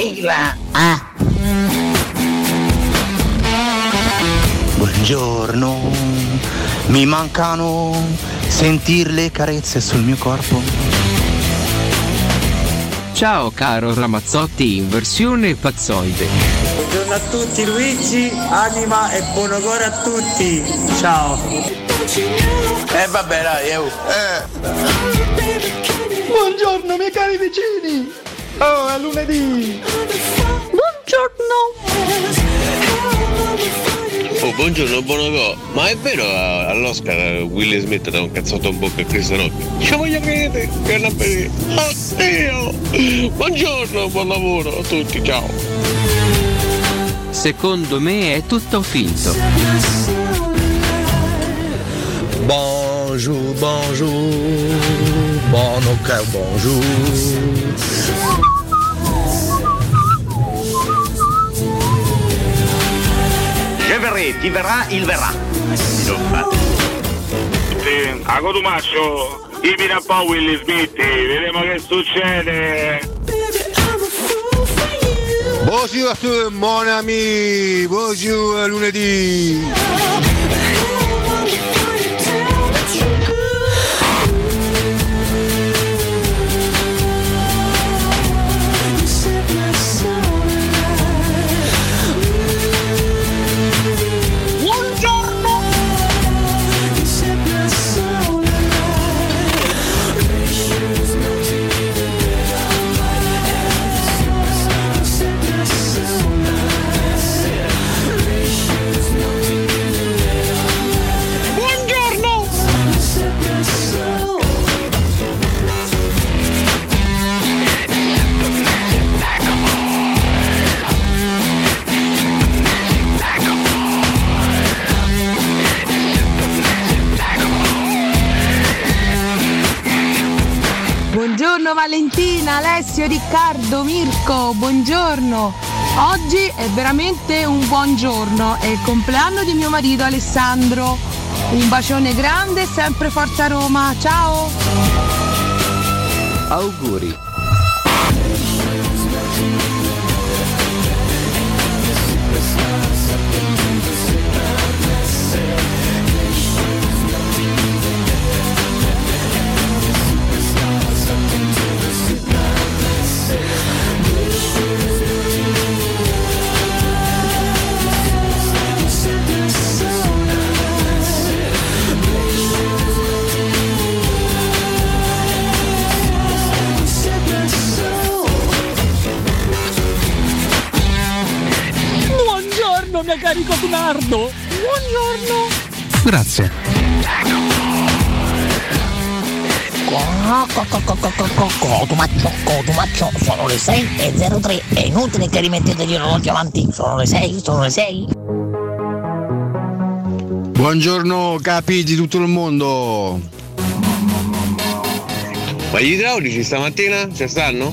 sigla. Ah. Buongiorno, mi mancano sentir le carezze sul mio corpo. Ciao caro Ramazzotti in versione pazzoide. Buongiorno a tutti Luigi, anima e buon cuore a tutti. Ciao. Eh vabbè dai, eh. Buongiorno miei cari vicini! Oh, è lunedì! Buongiorno! Oh, buongiorno Bonoco, ma è vero eh, all'Oscar Willy Smith da un cazzotto in bocca a Chris Rock? Ci voglio credere che non vedere. Oddio! Buongiorno, buon lavoro a tutti, ciao! Secondo me è tutto finto. Bonjour, bonjour, bon ok, bonjour. Je verrai, ti verrà, il verrà. Sì, a Cotumaccio, imita un po' Willy Smith, vediamo che succede. Bonjour mon ami, bonjour lunedì. Buongiorno Valentina, Alessio, Riccardo, Mirko, buongiorno. Oggi è veramente un buon giorno, è il compleanno di mio marito Alessandro. Un bacione grande, sempre Forza Roma, ciao! Auguri. Grazie. Cotumaccio, Cotumaccio, sono le 6 e 03. È inutile che rimettete gli orologi avanti. Sono le 6, sono le 6. Buongiorno capi di tutto il mondo. Ma gli idraulici stamattina ci stanno?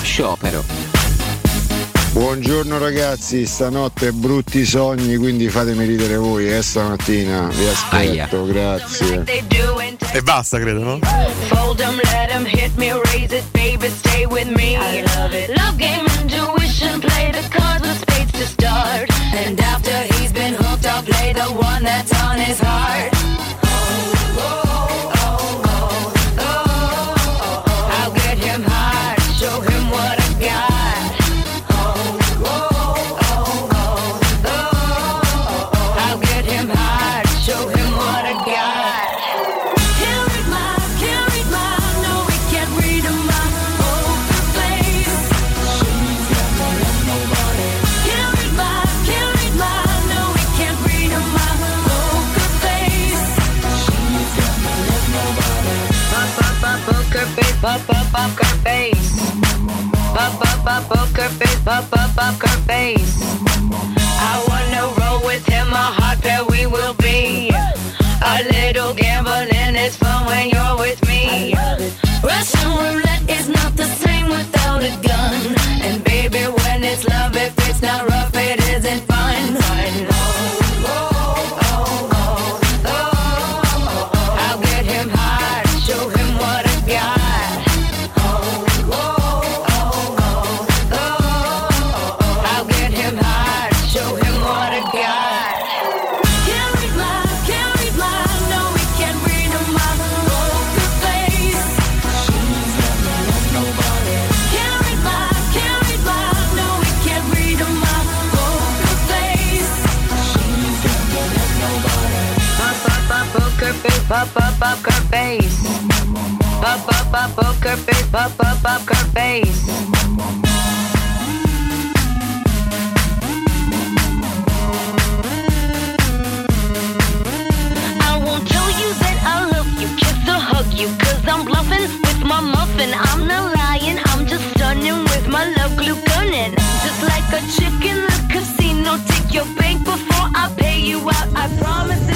Sciopero. Buongiorno ragazzi, stanotte brutti sogni, quindi fatemi ridere voi, eh, stamattina. Vi aspetto, grazie. E basta, credo, no? And after he's been hooked, I'll play the one that's on his heart. Face, pop, pop, poker face. Pop, pop, pop, poker face, pop, pop, poker face. I wanna roll with him, a hot pair we will be. A little up poker face, pop up poker face. I won't tell you that I love you, kiss or hug you, cause I'm bluffing with my muffin. I'm not lying, I'm just stunning with my love glue gunning. Just like a chick in the casino, take your bank before I pay you out. I promise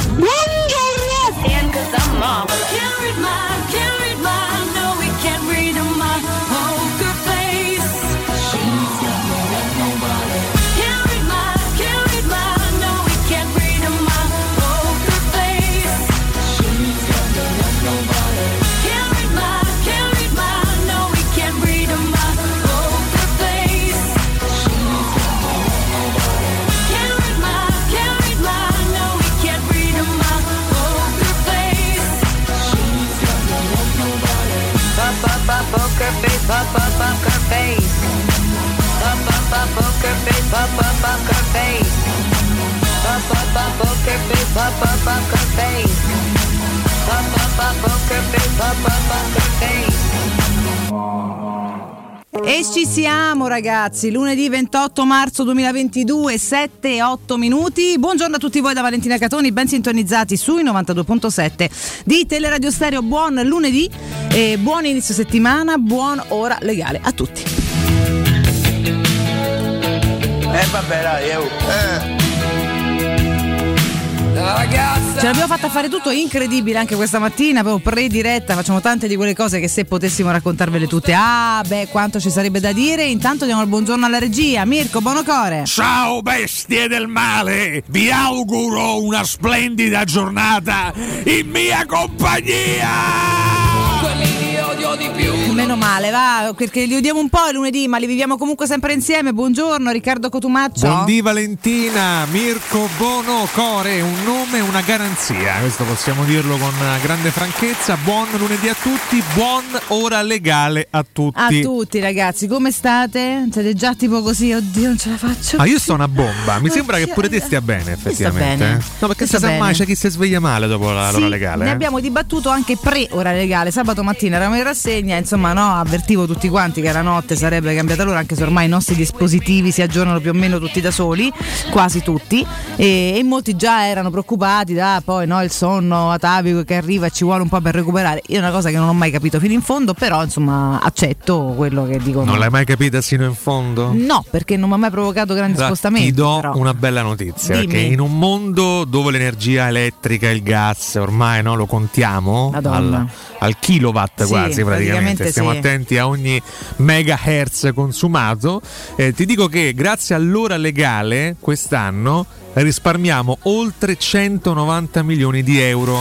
E ci siamo ragazzi, lunedì 28 marzo 2022, 7 e 8 minuti. Buongiorno a tutti voi da Valentina Catoni, ben sintonizzati sui 92.7 di Teleradio Stereo. Buon lunedì e buon inizio settimana, buon ora legale a tutti. Vabbè dai, eu. Eh. Ce l'abbiamo fatta fare tutto incredibile anche questa mattina, proprio pre-diretta, facciamo tante di quelle cose che se potessimo raccontarvele tutte, ah beh quanto ci sarebbe da dire, intanto diamo il buongiorno alla regia, Mirko Bonocore. Ciao bestie del male, vi auguro una splendida giornata in mia compagnia! Meno male, va, perché li odiamo un po' il lunedì, ma li viviamo comunque sempre insieme. Buongiorno Riccardo Cotumaccio. Buondì Valentina, Mirko Bono Core, un nome, una garanzia, questo possiamo dirlo con grande franchezza. Buon lunedì a tutti, buon ora legale a tutti. A tutti ragazzi, come state? Siete già tipo così, oddio non ce la faccio. Ah, io sto una bomba, mi sembra che pure te stia bene effettivamente. bene. No, perché si sa mai c'è chi si sveglia male dopo la- Sì, l'ora legale. Ne eh? abbiamo dibattuto anche pre-ora legale. Sabato mattina eravamo in rassegna, insomma, no, avvertivo tutti quanti che la notte sarebbe cambiata l'ora, anche se ormai i nostri dispositivi si aggiornano più o meno tutti da soli, quasi tutti. E, e molti già erano preoccupati da poi no, il sonno atavico che arriva e ci vuole un po' per recuperare. Io è una cosa che non ho mai capito fino in fondo, però insomma accetto quello che dicono. Non l'hai mai capita sino in fondo? No, perché non mi ha mai provocato grandi Allora, spostamenti. Ti do però. una bella notizia, Dimmi. perché in un mondo dove l'energia elettrica, il gas, ormai no, lo contiamo al, al kilowatt Sì, quasi praticamente, praticamente stiamo sì. attenti a ogni megahertz consumato. Eh, ti dico che grazie all'ora legale quest'anno risparmiamo oltre 190 milioni di euro.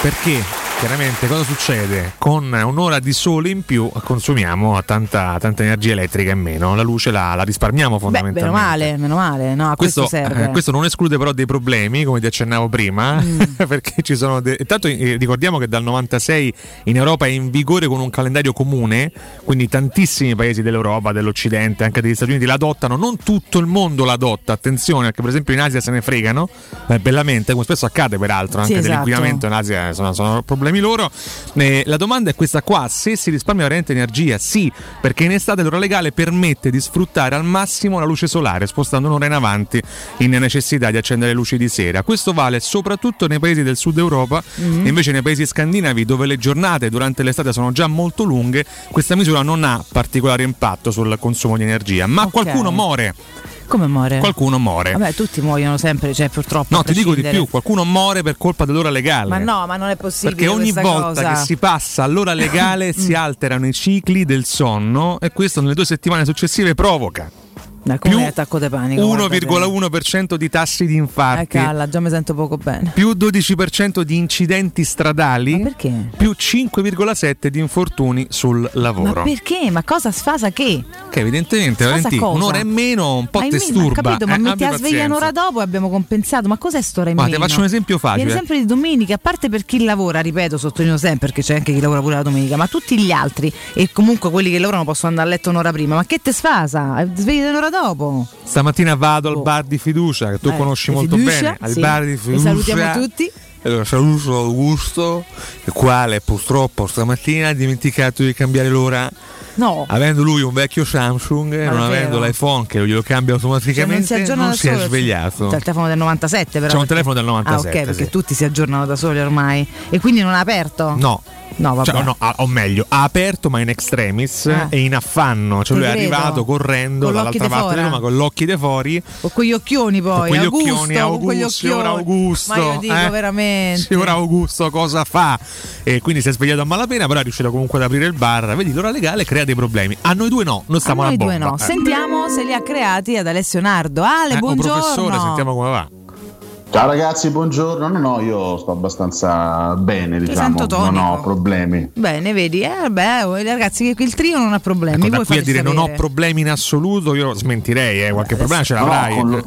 Perché? Chiaramente cosa succede? Con un'ora di sole in più consumiamo tanta, tanta energia elettrica in meno, la luce la, la risparmiamo Beh, fondamentalmente. meno male, meno male, no, a questo, Questo, serve. eh, questo non esclude però dei problemi, come ti accennavo prima, Mm. perché ci sono. De- Intanto eh, ricordiamo che dal 96 in Europa è in vigore con un calendario comune, quindi tantissimi paesi dell'Europa, dell'Occidente, anche degli Stati Uniti l'adottano. Non tutto il mondo l'adotta, attenzione, perché per esempio in Asia se ne fregano eh, bellamente, come spesso accade peraltro, anche Sì, esatto. dell'inquinamento in Asia sono, sono problemi loro. Eh, la domanda è questa qua: se si risparmia veramente energia? Sì, perché in estate l'ora legale permette di sfruttare al massimo la luce solare, spostando un'ora in avanti in necessità di accendere luci di sera. Questo vale soprattutto nei paesi del sud Europa, Mhm. e invece nei paesi scandinavi, dove le giornate durante l'estate sono già molto lunghe, questa misura non ha particolare impatto sul consumo di energia. Ma Ok. qualcuno muore. Come muore? Qualcuno muore. Vabbè, tutti muoiono sempre, cioè purtroppo. No, ti dico di più, qualcuno muore per colpa dell'ora legale. Ma no, ma non è possibile. Perché ogni volta cosa. che si passa all'ora legale si alterano i cicli del sonno e questo nelle due settimane successive provoca Dai, come attacco di panico. guarda te. 1,1% di tassi di Eh, infarti, calla, già mi sento poco bene. più 12% di incidenti stradali, perché? più 5,7% di infortuni sul Ma lavoro. perché? Ma cosa sfasa che? Che evidentemente cosa? un'ora in meno un po' Ma in- te ma sturba. capito, ma eh, metti a sveglia pazienza. un'ora dopo e abbiamo compensato. Ma cos'è sto in Ma ti meno? faccio un esempio facile. Sempre di domenica, a parte per chi lavora, ripeto, sottolineo sempre perché c'è anche chi lavora pure la domenica, ma tutti gli altri e comunque quelli che lavorano possono andare a letto un'ora prima. Ma che te sfasa? Eh, Svegli un'ora dopo. Stamattina vado al bar di fiducia che tu Eh, conosci molto fiducia, bene. Al sì. bar di fiducia. salutiamo tutti. Allora, saluto Augusto, il quale purtroppo stamattina ha dimenticato di cambiare l'ora. No. Avendo lui un vecchio Samsung, Ma non avendo vero. l'iPhone che glielo cambia Cioè, non si automaticamente, non si è svegliato. C'è il telefono del 97 però. C'è un perché- telefono del 97, Ah ok, perché sì. tutti si aggiornano da soli ormai. E quindi non ha aperto? No. No, vabbè. Cioè, no, ha- o meglio, ha aperto ma in extremis Ah. e in affanno. Cioè Ti lui è arrivato correndo Con dall'altra parte di fora. Roma con l'occhi de fuori. Con quegli occhioni poi. con Augusto, occhioni, Augusto, ora. Augusto. Ma io dico eh? veramente. Sì, ora Augusto cosa fa? E quindi si è svegliato a malapena, però è riuscito comunque ad aprire il bar. Vedi, l'ora legale crea dei problemi. A noi due no, noi stiamo A noi due bomba. no. Eh. Sentiamo se li ha creati ad Alessio Nardo. Ale, Eh, buongiorno. professore, sentiamo come va. Ciao ragazzi, buongiorno. No, no, io sto abbastanza bene, diciamo, non ho problemi. Bene, vedi, eh, beh, ragazzi, il trio non ha problemi. Ecco, da voi qui a dire non ho sapere. problemi in assoluto, io smentirei, eh, qualche problema ce No, l'avrai. con, lo-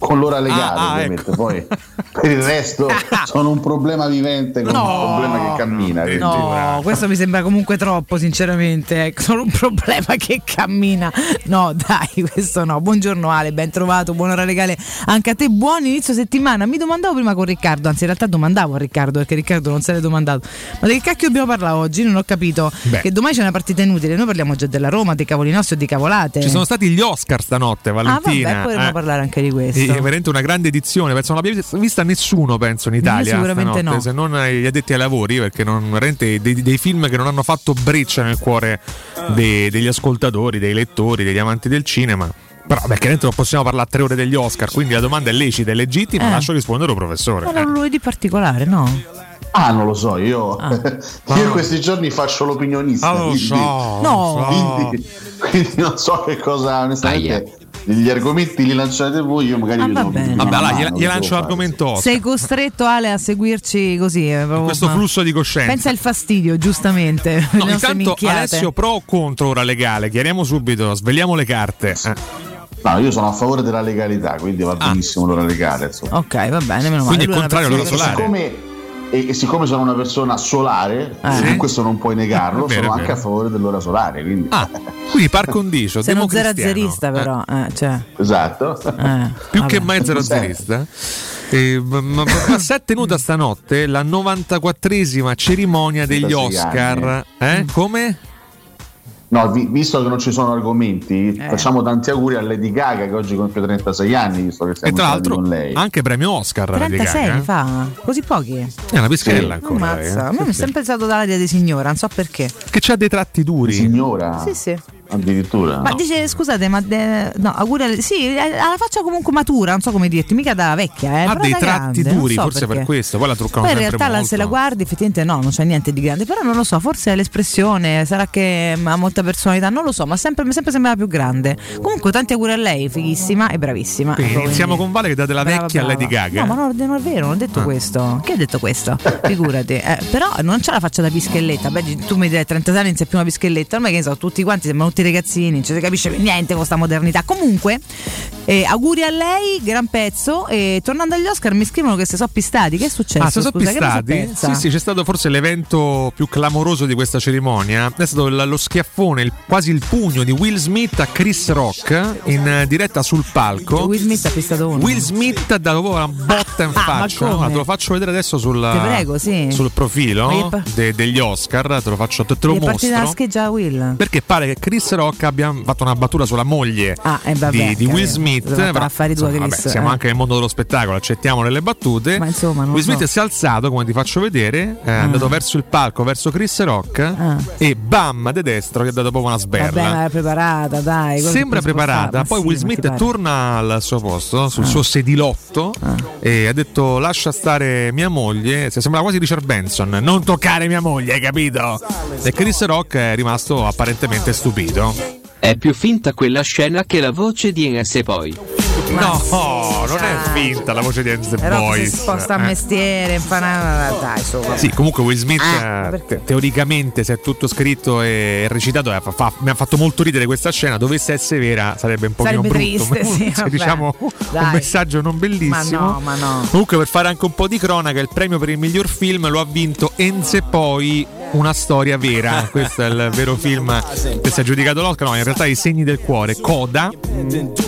con l'ora legale, Ah, ah, ovviamente. Poi per il resto sono un problema vivente con No. un problema che cammina. quindi- No, questo mi sembra comunque troppo, sinceramente. Ecco, solo un problema che cammina. No, dai, questo no. Buongiorno Ale, ben trovato, buon'ora legale anche a te. Buon inizio settimana. Mi domandavo prima con Riccardo, anzi in realtà domandavo a Riccardo perché Riccardo non se l'è domandato. Ma di che cacchio dobbiamo parlare oggi? Non ho capito. Beh. Che domani c'è una partita inutile. Noi parliamo già della Roma, dei cavoli nostri o di cavolate. Ci sono stati gli Oscar stanotte, Ah, Valentina. vabbè, potremmo eh. parlare anche di questo. È veramente una grande edizione, penso non l'abbia vista nessuno, penso, in Italia. sicuramente stanotte, no. Se non gli addetti ai lavori, perché non, veramente dei, dei film che non hanno fatto breccia nel cuore dei- degli ascoltatori, dei lettori, degli amanti del cinema. Però, beh, chiaramente non possiamo parlare a tre ore degli Oscar, quindi la domanda è lecita e legittima. Eh. Lascio rispondere al professore. Ma non lunedì particolare, no? Ah, non lo so, io, Ah. io in questi giorni faccio l'opinionista. Ah, lo quindi, so, lo No. so. quindi, quindi non so che cosa, onestamente, gli argomenti li lanciate voi, io magari Ah, do Vabbè, una allora, gli, lancio l'argomento. Sei costretto Ale a seguirci così. eh, proprio- questo ma- flusso di coscienza. Pensa al fastidio, giustamente. No, intanto. Alessio pro o contro ora legale? Chiariamo subito, svegliamo le carte. Eh. No, io sono a favore della legalità, quindi va benissimo l'ora legale. Insomma. Ok, va bene, meno male. Quindi è contrario all'ora che- solare. Siccome, e, e siccome sono una persona solare, Eh. e questo non puoi negarlo, Vero, sono anche a favore dell'ora solare. Quindi. Ah, quindi par condicio, Sei uno democristiano. zero-zerista, però. eh, cioè, Esatto. eh, Più vabbè. che mai zero-zerista. Eh, ma, ma, ma si è tenuta stanotte la 94esima cerimonia degli 36 Oscar. Eh? Come? No, vi- visto che non ci sono argomenti, Eh. facciamo tanti auguri a Lady Gaga che oggi compie 36 anni, visto che E siamo tra stati l'altro con lei. anche premio Oscar Lady 36 Gaga, ne eh? fa? Così pochi? È una pischella Sì. ancora. Ammazza. A eh. me mi è sempre pensato dall'aria di signora, non so perché. Che c'ha dei tratti duri. Signora, Sì, sì. Addirittura. Ma dice, scusate, ma de- no, auguri sì, ha la faccia comunque matura, non so come dirti, mica da vecchia, eh, ha dei tratti grande, non duri, so forse perché. per questo. Poi la truccano Poi in realtà la- molto. se la guardi effettivamente no, non c'è niente di grande, però non lo so, forse è l'espressione, sarà che ha molta personalità, non lo so, ma sempre, mi sempre sembrava più grande. Comunque tanti auguri a lei, fighissima e bravissima. Quindi Ecco, iniziamo quindi- con Vale che dà della Brava, vecchia a brava. Lady Gaga. No, ma no, non è vero, non ho detto Ah. questo. Chi ha detto questo? Figurati. Eh, però non c'ha la faccia da pischelletta. Beh, tu mi direi 30 anni non sei più una pischelletta. Ormai che ne so, tutti quanti sembrano tutti ragazzini, non ci si capisce niente con sta modernità. Comunque, eh, auguri a lei, gran pezzo. E tornando agli Oscar, mi scrivono che si sono pistati. Che è successo? Ah, mi sono pistati? Sì, sì, c'è stato forse l'evento più clamoroso di questa cerimonia. È stato lo schiaffone, il- quasi il pugno di Will Smith a Chris Rock in eh, diretta sul palco. Will Smith ha pistato uno. Will Smith ha dato proprio una botta in Ah, ma faccia. Guarda, te lo faccio vedere adesso sul, Ti prego, sì. sul Ma profilo pa- de- degli Oscar. Te lo faccio, te, te lo mostro. scheggia a Will. Perché pare che Chris Rock abbia fatto una battuta sulla moglie Ah, eh, vabbè, di, di Will. Smith. Però, affari tua, insomma, vabbè, siamo eh. anche nel mondo dello spettacolo, accettiamo le battute. Ma insomma, Will Smith so. si è alzato, come ti faccio vedere, è andato verso il palco, verso Chris Rock Ah. e bam, de destro, gli ha dato proprio una sberla. Vabbè, ma era preparata, dai. Sembra preparata, poi sì, Will Smith torna al suo posto, sul Ah. suo sedilotto e ha detto lascia stare mia moglie, se sembrava quasi Richard Benson, non toccare mia moglie, hai capito? E Chris Rock è rimasto apparentemente stupito. È più finta quella scena che la voce di NS poi. No, non è finta la voce di Enze Però si sposta a Eh. mestiere, impara- dai, vabbè. Sì, comunque Will Smith Ah, eh, te- teoricamente se è tutto scritto e recitato eh, fa- fa- mi ha fatto molto ridere questa scena, dovesse essere vera sarebbe un pochino Sarebbe brutto, triste, sì, Cioè, vabbè. diciamo un Dai. messaggio non bellissimo. Ma no, ma no. Comunque per fare anche un po' di cronaca, il premio per il miglior film lo ha vinto Enze poi una storia vera. Questo è il vero film che si è giudicato l'Oscar. No, in realtà i segni del cuore, Coda.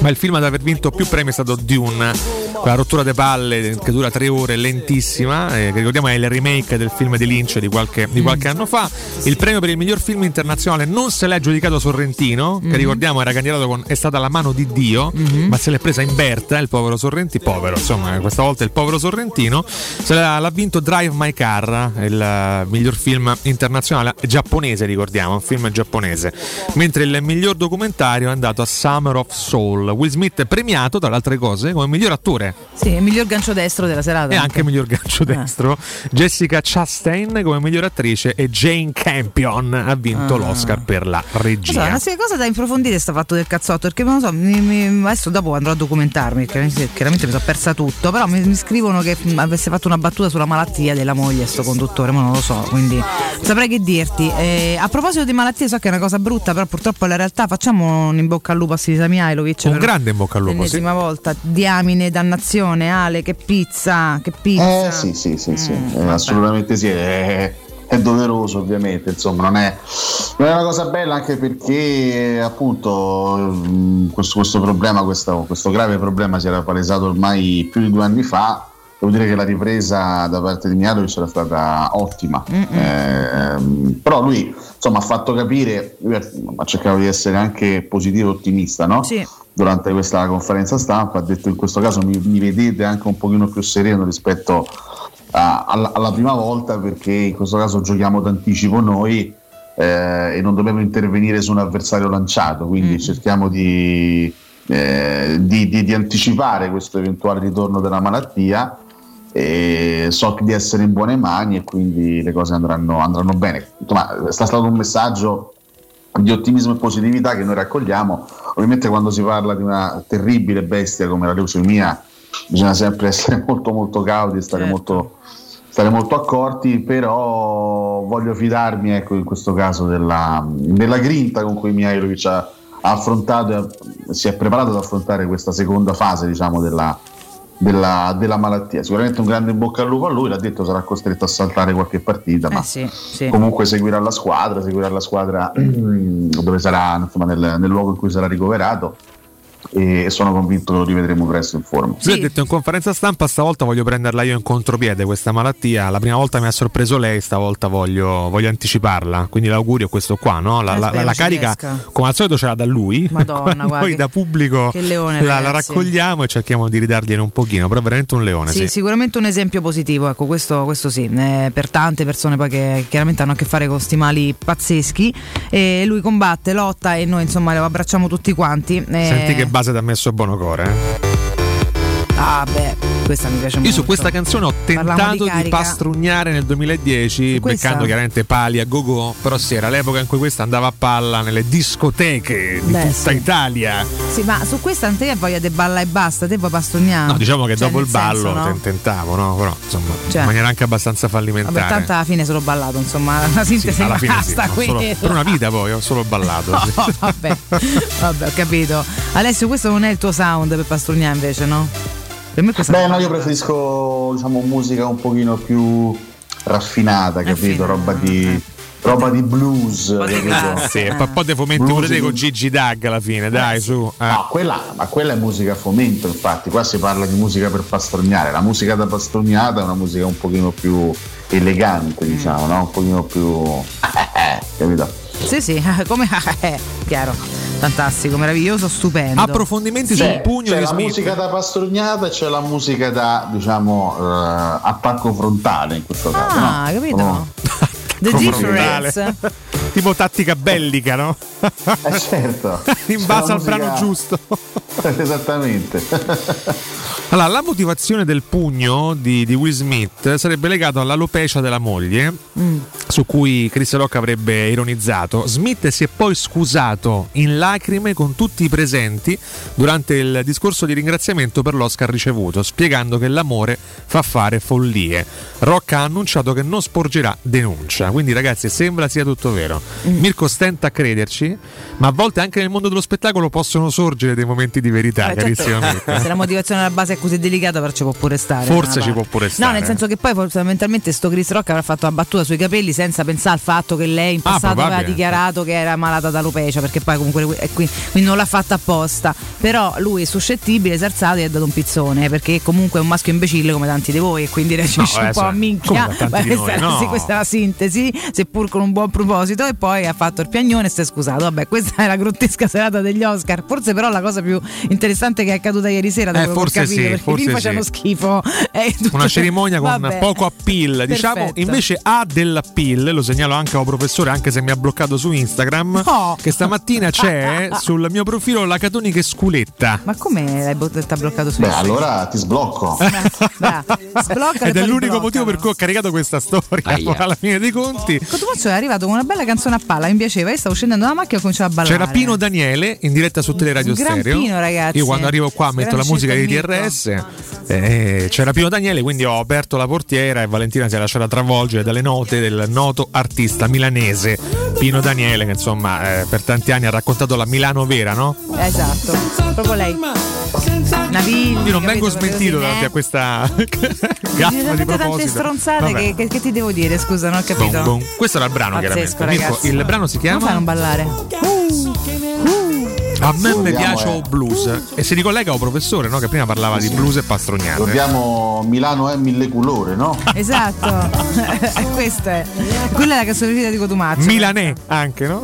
Ma il film ad aver vinto più premi è stato Dune. quella rottura de palle che dura tre ore, lentissima, eh, che ricordiamo è il remake del film di Lynch di qualche, di qualche anno fa. Il premio per il miglior film internazionale non se l'ha giudicato Sorrentino, che Mhm. ricordiamo era candidato con È stata la mano di Dio, Mhm. ma se l'è presa in Berta, il povero Sorrentino, povero, insomma, questa volta il povero Sorrentino, se l'ha, l'ha vinto Drive My Car, il eh, miglior film internazionale giapponese, ricordiamo, un film giapponese. Mentre il miglior documentario è andato a Summer of Soul. Will Smith è premiato, tra le altre cose, come miglior attore Sì, il miglior gancio destro della serata. e anche miglior gancio destro. Jessica Chastain come miglior attrice e Jane Campion ha vinto Ah. l'Oscar per la regia. è una cosa da approfondire sta fatto del cazzotto perché non lo so, mi- mi- adesso dopo andrò a documentarmi perché chiaramente mi sono persa tutto, però mi, mi scrivono che avesse fatto una battuta sulla malattia della moglie sto conduttore, ma non lo so, quindi saprei che dirti. Eh, a proposito di malattie so che è una cosa brutta, però purtroppo è la realtà facciamo un in bocca al lupo a Sisa Mihailovic. Un grande in bocca al lupo, sì. L'ennesima volta, diamine, dannazione, Ale, che pizza, che pizza. Eh sì, sì, sì, sì. Mm, Eh, assolutamente sì. È, è doveroso, ovviamente. Insomma, non è, non è una cosa bella anche perché appunto mm, questo, questo problema, questo, questo grave problema si era palesato ormai più di due anni fa. Devo dire che la ripresa da parte di Mialovic era stata ottima. Ehm, però lui insomma ha fatto capire, ha cercato di essere anche positivo e ottimista, no? Sì. durante questa conferenza stampa ha detto in questo caso mi, mi vedete anche un pochino più sereno rispetto a- alla, alla prima volta perché in questo caso giochiamo d'anticipo noi eh, e non dobbiamo intervenire su un avversario lanciato quindi cerchiamo di, eh, di- di- di anticipare questo eventuale ritorno della malattia e so di essere in buone mani e quindi le cose andranno, andranno bene Insomma, è stato un messaggio di ottimismo e positività che noi raccogliamo. Ovviamente quando si parla di una terribile bestia come la leucemia bisogna sempre essere molto molto cauti, stare, molto, stare molto accorti, però voglio fidarmi ecco, in questo caso della, della grinta con cui Mihailovic ha, affrontato e si è preparato ad affrontare questa seconda fase diciamo, della, della, della malattia. Sicuramente un grande in bocca al lupo a lui, l'ha detto sarà costretto a saltare qualche partita, ma Eh sì, sì. comunque seguirà la squadra, seguirà la squadra dove sarà, insomma, nel, nel luogo in cui sarà ricoverato e sono convinto che lo rivedremo presto in forma. Lui ha detto in conferenza stampa stavolta voglio prenderla io in contropiede questa malattia, la prima volta mi ha sorpreso lei, stavolta voglio, voglio anticiparla, quindi l'augurio è questo qua, no? la, Eh, la- la ci carica riesca. come al solito ce l'ha da lui, Madonna, Poi da pubblico leone, la, la raccogliamo e cerchiamo di ridargliene un pochino, però è veramente un leone. Sì, Sì, sicuramente un esempio positivo, ecco, questo, questo sì, eh, per tante persone poi che chiaramente hanno a che fare con sti mali pazzeschi. E lui combatte, lotta e noi insomma lo abbracciamo tutti quanti. eh. Senti che base ha messo Bonocore. Eh? Ah beh, questa mi piace molto. Io su questa canzone ho tentato di di, pastrugnare nel 2010, questa? beccando chiaramente pali a go-go, però sì, era l'epoca in cui questa andava a palla nelle discoteche di Beh, tutta sì. Italia. Sì, ma su questa non te voglia di balla e basta, te puoi pastognare. No, diciamo che Cioè, dopo il ballo senso, no? ten- tentavo, no? Però insomma, Cioè. in maniera anche abbastanza fallimentare. Vabbè, tanto alla fine solo ballato, insomma, la sintesi Sì, alla fine sì, basta qui. solo- per una vita poi ho solo ballato. sì. No, vabbè, vabbè, ho capito. Alessio, questo non è il tuo sound per pastrugnare invece, no? Per me questa Beh, no, io preferisco diciamo, musica un pochino più raffinata, capito? Roba di, roba di blues. capito? Sì, poi un po' di fomenti Blues pure di- con Gigi Dag alla fine, dai, su. eh. No, quella, ma quella è musica a fomento, infatti, qua si parla di musica per pastognare. La musica da pastognata è una musica un pochino più elegante, diciamo, no? Un pochino più. capito? Sì, sì, come chiaro. Fantastico, meraviglioso, stupendo. Approfondimenti C'è, sul pugno c'è di la Smith. musica da pastognata e c'è la musica da, diciamo, eh, attacco frontale in questo caso. Ah, no? capito? Oh. The difference. tipo tattica bellica, no? Eh certo. In base al brano giusto. Esattamente. Allora, la motivazione del pugno di, di Will Smith sarebbe legata all'alopecia della moglie, Mm. su cui Chris Rock avrebbe ironizzato. Smith si è poi scusato in lacrime con tutti i presenti durante il discorso di ringraziamento per l'Oscar ricevuto, spiegando che l'amore fa fare follie. Rock ha annunciato che non sporgerà denuncia, quindi ragazzi sembra sia tutto vero. Mm. Mirko stenta a crederci, ma a volte anche nel mondo dello spettacolo possono sorgere dei momenti di verità, Beh, carissimo certo, se la motivazione alla base è così delicata, però ci può pure stare. da Forse una ci può pure stare. No, nel senso che poi fondamentalmente sto Chris Rock avrà fatto la battuta sui capelli senza pensare al fatto che lei in Ah, passato aveva probabile. dichiarato che era malata d'alopecia, perché poi comunque è qui- quindi non l'ha fatta apposta. Però lui è suscettibile, eserzato e ha dato un pizzone, perché comunque è un maschio imbecille come tanti di voi e quindi reagisce No, un po' a minchia. Beh, questa, no. sì, questa è la sintesi, seppur con un buon proposito, e poi ha fatto il piagnone e si è scusato. Vabbè, questa è la grottesca serata degli Oscar. Forse però la cosa più interessante che è accaduta ieri sera, Eh, forse capito, sì, perché i forse film sì. schifo. Eh, Una cerimonia con Vabbè. poco appeal, diciamo. Perfetto. Invece ha dell'appeal, lo segnalo anche al professore, anche se mi ha bloccato su Instagram. No. Che stamattina c'è sul mio profilo la Catonica Sculetta. Ma come l'hai bo- t'ha bloccato su Beh, Instagram? allora ti sblocco. Bra, Ed è l'unico motivo per cui ho caricato questa storia. Alla fine dei conti. Cotumaccio è arrivato con una bella canzone a palla, mi piaceva. Io stavo scendendo dalla macchina e cominciavo a ballare. C'era Pino Daniele in diretta su Teleradio Gran Stereo. Pino, ragazzi. Io quando arrivo qua metto Gran la musica di TRS. eh, c'era Pino Daniele, quindi ho aperto la portiera e Valentina si è lasciata travolgere dalle note del noto artista milanese Pino Daniele, che insomma eh, per tanti anni ha raccontato la Milano vera, no? Esatto, proprio lei. Navigli, Io non vengo smentito davanti eh. a questa gaffa di tante proposito. stronzate Vabbè. che, che- che ti devo dire, scusa, non ho capito. Bom. Questo era il brano, Pazzesco, chiaramente. Mirko, ragazzi. il brano si Come fai a chiama non ballare? A me mi Vediamo, piace eh. blues e si ricollega al professore no? che prima parlava di blues e pastroniate. Ricordiamo Milano è mille colore, no? Esatto, questa è. Quella è la canzone preferita di Cotumaccio. Milanè anche, no?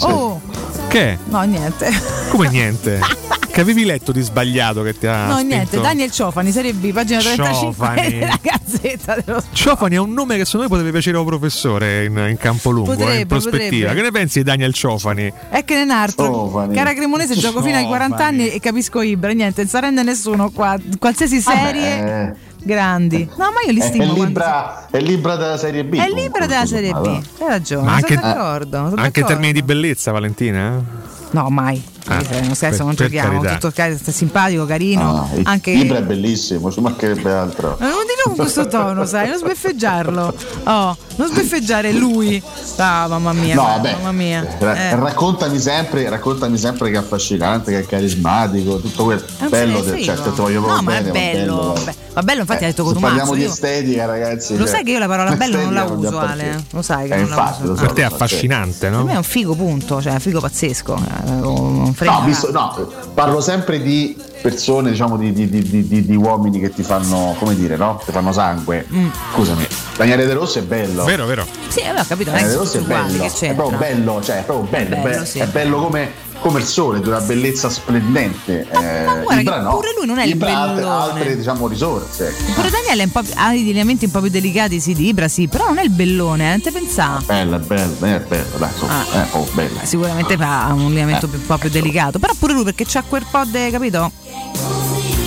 Oh, Che? no, niente. Come niente? che avevi letto di sbagliato che ti ha No, spinto? niente. Daniel Ciofani, Serie B, pagina 35 Ciofani. della Gazzetta dello Sport. Ciofani è un nome che secondo me potrebbe piacere al professore in, in campo lungo, eh, in Potrebbe, prospettiva. potrebbe. Che ne pensi di Daniel Ciofani? È che ne altro. Ciofani. Cara Cremonese, gioco fino ai 40 Ciofani. anni e capisco Ibra. Niente, non si arrende nessuno qua. Qualsiasi serie, Vabbè, grandi. No, ma io li è, è, stimo. quando- libra, è libra della Serie B. È libera della Serie B. Hai ragione. Ma anche- sono d'accordo. sono Anche in d'accordo. termini di bellezza, Valentina? eh? No, mai. Ah, Eh, non scherzo, per- non per giochiamo. Tutto simpatico, carino. Ah, il- anche. Ibra è bellissimo, ci mancherebbe altro. Ma non dirlo con questo tono, sai, non sbeffeggiarlo. Oh, non sbeffeggiare lui. Ah, mamma mia, No, vabbè, mamma mia. ra- Eh. raccontami, sempre, raccontami sempre che è affascinante, che è carismatico, tutto. Non bello, frega. certo, te voglio No, proprio ma bene, è bello. va Beh, Ma bello, infatti, Eh, ha detto se Cotumaccio. parliamo di io- estetica, ragazzi. Lo cioè, sai che io la parola bello non la uso, non Ale. Lo sai che Eh, non la infatti, uso. lo so, Per te è so, affascinante, Per no? me è un figo, punto. Cioè, figo pazzesco. Frega No, visto- no, parlo sempre di persone, diciamo, di, di- di- di- di- di uomini che ti fanno, come dire, no? Ti fanno sangue. Mm. Scusami, Daniele De Rossi è bello. Vero, vero. Sì, avevo capito, Daniele De Rossi è bello. È proprio bello, cioè, è proprio bello. È bello, be- sì. è bello come, come il sole, di una bellezza splendente. Eh, ma guarda Ibra che no. pure lui non è il Ibra ha altre, bellone. diciamo, risorse. Pure Daniele ha degli elementi un po' più delicati, sì, di Ibra, sì, però non è il bellone, eh, non te pensare. Bello, è bello, è bello, dai, insomma, Ah. è proprio bello. Sicuramente fa un lineamento più- un po' più delicato, però pure lui perché c'ha quel po' de, capito?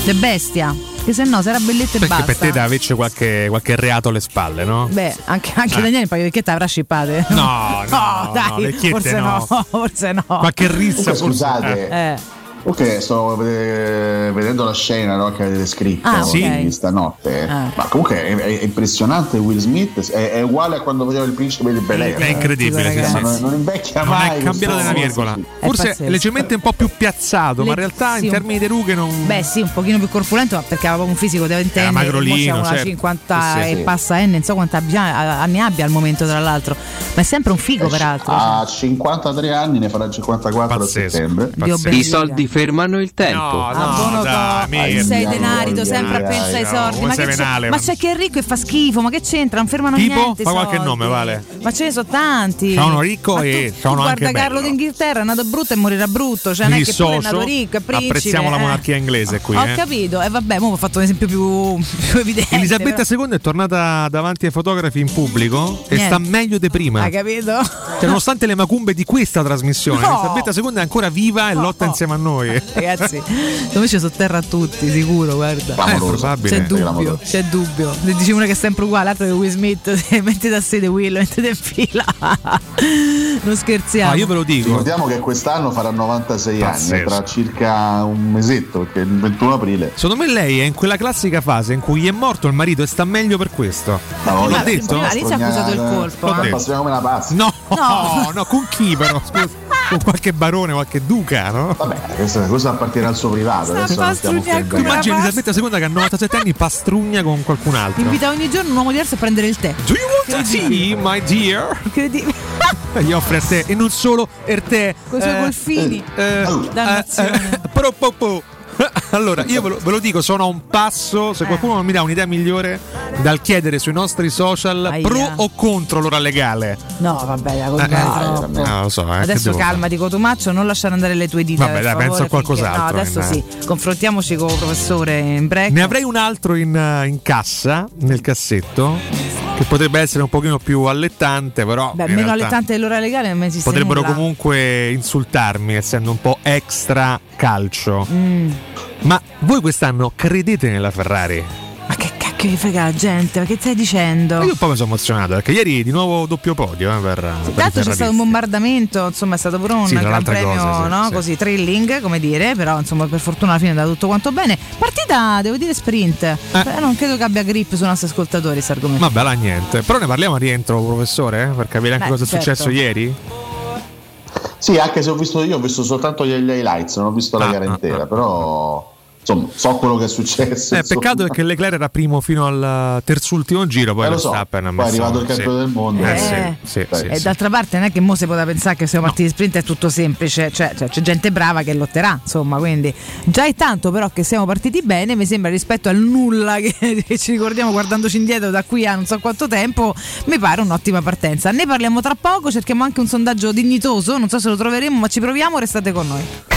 De bestia, che se no sarà belletto e Perché basta. per te deve averci qualche, qualche reato alle spalle, no? Beh, anche, anche Eh. Daniele un paio di vecchiette avrà scippate. No, no, dai, no, forse no. no. forse no. Qualche rissa, Comunque, forse. scusate, Eh. Ok, sto eh, vedendo la scena no, che avete scritto Ah, di stanotte. Ah. Ma comunque è, è impressionante Will Smith, è, è uguale a quando faceva il principe di Bel Air. È incredibile, sì, Ma sì. non, non invecchia Non mai. è cambiato della virgola. È Forse pazzesco. leggermente un po' più piazzato, ma in Le- realtà sì, in termini di rughe non. Beh, sì, un pochino più corpulento, ma perché aveva proprio un fisico da ventenne. magrolino, mo siamo alla certo. 50 Sì, sì, e sì. passa N, non so quanti abbia- anni abbia al momento, tra l'altro. Ma è sempre un figo, peraltro. Ha 53 anni, ne farà 54 Pazzesco. a settembre. Pazzesco. I soldi fermano il tempo. No, buono no, dai, sei Ai, denarito sempre a ai, pensare ai come Ma, che c'è, venale, ma c'è che è ricco e fa schifo, ma che c'entra? Non fermano Tipo? niente. Fa qualche soldi. nome, Vale. Ma ce ne sono tanti. Uno ricco Ma e tu- uno tu anche Guarda Carlo bello. d'Inghilterra è nato brutto e morirà brutto. Cioè, non Mi è che pure è nato ricco, è principe. Apprezziamo la eh. monarchia inglese qui. Ho eh. capito, e vabbè, mo ho fatto un esempio più, più evidente. Elisabetta però. II è tornata davanti ai fotografi in pubblico e sta meglio di prima. Hai capito? Cioè, nonostante le macumbe di questa trasmissione, No. Elisabetta II è ancora viva e lotta insieme a noi. Noi. Ragazzi, me ci sotterra a tutti, sicuro, guarda. Clamoroso. Eh, probabile. C'è dubbio, Clamoroso. c'è dubbio. Ne Dici una che è sempre uguale, l'altro è Will Smith, se mettete a sede Will, mettete in fila. non scherziamo. Ah, io ve lo dico. Ricordiamo che quest'anno farà 96 anni, Pazzesco. tra circa un mesetto, perché il 21 aprile. Secondo me lei è in quella classica fase in cui è morto il marito e sta meglio per questo. No, L'ha no, detto? Lì si è accusato il colpo. Eh. Passiamo come una pazza. No, No. no, no, con chi però? Scusa. Con qualche barone, qualche duca, no? Vabbè, questo, questo appartiene al suo privato. Tu immagini. Elisabetta II che a 97 anni pastrugna con qualcun altro. Invita ogni giorno un uomo diverso a prendere il tè. Do you want a tea, my dear? Incredibile. E Gli offre a te e non solo er te. Con i suoi eh, golfini. eh, Dannazione. eh, eh, pro, po, po. Allora, io ve lo, ve lo dico, sono a un passo, se qualcuno non mi dà un'idea migliore, dal chiedere sui nostri social Aia. pro o contro l'ora legale. No, vabbè, la Eh, colpa è eh, troppo. no, lo so, eh, Adesso devo calmati Cotumaccio, non lasciare andare le tue dita. Vabbè, dai, favore, penso a qualcos'altro, finché- No, adesso in- sì. Confrontiamoci con il professore in break. Ne avrei un altro in, eh, in cassa, nel cassetto, che potrebbe essere un pochino più allettante, però... Beh, meno allettante dell'ora legale non esiste Potrebbero nulla. comunque insultarmi, essendo un po' extra calcio. Mm. Ma voi quest'anno credete nella Ferrari? Che frega la gente? Ma che stai dicendo? Io un po' mi sono emozionato perché ieri di nuovo doppio podio eh, per, per Tra l'altro c'è stato un bombardamento, insomma è stato pure un Sì, gran premio, cosa, sì, no? sì. così thrilling, come dire, però insomma per fortuna alla fine è andato tutto quanto bene. Partita, devo dire sprint. Eh, non credo che abbia grip sui nostri ascoltatori questo argomento. Vabbè, là niente. Però ne parliamo a rientro, professore, eh, per capire anche Beh, cosa è certo. successo ieri? Sì, anche se ho visto io, ho visto soltanto gli highlights, non ho visto la Ah, gara ah, intera, ah. però insomma, so quello che è successo. Eh, peccato perché Leclerc era primo fino al terzultimo giro, poi Eh, lo so, poi è arrivato il campione sì. del mondo. Eh, Eh. sì, sì, sì, e d'altra parte non è che mo si poteva pensare che siamo partiti di sprint è tutto semplice, cioè, cioè, c'è gente brava che lotterà, insomma, quindi già è tanto però che siamo partiti bene, mi sembra rispetto al nulla che, che ci ricordiamo guardandoci indietro da qui a non so quanto tempo, mi pare un'ottima partenza. Ne parliamo tra poco, cerchiamo anche un sondaggio dignitoso, non so se lo troveremo, ma ci proviamo, restate con noi.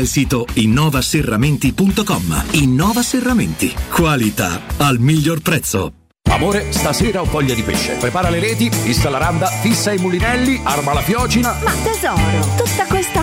il sito innovaserramenti.com. Innova Serramenti. Qualità al miglior prezzo. Amore, stasera ho voglia di pesce. Prepara le reti, fissa la randa, fissa i mulinelli, arma la fiocina. Ma tesoro, tutta questa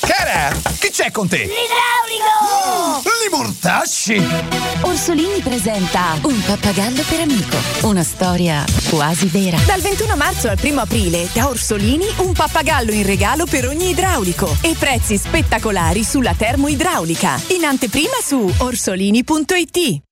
Cara, che c'è con te? L'idraulico! Li mortasci! Orsolini presenta Un pappagallo per amico. Una storia quasi vera. Dal 21 marzo al 1 aprile da Orsolini un pappagallo in regalo per ogni idraulico e prezzi spettacolari sulla termoidraulica. In anteprima su orsolini.it.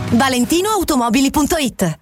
ValentinoAutomobili.it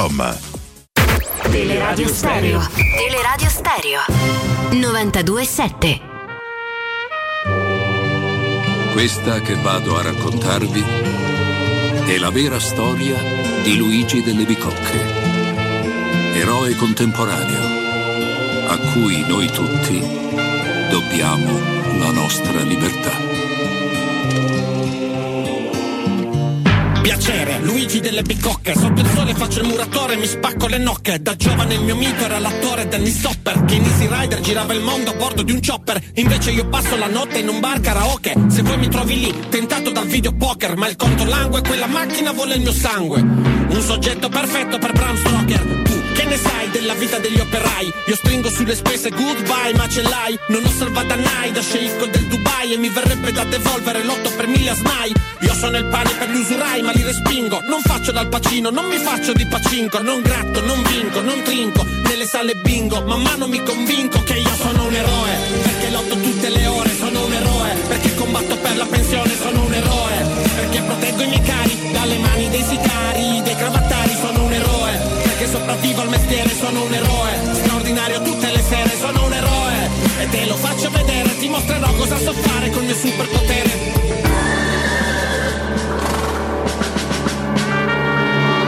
Teleradio Stereo. Teleradio Stereo. 927. Questa che vado a raccontarvi è la vera storia di Luigi delle Bicocche, eroe contemporaneo a cui noi tutti dobbiamo la nostra libertà. Piacere, Luigi delle bicocche Sotto il sole faccio il muratore, mi spacco le nocche. Da giovane il mio mito era l'attore Danny Stopper Che in Easy Rider girava il mondo a bordo di un chopper. Invece io passo la notte in un bar karaoke. Se vuoi mi trovi lì, tentato dal videopoker Ma il conto langue, quella macchina vuole il mio sangue. Un soggetto perfetto per Bram Stoker ne sai della vita degli operai? Io stringo sulle spese goodbye ma ce l'hai? Non ho salvata Nai da sceicco del Dubai E mi verrebbe da devolvere l'otto per mille a SMAI Io sono il pane per gli usurai ma li respingo. Non faccio dal pacino, non mi faccio di pacinco. Non gratto, non vinco, non trinco Nelle sale bingo, man mano mi convinco Che io sono un eroe. Perché lotto tutte le ore, sono un eroe. Perché combatto per la pensione, sono un eroe. Perché proteggo i miei cari Dalle mani dei sicari, dei cravattari sopravvivo al mestiere, sono un eroe. Straordinario tutte le sere, sono un eroe. E te lo faccio vedere, ti mostrerò cosa so fare col mio superpotere.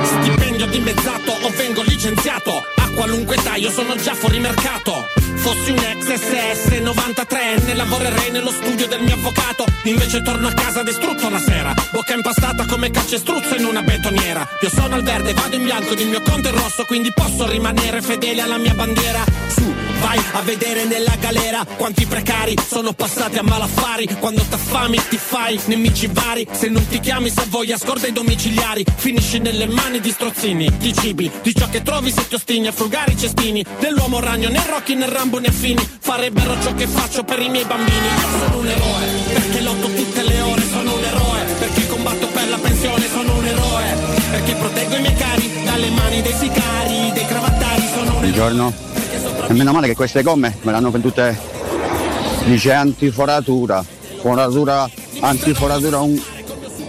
Stipendio dimezzato o vengo licenziato qualunque età io sono già fuori mercato. Fossi un ex SS 93enne Lavorerei nello studio del mio avvocato. Invece torno a casa distrutto la sera Bocca impastata come calcestruzzo in una betoniera. Io sono al verde, vado in bianco ed il mio conto è rosso Quindi posso rimanere fedele alla mia bandiera. Su, vai a vedere nella galera Quanti precari sono passati a malaffari. Quando t'affami ti fai nemici vari. Se non ti chiami se voglia scorda i domiciliari. Finisci nelle mani di strozzini Di cibi, di ciò che trovi se ti ostini A frugare i cestini Dell'uomo ragno né Rocky né Rambo né affini Farebbero ciò che faccio per i miei bambini. Io sono un eroe Perché lotto tutte le ore. Sono un eroe Perché combatto per la pensione. Sono un eroe Perché proteggo i miei cari Dalle mani dei sicari Dei cravattari. Sono un eroe Buongiorno. E meno male che queste gomme me le hanno vendute, dice antiforatura, foratura, antiforatura un...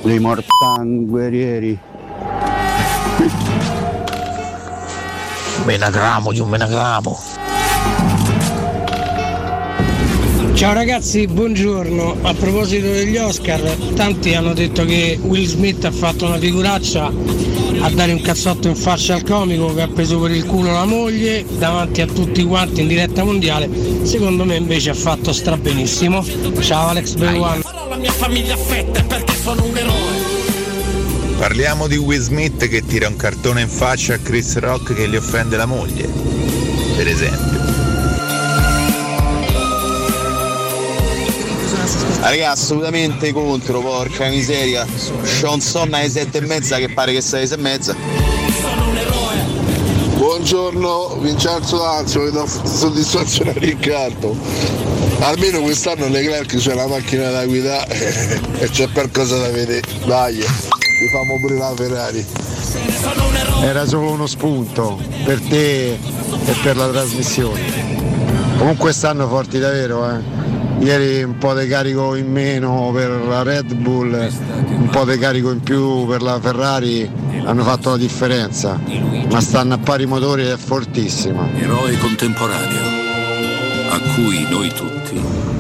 dei mortani guerrieri. Menagramo di un menagramo. Ciao ragazzi, buongiorno. A proposito degli Oscar, tanti hanno detto che Will Smith ha fatto una figuraccia a dare un cazzotto in faccia al comico che ha preso per il culo la moglie davanti a tutti quanti in diretta mondiale, secondo me invece ha fatto strabenissimo. Ciao Alex Beluan. La mia famiglia affetta perché sono un eroe. Parliamo di Will Smith che tira un cartone in faccia a Chris Rock che gli offende la moglie, per esempio. Raga, assolutamente contro, porca miseria. C'ho un sonno alle sette e mezza che pare che sia alle sei e mezza. Buongiorno Vincenzo Lazio, vi do soddisfazione a Riccardo. Almeno quest'anno Leclerc c'è la macchina da guidare e c'è qualcosa da vedere. Dai, vi famo pure la Ferrari. Era solo uno spunto per te e per la trasmissione. Comunque stanno forti davvero, eh. Ieri un po' di carico in meno per la Red Bull, un po' di carico in più per la Ferrari hanno fatto la differenza, ma stanno a pari motori ed è fortissima. Eroe contemporaneo, a cui noi tutti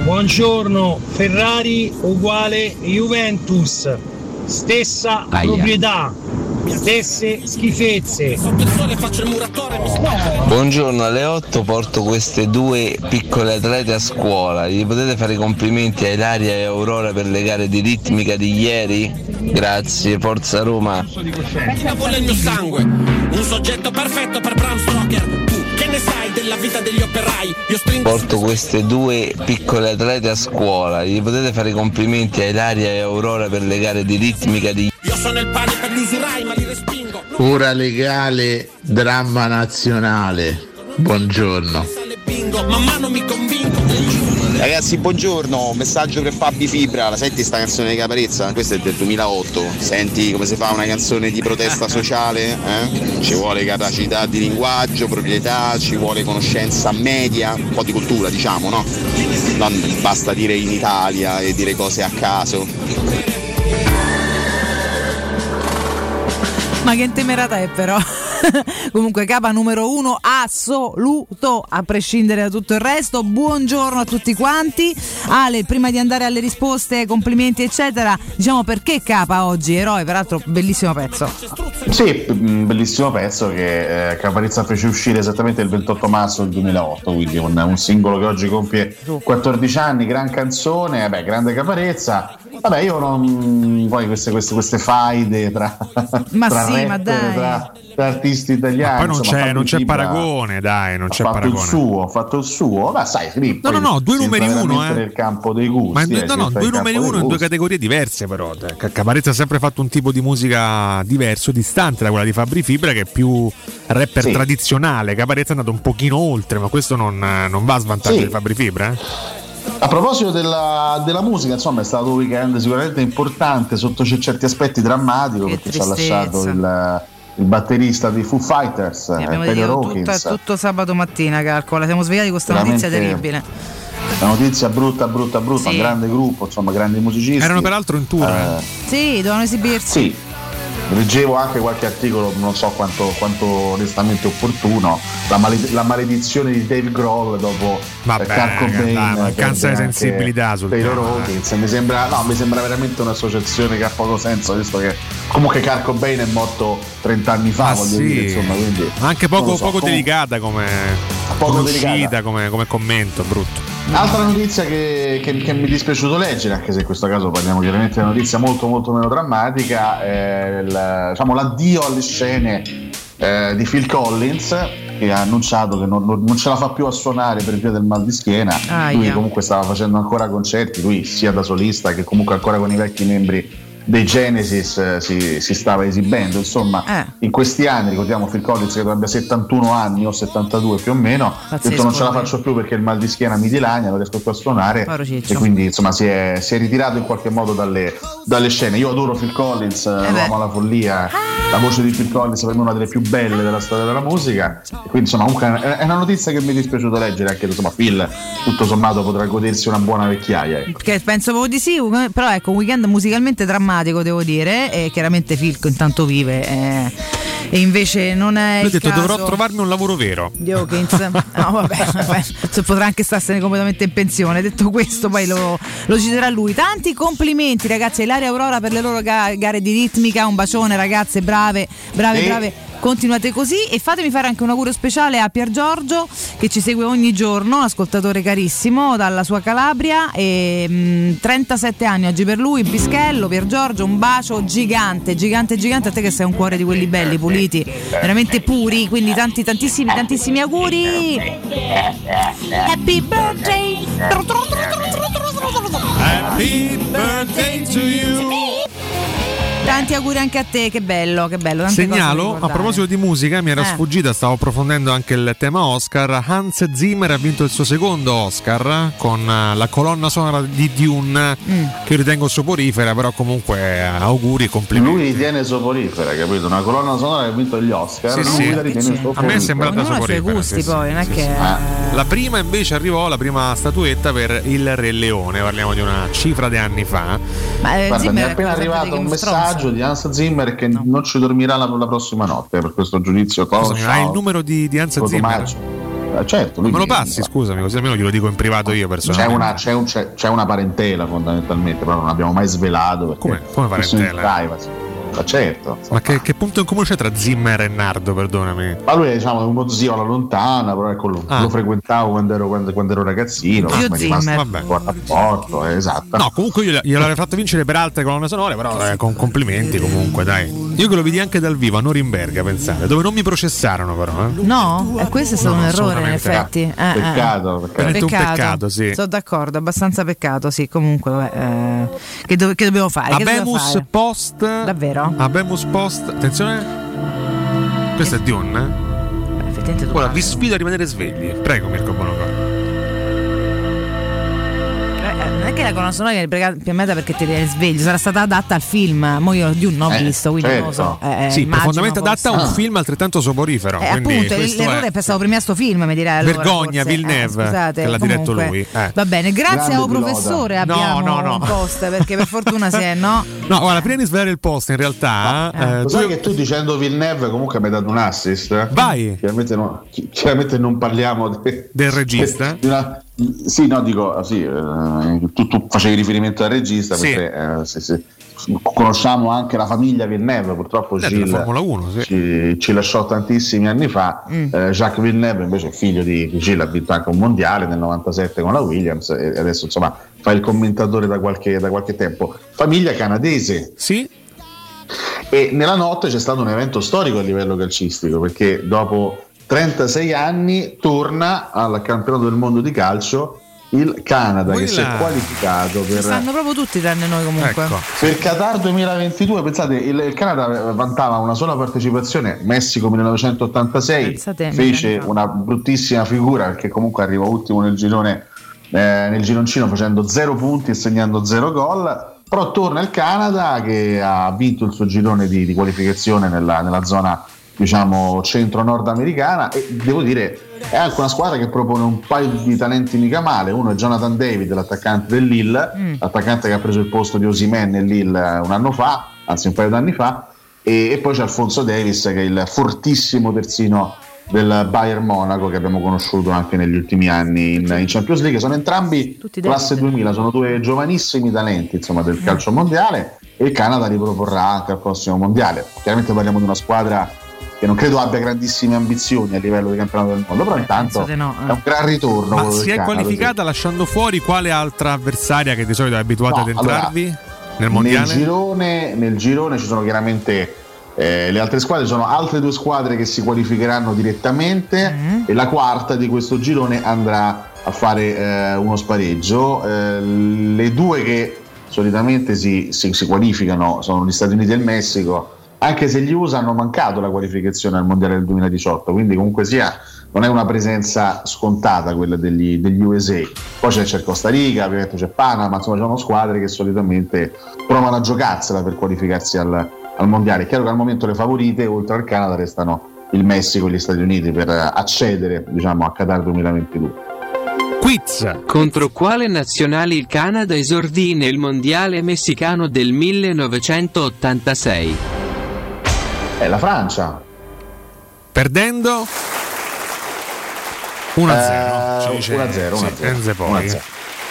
Buongiorno, Ferrari uguale Juventus, stessa proprietà, stesse schifezze. Buongiorno, alle 8 porto queste due piccole atlete a scuola. Gli potete fare i complimenti a Ilaria e Aurora per le gare di ritmica di ieri? Grazie, Forza Roma. Vuole il mio sangue, un soggetto perfetto per Bram Stoker. Ne sai della vita degli operai? Io stringo Porto queste due piccole atlete a scuola. Gli potete fare i complimenti a Ilaria e Aurora per le gare di ritmica di Io sono il pane per gli usurai, ma li respingo. Ora legale, dramma nazionale. Buongiorno. Man mano mi convinco. Ragazzi, buongiorno, messaggio per Fabi Fibra, la senti sta canzone di Caparezza? Questa è del 2008, senti come si fa una canzone di protesta sociale? eh? Ci vuole capacità di linguaggio, proprietà, ci vuole conoscenza media, un po' di cultura diciamo, no? Non basta dire in Italia e dire cose a caso. Ma che temerata è però? Comunque capa numero uno assoluto, a prescindere da tutto il resto. Buongiorno a tutti quanti. Ale, prima di andare alle risposte, complimenti eccetera, diciamo perché capa oggi, eroe, peraltro bellissimo pezzo. Sì, mm, bellissimo pezzo che eh, Caparezza fece uscire esattamente il 28 marzo del 2008, quindi un, un singolo che oggi compie 14 anni, gran canzone, vabbè, grande Caparezza. Vabbè, io non. Poi queste, queste, queste faide tra, Ma tra sì, ma rapper, dai. tra, tra artisti italiani. Poi non insomma, c'è, non c'è paragone, dai, non ha c'è fatto il paragone. suo, ha fatto il suo. Ma sai, Filippo. No, no, no, due numeri uno, eh. nel campo dei gusti. Ma eh, no, no, due numeri uno in due categorie diverse, però. Ca- Caparezza ha sempre fatto un tipo di musica diverso, distante da quella di Fabri Fibra, che è più rapper Sì. tradizionale. Caparezza è andato un pochino oltre, ma questo non, non va a svantaggio Sì. di Fabri Fibra. Eh? A proposito della, della musica, insomma, è stato un weekend sicuramente importante sotto c- certi aspetti drammatico perché ci ha lasciato il, il batterista dei Foo Fighters, eh, Abbiamo detto Hawkins. tutto, tutto sabato mattina, calcola. Siamo svegliati con questa notizia terribile. Una notizia brutta, brutta, brutta, un grande gruppo, insomma, grandi musicisti. Erano peraltro in tour. Eh, Sì, dovevano esibirsi. sì, leggevo anche qualche articolo, non so quanto, quanto onestamente opportuno, la, maled- la maledizione di Dave Grohl dopo Vabbè, Kurt Cobain, di sensibilità sul Taylor tema, eh. Hawkins. Mi sembra, no, mi sembra veramente un'associazione che ha poco senso, visto che comunque Kurt Cobain è morto 30 anni fa, Ah, voglio sì. dire, insomma, quindi Anche poco, so, poco comunque- delicata come, Poco come delicata. uscita, come, come commento, brutto. Altra notizia che, che- che mi è dispiaciuto leggere, anche se in questo caso parliamo chiaramente di una notizia molto molto meno drammatica, è il- diciamo, l'addio alle scene eh, di Phil Collins che ha annunciato che non, non- ce la fa più a suonare per via del mal di schiena. Aia. Lui comunque stava facendo ancora concerti, lui sia da solista che comunque ancora con i vecchi membri dei Genesis eh, si, si stava esibendo. Insomma, Eh. in questi anni, ricordiamo Phil Collins che abbia 71 anni o 72 più o meno, ha detto non ce la faccio più perché il mal di schiena mi dilania, non riesco più a suonare e quindi insomma si è, si è ritirato in qualche modo dalle, dalle scene. Io adoro Phil Collins, eh, lo beh. amo alla follia, la voce di Phil Collins per me è una delle più belle della storia della musica e quindi insomma comunque è è una notizia che mi è dispiaciuto leggere anche insomma Phil tutto sommato potrà godersi una buona vecchiaia. Ecco. Che penso proprio di sì, però ecco, un weekend musicalmente drammatico devo dire, e chiaramente Filco intanto vive. eh. e invece non è Lui ha il detto caso dovrò trovarmi un lavoro vero. di Hawkins. No, vabbè, vabbè, se potrà anche starsene completamente in pensione. Detto questo, poi lo, lo citerà lui. Tanti complimenti, ragazzi, a Ilaria e Aurora per le loro ga- gare di ritmica. Un bacione, ragazze, brave, brave, Sì. brave. Continuate così e fatemi fare anche un augurio speciale a Pier Giorgio che ci segue ogni giorno, ascoltatore carissimo dalla sua Calabria e mh, 37 anni oggi per lui, in Pischello, Pier Giorgio, un bacio gigante, gigante, gigante a te che sei un cuore di quelli belli, puliti, veramente puri, quindi tanti tantissimi tantissimi auguri. Happy birthday. Happy birthday to you. Tanti auguri anche a te, che bello, che bello. tante cose da Segnalo, a proposito di musica, mi era Eh. sfuggita, stavo approfondendo anche il tema Oscar. Hans Zimmer ha vinto il suo secondo Oscar con eh, la colonna sonora di Dune, Mm. che io ritengo soporifera, però comunque eh, auguri e complimenti. Lui ritiene soporifera, capito? Una colonna sonora che ha vinto gli Oscar. Sì, lui sì. la ritiene A soporifera. me è sembrata Ognuno ha i suoi soporifera. gusti sì, sì, poi, non è sì, che- sì. La prima invece arrivò, la prima statuetta per Il Re Leone, parliamo di una cifra di anni fa. Ma eh, Guarda, mi Zimmer è è appena arrivato un messaggio Thrones. di Hans Zimmer che non ci dormirà la, la prossima notte per questo giudizio. Scusami, hai il numero di, di Hans Zimmer? Eh, certo, Me lo passi, scusami, così almeno glielo dico in privato io C'è personalmente. una, c'è, un- c'è- c'è una parentela fondamentalmente, però non abbiamo mai svelato. Come- come parentela? privacy. Ma certo. Ma che, che punto in comune c'è tra Zimmer e Nardo, perdonami? Ma lui è diciamo, uno zio alla lontana, però ecco, lo, Ah. lo frequentavo quando ero, quando, quando ero ragazzino. Zio mi è rimasto Zimmer. un buon rapporto, eh, esatto. No, comunque io gliel'avrei fatto vincere per altre colonne sonore, però eh, con complimenti comunque, dai. Io che lo vidi anche dal vivo a Norimberga, pensate, dove non mi processarono però. Eh. No, e questo è stato No, un errore in effetti. Eh, eh. Peccato, peccato. Veramente un peccato, sì. Sono d'accordo, abbastanza peccato, sì. Comunque, vabbè, eh, che, do- che dobbiamo fare? Abemus? Post. Davvero? Abemus Post. Attenzione. Questo è Dune. eh? Effettivamente Ora vi sfido a rimanere svegli. Prego, Mirko Bonocor. Eh, Non è che la colonna sonora viene prega- piammata perché ti viene sveglio, sarà stata adatta al film. Mo io di un non ho Eh, visto, quindi non lo certo. so. Eh, sì, immagino profondamente forse. adatta a un film altrettanto soporifero. Eh, appunto, l'errore è- è prima a sto film, mi direi allora, Vergogna, forse. Villeneuve, Eh, scusate, che l'ha diretto lui, eh. Va bene, grazie Grande al professore No, abbiamo no, no. un post perché per fortuna si è, no? No, guarda, prima di svelare il post, in realtà. eh, Lo tu- sai che tu dicendo Villeneuve comunque mi hai dato un assist? Vai. Chiaramente, no- chi- chiaramente non parliamo de- del regista. di una- sì, no, dico, sì, eh, tu, tu facevi riferimento al regista Sì. perché eh, sì, sì. conosciamo anche la famiglia Villeneuve, purtroppo della Gilles Formula 1, sì. ci, ci lasciò tantissimi anni fa. Mm. Eh, Jacques Villeneuve invece è figlio di di Gilles, ha vinto anche un mondiale nel 97 con la Williams e adesso insomma fa il commentatore da qualche, da qualche tempo. Famiglia canadese. Sì. E nella notte c'è stato un evento storico a livello calcistico perché dopo 36 anni torna al campionato del mondo di calcio il Canada che si è Quella- qualificato per, stanno proprio tutti tranne noi comunque. Ecco. per Qatar 2022. Pensate, il, il Canada vantava una sola partecipazione, Messico 1986, Pensate, fece una bruttissima figura perché comunque arrivò ultimo nel girone eh, nel gironcino facendo zero punti e segnando zero gol. Però torna il Canada che ha vinto il suo girone di, di qualificazione nella, nella zona diciamo centro-nord americana e devo dire è anche una squadra che propone un paio di talenti mica male. Uno è Jonathan David l'attaccante del Lille Mm. l'attaccante che ha preso il posto di Osimen nel Lille un anno fa anzi un paio d'anni fa e, e poi c'è Alfonso Davis che è il fortissimo terzino del Bayern Monaco che abbiamo conosciuto anche negli ultimi anni in, in Champions League. Sono entrambi classe 2000 sono due giovanissimi talenti insomma, del calcio mondiale e il Canada li proporrà anche al prossimo mondiale. Chiaramente parliamo di una squadra che non credo abbia grandissime ambizioni a livello di campionato del mondo però intanto penso di no, eh. è un gran ritorno Ma si è Canada, qualificata lasciando fuori quale altra avversaria che di solito è abituata No, ad entrarvi allora, nel mondiale? Nel girone, nel girone ci sono chiaramente eh, le altre squadre, sono altre due squadre che si qualificheranno direttamente Mm-hmm. e la quarta di questo girone andrà a fare eh, uno spareggio. Eh, le due che solitamente si, si- si qualificano sono gli Stati Uniti e il Messico, anche se gli USA hanno mancato la qualificazione al Mondiale del 2018, quindi comunque sia non è una presenza scontata quella degli, degli USA. Poi c'è, c'è Costa Rica, ovviamente c'è Panama, insomma sono squadre che solitamente provano a giocarsela per qualificarsi al, al Mondiale. È chiaro che al momento le favorite, oltre al Canada, restano il Messico e gli Stati Uniti per accedere diciamo, a Qatar 2022. Quiz. Contro quale nazionale il Canada esordì nel mondiale messicano del 1986? È la Francia. Perdendo 1-0. ci Eh, dice 1-0, sì, 1-0. Enze poi. 1-0.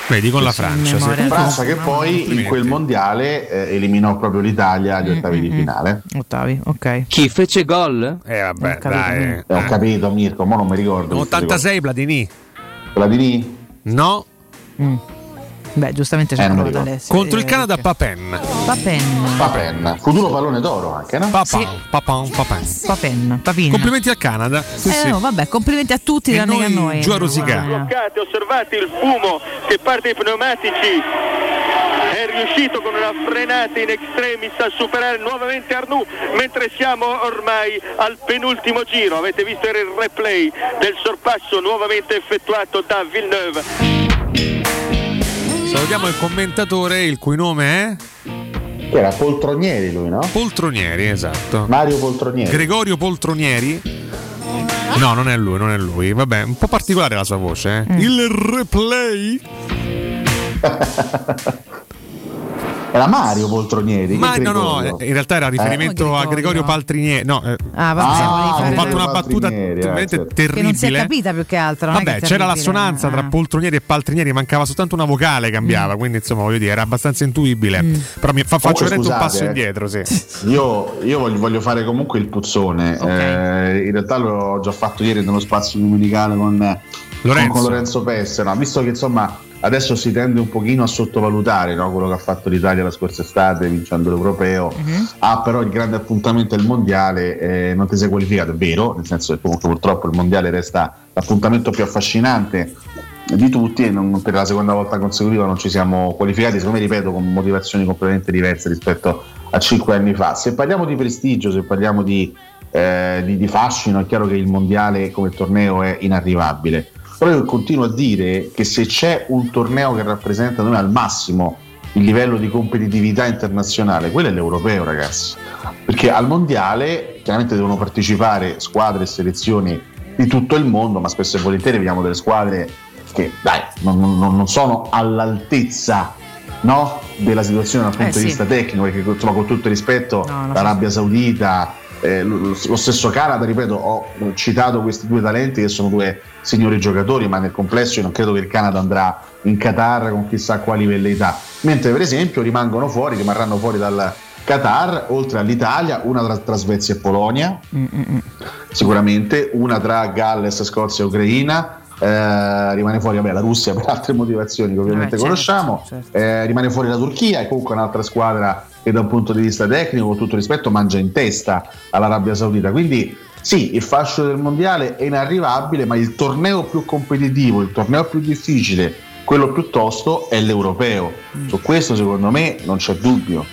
Vedi con la Francia. sì. Francia che poi in quel mondiale eh, eliminò proprio l'Italia agli ottavi di finale. Ottavi, ok. Chi fece gol? Eh vabbè, capito dai. Eh, ho capito Mirko, ma non mi ricordo. 86 Platini. Platini? No. Mm. Beh, giustamente c'è Eh, ricordo. Alessio. Contro il Canada Papen. Papen. Papen, futuro pallone d'oro anche, no? Papan, Papan, Papan. Papen. Papin. Complimenti al Canada. Sì, Eh, sì. no, vabbè, complimenti a tutti, E tranne che a noi noi. giù a rosicare. bloccate, osservate il fumo che parte dai pneumatici. È riuscito con una frenata in extremis a superare nuovamente Arnoux mentre siamo ormai al penultimo giro. Avete visto il replay del sorpasso nuovamente effettuato da Villeneuve. Salutiamo il commentatore, il cui nome è Che era Poltronieri lui, no? Poltronieri, esatto. Mario Poltronieri. Gregorio Poltronieri. No, non è lui, non è lui. Vabbè, un po' particolare la sua voce. Mm. Eh? Il replay. Era Mario Poltronieri. Ma no, no, Gregorio? in realtà era riferimento Eh. a Gregorio Paltrinieri. No, eh, Ah, Ah, ho fatto una battuta Paltrinieri, eh, veramente certo. che non si è terribile. capita più che altro. Vabbè, che c'era terribile. l'assonanza tra Ah. poltronieri e paltrinieri, mancava soltanto una vocale cambiava, quindi insomma voglio dire, era abbastanza intuibile. Però mi fa- faccio veramente un passo eh. indietro, sì. Io, io voglio, voglio fare comunque il puzzone. Eh, in realtà l'ho già fatto ieri nello spazio domenicale con Lorenzo. con, con Lorenzo Pessera. Visto che insomma adesso si tende un pochino a sottovalutare no, quello che ha fatto l'Italia la scorsa estate vincendo l'Europeo, ha però il grande appuntamento del mondiale, eh, non ti sei qualificato, è vero, nel senso che comunque purtroppo il mondiale resta l'appuntamento più affascinante di tutti e non- per la seconda volta consecutiva non ci siamo qualificati, secondo me ripeto con motivazioni completamente diverse rispetto a cinque anni fa. Se parliamo di prestigio, se parliamo di, eh, di- di fascino, è chiaro che il mondiale come torneo è inarrivabile. Però io continuo a dire che se c'è un torneo che rappresenta noi al massimo il livello di competitività internazionale, quello è l'europeo, ragazzi. Perché al mondiale chiaramente devono partecipare squadre e selezioni di tutto il mondo, ma spesso e volentieri vediamo delle squadre che dai, non, non- non sono all'altezza no, della situazione dal Eh, punto sì. di vista tecnico, perché insomma, con tutto il rispetto No, l'Arabia Saudita, eh, lo, lo stesso Canada, ripeto, ho citato questi due talenti che sono due signori giocatori, ma nel complesso io non credo che il Canada andrà in Qatar con chissà quali velleità. Mentre per esempio rimangono fuori, rimarranno fuori dal Qatar, oltre all'Italia, una tra, tra Svezia e Polonia, Mm, mm, mm. sicuramente, una tra Galles, Scozia e Ucraina. eh, rimane fuori vabbè, la Russia per altre motivazioni che ovviamente Eh, certo, conosciamo. certo. Eh, rimane fuori la Turchia, è comunque un'altra squadra che da un punto di vista tecnico, con tutto rispetto, mangia in testa all'Arabia Saudita. Quindi sì, il fascio del mondiale è inarrivabile, ma il torneo più competitivo, il torneo più difficile, quello più tosto è l'europeo. Mm. Su questo secondo me non c'è dubbio.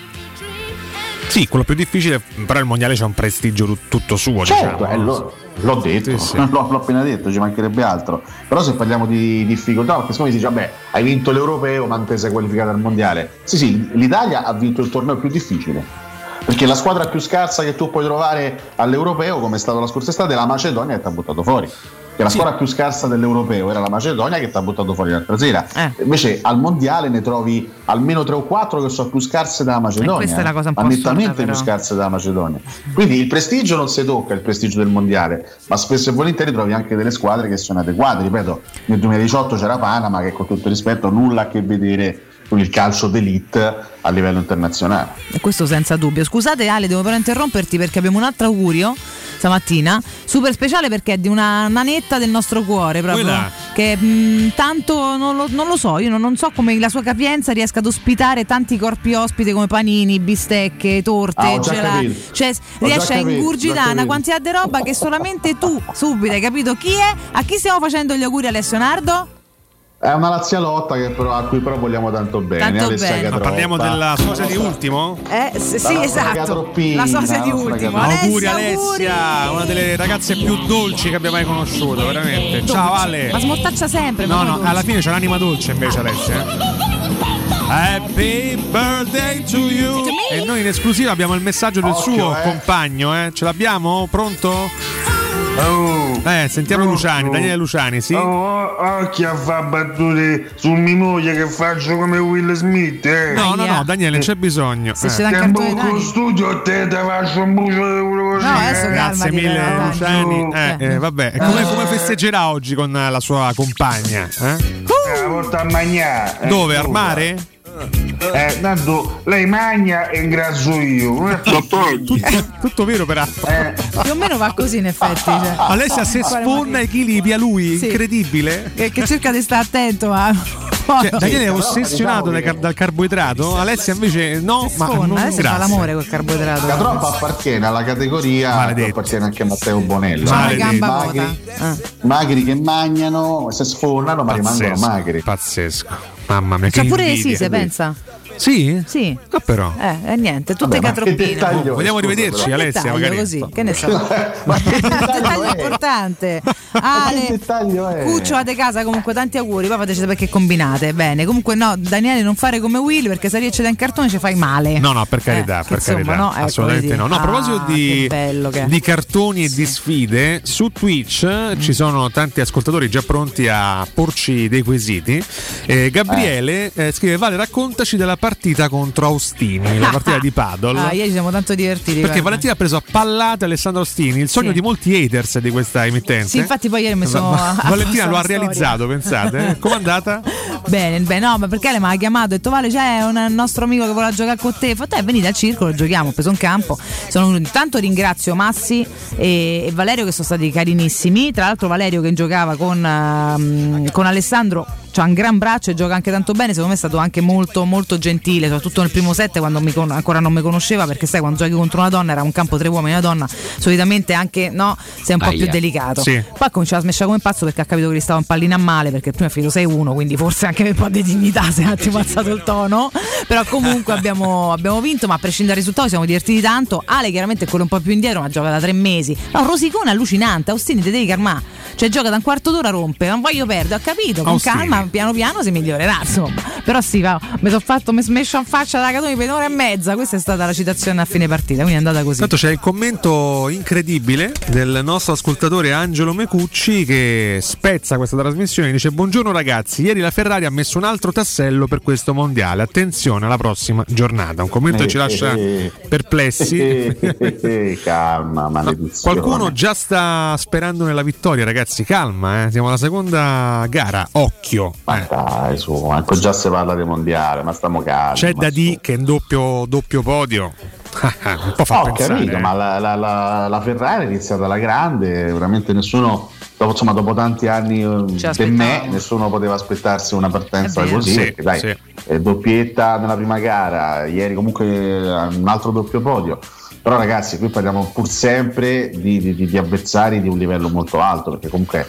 Sì, quello più difficile, però il mondiale c'è un prestigio tu- tutto suo, Certo, diciamo. eh, lo- l'ho detto, Sì, sì. L'ho, l'ho appena detto, ci mancherebbe altro. Però se parliamo di difficoltà, perché siccome si dice, vabbè, hai vinto l'europeo, ma non ti sei qualificato al mondiale. Sì, sì, l'Italia ha vinto il torneo più difficile. Perché la squadra più scarsa che tu puoi trovare all'europeo, come è stato la scorsa estate, è la Macedonia che ti ha buttato fuori. Che la squadra più scarsa dell'europeo era la Macedonia che ti ha buttato fuori l'altra sera. Eh. Invece al mondiale ne trovi almeno 3 o 4 che sono più scarse della Macedonia. questa è una cosa un ma po' nettamente assurda, più scarse della Macedonia. Quindi il prestigio non si tocca, il prestigio del mondiale, ma spesso e volentieri trovi anche delle squadre che sono adeguate. Ripeto, nel 2018 c'era Panama che con tutto il rispetto nulla a che vedere il calcio d'elite a livello internazionale. E questo senza dubbio. Scusate Ale, devo però interromperti perché abbiamo un altro augurio stamattina, super speciale perché è di una nanetta del nostro cuore, proprio Quella. che mh, tanto non lo, non lo so, io non, non so come la sua capienza riesca ad ospitare tanti corpi ospiti come panini, bistecche, torte, Ah, gelati. capito. Cioè riesce a ingurgitare una quantità di roba che solamente tu subito hai capito chi è? A chi stiamo facendo gli auguri Alessio Nardo? È una lazialotta che però, a cui però vogliamo tanto bene. Tanto Alessia bene. Ma parliamo della sosia di ultimo? Eh, sì, nostra esatto. La sosia di ultimo. Catroppina. Auguri Alessia, Alessia, una delle ragazze più dolci che abbia mai conosciuto, veramente. Ciao Ale. Ma smortaccia sempre. No, no, come alla fine c'è l'anima dolce invece Alessia. eh. Happy birthday to you! E noi in esclusiva abbiamo il messaggio del Occhio, suo eh. compagno, eh. Ce l'abbiamo? Pronto? Eh, sentiamo Luciani, Daniele Luciani, sì. Oh, occhi a fare battute su mia moglie che faccio come Will Smith, eh. No, no, no, Daniele, c'è bisogno. Se Eh. c'è da buco studio te te faccio un bucio di quello così. No, adesso eh. Grazie mille però, Luciani. Eh, eh, vabbè, come, come festeggerà oggi con la sua compagna? eh? Eh, la porta a mangiare. eh, Dove? Al mare? Eh, tanto lei magna e ingrasso io. Eh, Tutto vero peraltro. Più o meno va così in effetti. Cioè. Alessia se sfonda equilibria lui, Sì. incredibile. Che, che cerca di stare attento a. Cioè, Daniele è ossessionato car- dal carboidrato, Alessia invece no, ma non Sfonda, adesso fa grazie. l'amore col carboidrato. La troppa appartiene alla categoria Maledetto. appartiene anche a Matteo Bonello. Gamba Magri. Ah. magri che magnano, se sfondano, ma rimangono Pazzesco, magri. pazzesco. Mamma mia, C'ha che pure. Sise, pensa. Sì? Sì. Ah, però. Eh, e niente, tutte ma catroppine. dettaglio, Vogliamo rivederci, però. Alessia, Dettaglio magari. così, che ne so. Ma che Dettaglio è? importante. Ma che Ale, dettaglio è? Cuccio, fate casa comunque tanti auguri, poi fateci sapere che combinate. Bene, comunque no, Daniele non fare come Will perché se riesce da in cartone ci fai male. No, no, per carità, Eh, per insomma, carità. no, ecco, assolutamente no. No, a proposito Ah, di, che di cartoni e di sfide, su Twitch Mm. ci sono tanti ascoltatori già pronti a porci dei quesiti. Eh, Gabriele eh, scrive: Vale, raccontaci della partita contro Austini, la partita di Paddle. Ah, ieri ci siamo tanto divertiti. Perché guarda. Valentina ha preso a pallate Alessandro Austini, il sogno Sì. di molti haters di questa emittente. Sì, infatti poi ieri mi sono. Va- va- Valentina lo ha storia. realizzato, pensate? Com'è andata? Bene, bene, no, ma perché lei mi ha chiamato e detto Vale c'è un nostro amico che vuole giocare con te. Fatto, eh, venite al circolo, giochiamo, ho preso un campo. Sono. Intanto ringrazio Massi e, e Valerio che sono stati carinissimi. Tra l'altro Valerio che giocava con, ehm, con Alessandro ha un gran braccio e gioca anche tanto bene. Secondo me è stato anche molto, molto gentile, soprattutto nel primo set quando mi con- ancora non mi conosceva. Perché sai, quando giochi contro una donna era un campo tre uomini e una donna, solitamente anche no, sei un po' Aia. più delicato. Sì. Poi ha cominciato a smesciare come pazzo perché ha capito che gli stava un pallino a male perché prima è finito 6-1, quindi forse anche per un po' di dignità si è un attimo alzato il tono. Però comunque abbiamo, abbiamo vinto, ma a prescindere dal risultato siamo divertiti tanto. Ale chiaramente è quello un po' più indietro, ma gioca da tre mesi. No, Rosicone allucinante, Austini te devi calmare. Cioè gioca da un quarto d'ora rompe, non voglio perdere, ho capito, con Austini. calma, piano piano si migliorerà, insomma. Però sì, va, mi sono fatto, mi smescio in faccia da Catoni per un'ora e mezza. Questa è stata la citazione a fine partita, quindi è andata così. Tanto c'è il commento incredibile del nostro ascoltatore Angelo Mecucci che spezza questa trasmissione e dice buongiorno ragazzi, ieri la Ferrari ha messo un altro tassello per questo mondiale, attenzione alla prossima giornata, un commento che ci lascia perplessi. Eh, Calma, maledizione. Qualcuno già sta sperando nella vittoria ragazzi, calma, eh. siamo alla seconda gara, occhio. Ma eh. dai, su, ecco già si parla di mondiale, ma stiamo calmi. C'è da dire che è un doppio, doppio podio. un po' fa Ho pensare. capito, eh. ma la, la- la- la Ferrari è iniziata alla grande, veramente nessuno, dopo, insomma, dopo tanti anni eh, per me, aspettavamo. nessuno poteva aspettarsi una partenza vero. così, Sì, perché dai, sì. eh, doppietta nella prima gara, ieri comunque eh, un altro doppio podio. Però ragazzi, qui parliamo pur sempre di, di- di- di avversari di un livello molto alto, perché comunque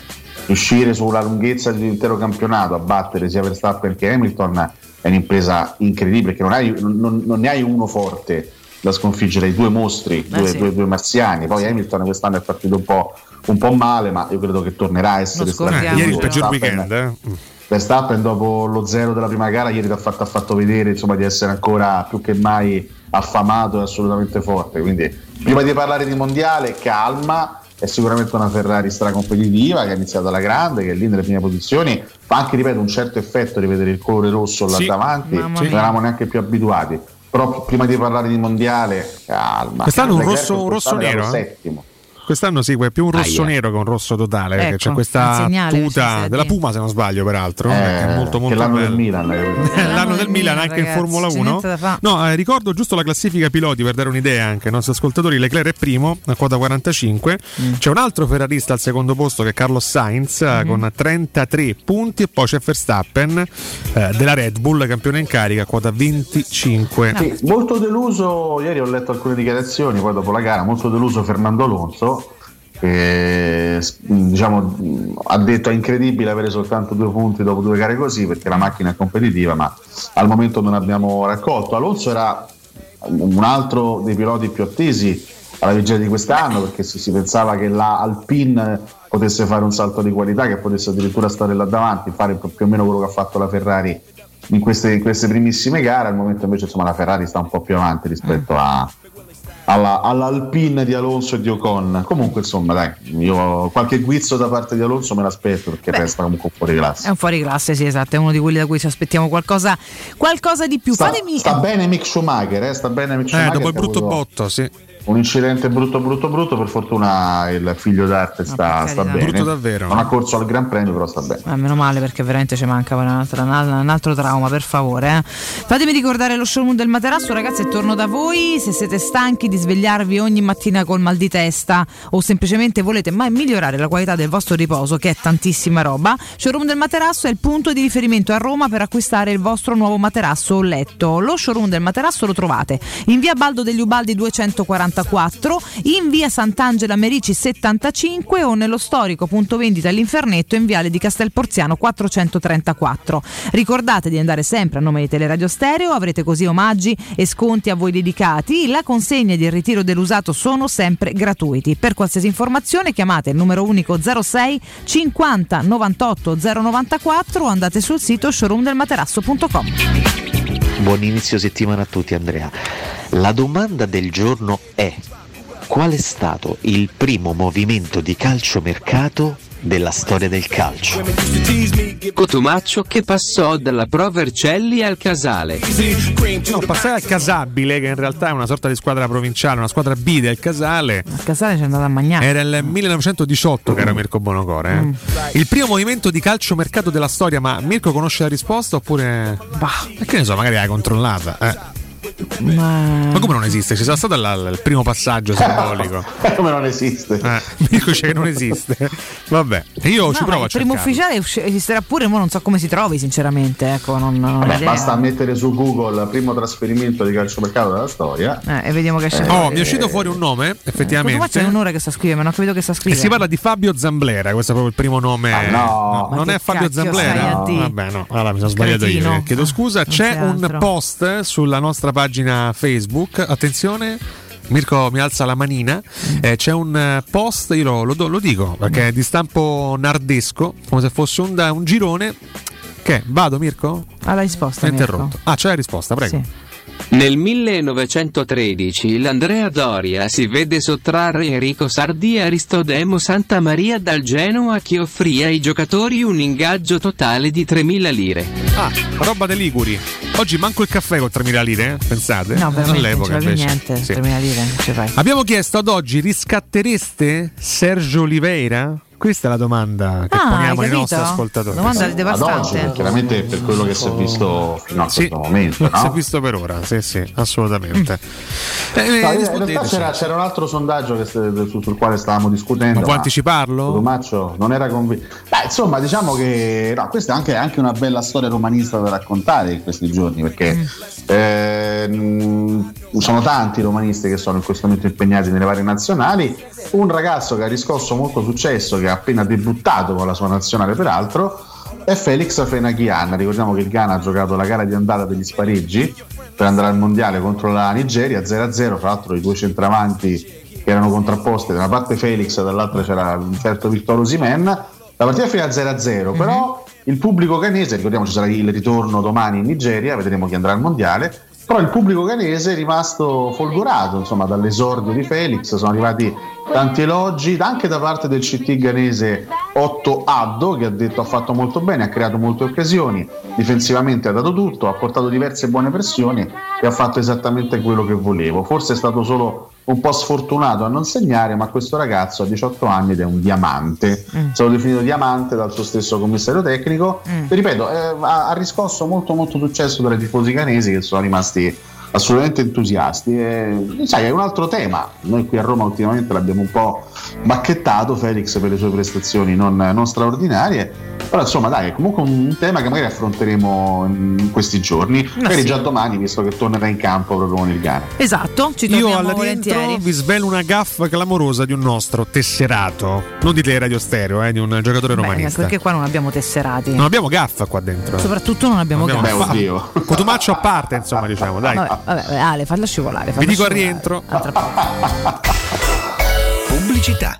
riuscire sulla lunghezza di un intero campionato a battere sia Verstappen che Hamilton è un'impresa incredibile, perché non, hai- non- non ne hai uno forte da sconfiggere, hai due mostri, due, sì. due- due marziani. Poi Hamilton quest'anno è partito un po', un po' male, ma io credo che tornerà a essere scordiamo. Eh, ieri il peggior Verstappen- weekend. eh. Verstappen dopo lo zero della prima gara ieri ti ha fatto, ha fatto vedere insomma, di essere ancora più che mai affamato e assolutamente forte quindi prima di parlare di mondiale calma è sicuramente una Ferrari stracompetitiva che ha iniziato alla grande che è lì nelle prime posizioni. Fa anche ripeto un certo effetto di vedere il colore rosso là Sì. davanti. non eravamo neanche più abituati. Però prima di parlare di mondiale calma. Quest'anno un rosso- un rosso nero, eh? settimo Quest'anno sì, è più un rosso nero che un rosso totale, perché Ecco, c'è questa segnale tuta della Puma, se non sbaglio, peraltro, Eh, che è molto che molto l'anno del bello. Milan eh. L'anno del Milan anche in ragazzi, Formula c'è 1. niente da fa. No, eh, ricordo giusto la classifica piloti per dare un'idea anche ai nostri ascoltatori. Leclerc è primo a quota 45. Mm. C'è un altro ferrarista al secondo posto che è Carlos Sainz eh, con 33 punti e poi c'è Verstappen eh, della Red Bull, campione in carica a quota 25. Sì, molto deluso, ieri ho letto alcune dichiarazioni, poi dopo la gara, molto deluso Fernando Alonso, s- diciamo, ha detto è incredibile avere soltanto due punti dopo due gare così perché la macchina è competitiva, ma al momento non abbiamo raccolto. Alonso era un altro dei piloti più attesi alla vigilia di quest'anno perché si, si pensava che la Alpine potesse fare un salto di qualità, che potesse addirittura stare là davanti, fare più o meno quello che ha fatto la Ferrari in queste, in queste primissime gare. Al momento invece insomma, la Ferrari sta un po' più avanti rispetto a, alla, all'Alpine di Alonso e di Ocon. Comunque, insomma, dai, io qualche guizzo da parte di Alonso me l'aspetto perché resta comunque un fuori classe. È un fuori classe, sì, esatto, è uno di quelli da cui ci aspettiamo qualcosa, qualcosa di più. Sta, Fatemi sta bene Mick Schumacher, eh, sta bene Mick Eh, Schumacher. dopo il brutto avuto botto, sì. Un incidente brutto, brutto, brutto. Per fortuna il figlio d'arte sta, sta bene. Brutto davvero. Non ha corso al Gran Premio, però sta bene. Eh, meno male perché veramente ci manca un altro, un altro trauma, per favore. eh. Fatemi ricordare lo showroom del materasso, ragazzi, e torno da voi. Se siete stanchi di svegliarvi ogni mattina col mal di testa o semplicemente volete mai migliorare la qualità del vostro riposo, che è tantissima roba, showroom del materasso è il punto di riferimento a Roma per acquistare il vostro nuovo materasso o letto. Lo showroom del materasso lo trovate in via Baldo degli Ubaldi 244, in via Sant'Angela Merici 75 o nello storico punto vendita all'Infernetto in viale di Castelporziano 434. Ricordate di andare sempre a nome di Teleradio Stereo, avrete così omaggi e sconti a voi dedicati. La consegna ed il ritiro dell'usato sono sempre gratuiti. Per qualsiasi informazione chiamate il numero unico 06 50 98 094 o andate sul sito showroomdelmaterasso.com. Buon inizio settimana a tutti Andrea. La domanda del giorno è qual è stato il primo movimento di calciomercato della storia del calcio? Cotumaccio che passò dalla Pro Vercelli al Casale. No, passare al Casabile, che in realtà è una sorta di squadra provinciale, una squadra B del Casale. A Casale c'è andata a mangiare. Era il 1918 che era Mirko Bonocore. eh. Mm. Il primo movimento di calcio mercato della storia, ma Mirko conosce la risposta oppure. Bah, e che ne so, magari l'hai controllata. eh. Ma... Ma come non esiste? Ci sarà stato la- la- il primo passaggio simbolico. come non esiste? Eh, dice che non esiste. Vabbè, e io No, ci ma provo a il primo cercare. ufficiale esisterà pure, ma non so come si trovi, sinceramente. Ecco, non, non Vabbè, basta mettere su Google primo trasferimento di calciomercato della storia. Eh, e vediamo che c'è. Oh, mi è uscito fuori un nome, Qua effettivamente. c'è un'ora che sta scrivendo, non ho capito che sta E scrivendo. si parla di Fabio Zamblera, questo è proprio il primo nome. Ah, no. Ma non è Fabio Zamblera. dire? Vabbè, no, allora mi sono sbagliato Cretino. io. Chiedo scusa. C'è c'è un altro. post sulla nostra pagina Facebook. Attenzione. Mirko mi alza la manina. Eh, c'è un eh, post, io lo, lo dico perché è di stampo nardesco, come se fosse un, un girone. Che vado, Mirko? Alla risposta. È Mirko. interrotto. Ah, c'è la risposta, prego. Nel 1913 l'Andrea Doria si vede sottrarre Enrico Sardi e Aristodemo Santa Maria dal Genoa che offrì ai giocatori un ingaggio totale di 3.000 lire. Ah, roba dei Liguri. Oggi manco il caffè con 3.000 lire, eh? pensate? No, veramente non All'epoca più invece. niente. Sì. 3.000 lire, non ci fai. Abbiamo chiesto ad oggi riscattereste Sergio Oliveira? Questa è la domanda che Ah, poniamo ai nostri ascoltatori. Domanda Ad devastante. oggi, chiaramente per quello che si è visto fino a Sì, questo momento. si è No? visto per ora, sì, sì, assolutamente. Eh, No, in realtà c'era, c'era un altro sondaggio che st- su- sul quale stavamo discutendo. Ma può ma anticiparlo? Romaccio non era convinto. Beh, insomma, diciamo che no, questa è anche, anche una bella storia romanista da raccontare in questi giorni, perché ehm, sono tanti i romanisti che sono in questo momento impegnati nelle varie nazionali. Un ragazzo che ha riscosso molto successo, che ha appena debuttato con la sua nazionale, peraltro, è Felix Fenaghian. Ricordiamo che il Ghana ha giocato la gara di andata degli spareggi per andare al mondiale contro la Nigeria 0-0. Tra l'altro, i due centravanti che erano contrapposte, da una parte Felix, dall'altra c'era un certo Vittorio Simen. La partita fino a 0-0, però il pubblico ghanese, ricordiamo ci sarà il ritorno domani in Nigeria, vedremo chi andrà al mondiale. Però il pubblico ghanese è rimasto folgorato insomma, dall'esordio di Felix, sono arrivati tanti elogi anche da parte del CT ghanese Otto Addo che ha detto ha fatto molto bene, ha creato molte occasioni, difensivamente ha dato tutto, ha portato diverse buone pressioni e ha fatto esattamente quello che volevo. Forse è stato solo un po' sfortunato a non segnare, ma questo ragazzo ha 18 anni ed è un diamante. Mm. Stato definito diamante dal suo stesso commissario tecnico. Mm. E ripeto, eh, ha, ha riscosso molto molto successo tra i tifosi canesi che sono rimasti assolutamente entusiasti. E, sai, è un altro tema. Noi qui a Roma ultimamente l'abbiamo un po' bacchettato Felix per le sue prestazioni non, non straordinarie. Però insomma dai, è comunque un tema che magari affronteremo in questi giorni, magari sì. già domani, visto che tornerà in campo proprio con il Ghana. Esatto, ci Io torniamo al rientro volentieri. vi svelo una gaffa clamorosa di un nostro tesserato, non di Radio Stereo, eh, di un giocatore Beh, romanista. perché qua non abbiamo tesserati. Non abbiamo gaffa qua dentro. Soprattutto non abbiamo Non abbiamo fa- Cotumaccio a parte, insomma, diciamo, dai. Vabbè, vabbè, Ale, falla scivolare. Vi falla dico al scivolare. rientro. A tra poco. Pubblicità.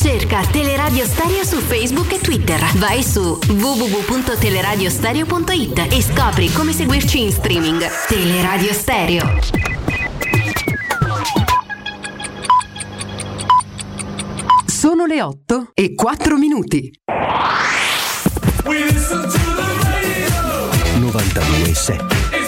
Cerca Teleradio Stereo su Facebook e Twitter. Vai su www.teleradiostereo.it e scopri come seguirci in streaming. Teleradio Stereo. Sono le 8 e 4 minuti. 92.7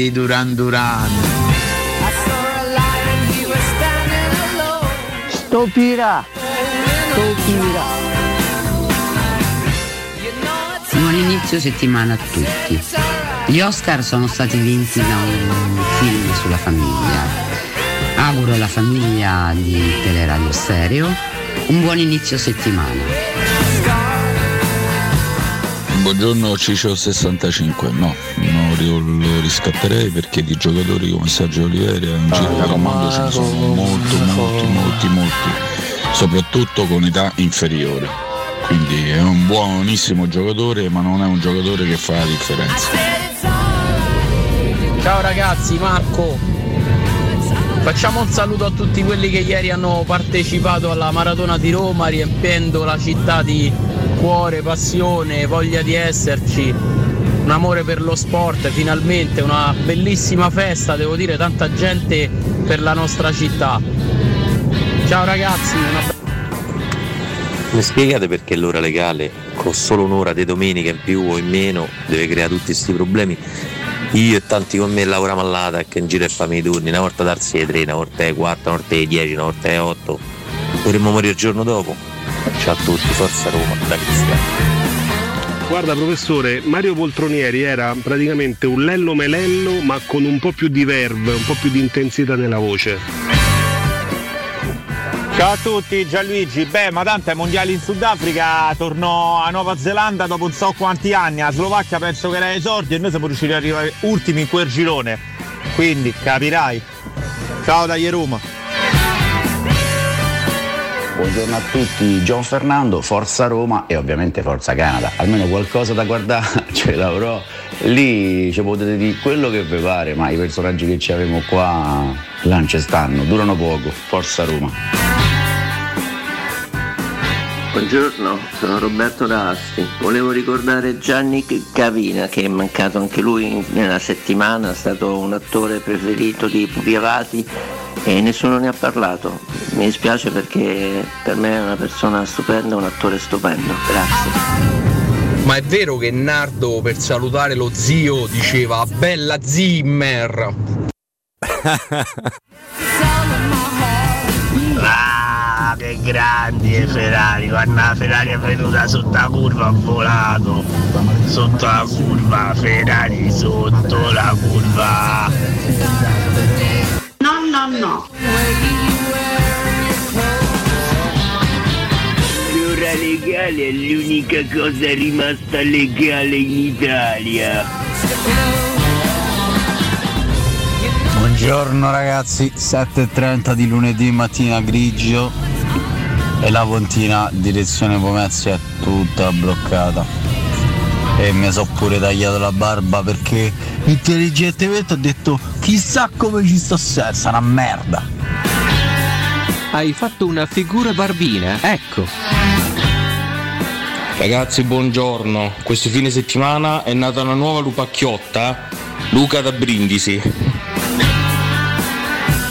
Grandi Duran Duran. Stopira! Stopira! Buon inizio settimana a tutti. Gli Oscar sono stati vinti da un film sulla famiglia. Auguro alla famiglia di Teleradio Stereo un buon inizio settimana. Buongiorno Ciccio 65, no, non lo riscatterei perché di giocatori come Sergio Oliveira in giro per il mondo ce ne sono molti, molti, molti, molti, soprattutto con età inferiore. Quindi è un buonissimo giocatore ma non è un giocatore che fa la differenza. Ciao ragazzi, Marco. Facciamo un saluto a tutti quelli che ieri hanno partecipato alla maratona di Roma riempiendo la città di cuore, passione, voglia di esserci, un amore per lo sport, finalmente una bellissima festa, devo dire tanta gente per la nostra città. Ciao ragazzi, una Mi spiegate perché l'ora legale, con solo un'ora di domenica in più o in meno, deve creare tutti questi problemi? Io e tanti con me lavoriamo all'ATA che in giro e fammi i turni, una volta darsi le 3, una volta le 4, una volta le 10, una volta le 8. Dovremmo morire il giorno dopo. Ciao a tutti, forza Roma, da Cristiano. Guarda professore, Mario Poltronieri era praticamente un Lello Melello ma con un po' più di verve, un po' più di intensità nella voce. Ciao a tutti, Gianluigi. Beh, ma tanto ai mondiali in Sudafrica tornò a Nuova Zelanda dopo non so quanti anni. La Slovacchia penso che era esordio e noi siamo riusciti ad arrivare ultimi in quel girone. Quindi capirai. Ciao da Roma. Buongiorno a tutti, Gian Fernando, Forza Roma e ovviamente Forza Canada. Almeno qualcosa da guardare ce l'avrò. Lì ci potete dire quello che vi pare, ma i personaggi che ci abbiamo qua non ci stanno, durano poco. Forza Roma. Buongiorno, sono Roberto Rasti. Volevo ricordare Gianni Cavina che è mancato anche lui nella settimana, è stato un attore preferito di Pupi Avati e nessuno ne ha parlato. Mi dispiace perché per me è una persona stupenda, un attore stupendo. Grazie. Ma è vero che Nardo per salutare lo zio diceva bella Zimmer? Che grandi è Ferrari, quando la Ferrari è venuta sotto la curva ha volato. Sotto la curva, Ferrari sotto la curva. No, no, no. L'ora legale è l'unica cosa rimasta legale in Italia. Buongiorno ragazzi, 7.30 di lunedì mattina grigio e la pontina direzione Pomezia è tutta bloccata. E mi so pure tagliato la barba perché intelligentemente ho detto chissà come ci sto senza, una merda. Hai fatto una figura barbina, ecco. Ragazzi, buongiorno. Questo fine settimana è nata una nuova lupacchiotta, Luca da Brindisi.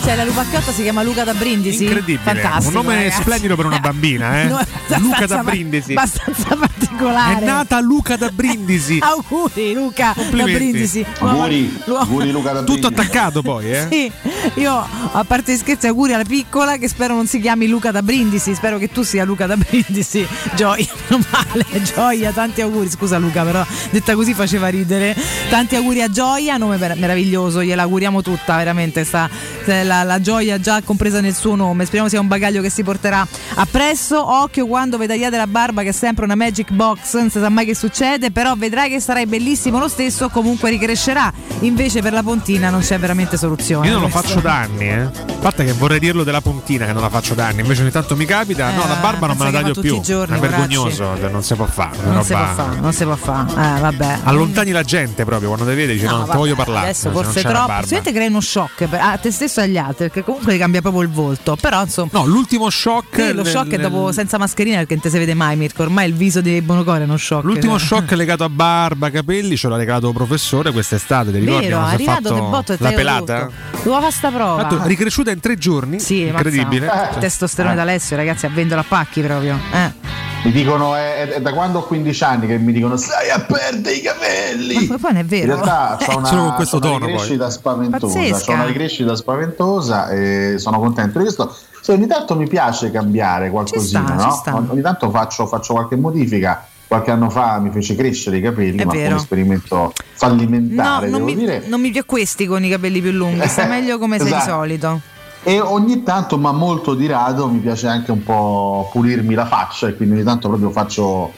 Cioè la lupacchiotta si chiama Luca da Brindisi. Incredibile, Fantastico. un nome ragazzi. splendido per una bambina, eh? No, Luca da Brindisi. Abbastanza particolare. È nata Luca da Brindisi. Auguri Luca da. Brindisi. Auguri, auguri Luca da Tutto attaccato poi, eh? Sì, io a parte gli scherzi auguri alla piccola che spero non si chiami Luca da Brindisi, spero che tu sia Luca da Brindisi. Gioia, male, Gioia, tanti auguri. Scusa Luca, però detta così faceva ridere. Tanti auguri a Gioia, nome mer- meraviglioso, gliela auguriamo tutta, veramente sta la, la gioia già compresa nel suo nome. Speriamo sia un bagaglio che si porterà appresso. Occhio quando vi tagliate la barba che è sempre una magic box, non si sa mai che succede, però vedrai che sarai bellissimo lo stesso, comunque ricrescerà. Invece per la pontina non c'è veramente soluzione. Io non lo Questo- faccio da anni, eh. A parte che vorrei dirlo della puntina che non la faccio da anni, invece ogni tanto mi capita. no, Eh, la barba non me la taglio più. giorni, è vergognoso, poracci. non si può fare. Non si può roba- fare, non si può fare. Eh, vabbè. Allontani la gente proprio quando te vede, dici no, non te vabbè, voglio parlare. Adesso non forse troppo. Sicuramente crea uno shock a te stesso e agli altri, perché comunque cambia proprio il volto. Però insomma. No, l'ultimo shock. Sì, lo shock è dopo senza mascherina perché non ti si vede mai, Mirko. Ormai il viso di Bonocore è uno shock. L'ultimo Cioè. shock legato a barba, capelli, ce l'ha regalato professore quest'estate, ti ricordi? Vero, è arrivato che botto la pelata? Devo fare sta prova. Tanto, ricresciuta in tre giorni, Sì, incredibile. mazza, Il testosterone Eh. d'Alessio, ragazzi, a vendola a pacchi proprio. Eh. Mi dicono, è, è da quando ho 15 anni che mi dicono stai a perdere i capelli. Ma poi non è vero. In realtà c'ho una, con questo c'ho una tono, poi. ricrescita spaventosa. Pazzesca. Una ricrescita spaventosa e sono contento di questo. Se ogni tanto mi piace cambiare qualcosina, sta, no? ogni tanto faccio, faccio qualche modifica. Qualche anno fa mi fece crescere i capelli, È ma vero. come esperimento No, fallimentare, non devo mi, dire. non mi più questi con i capelli più lunghi, sta meglio come sei di Esatto. solito. E ogni tanto, ma molto di rado, mi piace anche un po' pulirmi la faccia e quindi ogni tanto proprio faccio.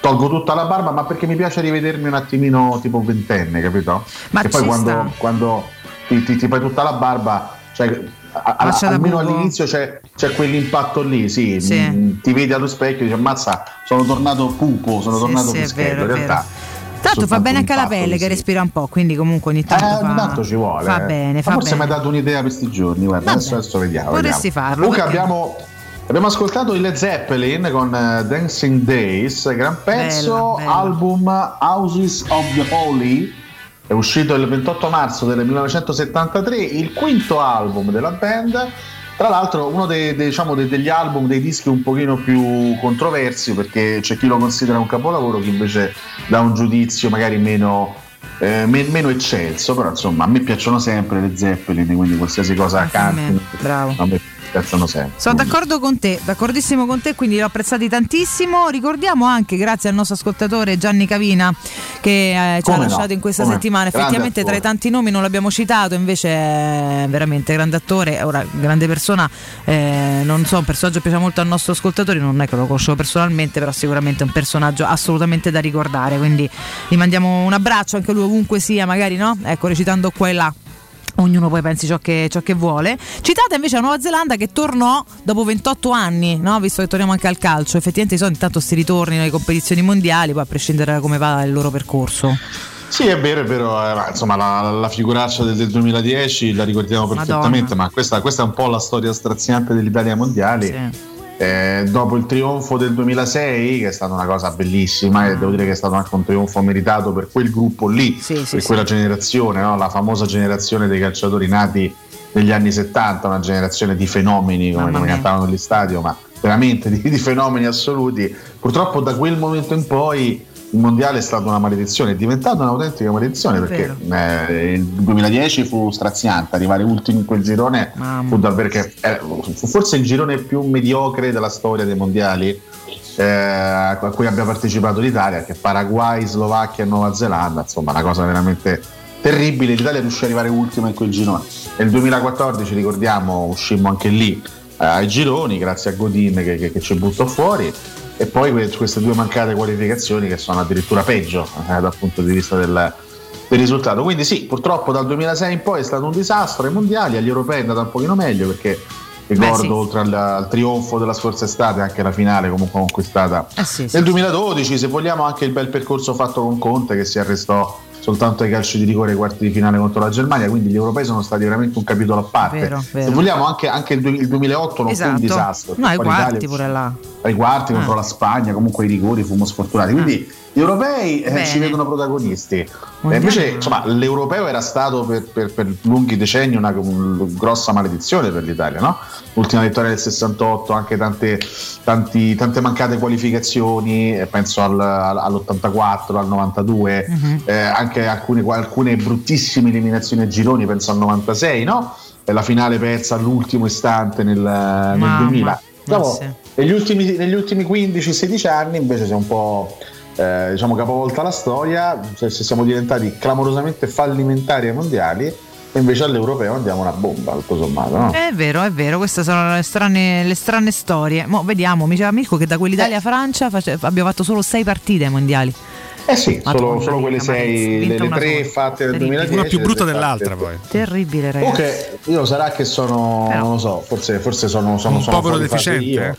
Tolgo tutta la barba, ma perché mi piace rivedermi un attimino tipo ventenne, capito? Ma e poi quando, quando ti, ti, ti fai tutta la barba, cioè, a- a- almeno all'inizio c'è, c'è quell'impatto lì, sì, Sì. mm, ti vedi allo specchio e dici ammazza, sono tornato pupo, sono Sì, tornato sì, pischello. In realtà l'altro fa bene anche alla pelle che respira un po', quindi comunque ogni tanto, Eh, fa, tanto ci vuole. fa eh. bene, fa forse bene. mi ha dato un'idea questi giorni. Guarda, adesso, adesso vediamo. Vediamo. farlo, Luca, perché- abbiamo, abbiamo ascoltato i Led Zeppelin con eh, Dancing Days, gran pezzo, Bella, bella. album Houses of the Holy. È uscito il 28 marzo del 1973, il quinto album della band. Tra l'altro uno dei- dei- diciamo, dei- degli album, dei dischi un pochino più controversi perché c'è chi lo considera un capolavoro, chi invece dà un giudizio magari meno, eh, me- meno eccelso, però insomma a me piacciono sempre le Zeppelin, quindi qualsiasi cosa cantino, bravo. a piacciono sempre. Sono d'accordo con te, d'accordissimo con te, quindi li ho apprezzati tantissimo. Ricordiamo anche, grazie al nostro ascoltatore Gianni Cavina, che eh, ci ha Come no, lasciato in questa come no. settimana. Grande Effettivamente tra i attore. tanti nomi non l'abbiamo citato, invece è veramente grande attore, ora grande persona. eh, non so, un personaggio che piace molto al nostro ascoltatore, non è che lo conoscevo personalmente, però sicuramente è un personaggio assolutamente da ricordare. Quindi gli mandiamo un abbraccio anche lui ovunque sia, magari no? Ecco, recitando qua e là. Ognuno poi pensi ciò che, ciò che vuole. Citata invece la Nuova Zelanda che tornò dopo 28 anni, no? visto che torniamo anche al calcio. Effettivamente solito intanto si ritorni nelle competizioni mondiali, poi a prescindere da come va il loro percorso. Sì, è vero, è vero, eh, ma insomma la, la figuraccia del, del 2010 la ricordiamo perfettamente, ma questa, questa è un po' la storia straziante dell'Italia mondiali. Eh, dopo il trionfo del 2006, che è stata una cosa bellissima, e devo dire che è stato anche un trionfo meritato per quel gruppo lì, per sì, quella generazione, no? la famosa generazione dei calciatori nati negli anni 70, una generazione di fenomeni come, Mamma cantavano negli stadio, ma veramente di, di fenomeni assoluti. Purtroppo da quel momento in poi il mondiale è stata una maledizione, è diventata un'autentica maledizione perché eh, il 2010 fu straziante, arrivare ultimi in quel girone fu davvero che eh, fu forse il girone più mediocre della storia dei mondiali eh, a cui abbia partecipato l'Italia, che Paraguay, Slovacchia e Nuova Zelanda, insomma una cosa veramente terribile, l'Italia riuscì ad arrivare ultima in quel girone. Nel 2014 ricordiamo uscimmo anche lì eh, ai gironi grazie a Godin che, che- che ci buttò fuori e poi que- queste due mancate qualificazioni che sono addirittura peggio eh, dal punto di vista del, del risultato. Quindi sì, purtroppo dal 2006 in poi è stato un disastro ai mondiali, agli europei è andata un pochino meglio perché ricordo sì. oltre al, al trionfo della scorsa estate anche la finale comunque conquistata Eh sì, sì. nel 2012, se vogliamo anche il bel percorso fatto con Conte che si arrestò soltanto ai calci di rigore ai quarti di finale contro la Germania, quindi gli europei sono stati veramente un capitolo a parte. Vero, vero. Se vogliamo anche, anche il du- il 2008 non fu Esatto. un disastro. No, ai quarti pure là. ai quarti Ah. contro la Spagna, comunque i rigori fummo sfortunati. Quindi gli europei eh, ci vedono protagonisti. Eh, invece, insomma, l'europeo era stato per, per- per lunghi decenni una, una grossa maledizione per l'Italia, no? L'ultima vittoria del 68, anche tante, tanti- tante mancate qualificazioni, eh, penso al- al- all'84, al 92, Mhm. eh, anche alcune, alcune bruttissime eliminazioni a gironi, penso al 96, no? E la finale persa all'ultimo istante nel, nel Mamma, 2000. ma sì. negli ultimi, negli ultimi 15-16 anni invece si è un po' eh, diciamo capovolta la storia, cioè, se siamo diventati clamorosamente fallimentari ai mondiali e invece all'europeo andiamo una bomba tutto sommato. No? È vero, è vero, queste sono le strane, le strane storie. Mo vediamo, mi diceva Mirko che da quell'Italia-Francia face- abbiamo fatto solo sei partite ai mondiali. Eh sì, solo, Madonna solo quelle sei, le, tre sola. fatte nel Terribile. 2010. Una più brutta dell'altra poi. Terribile, ragazzi. Comunque, io sarà che sono, non lo so, forse, forse sono, sono, Un sono povero deficiente. io.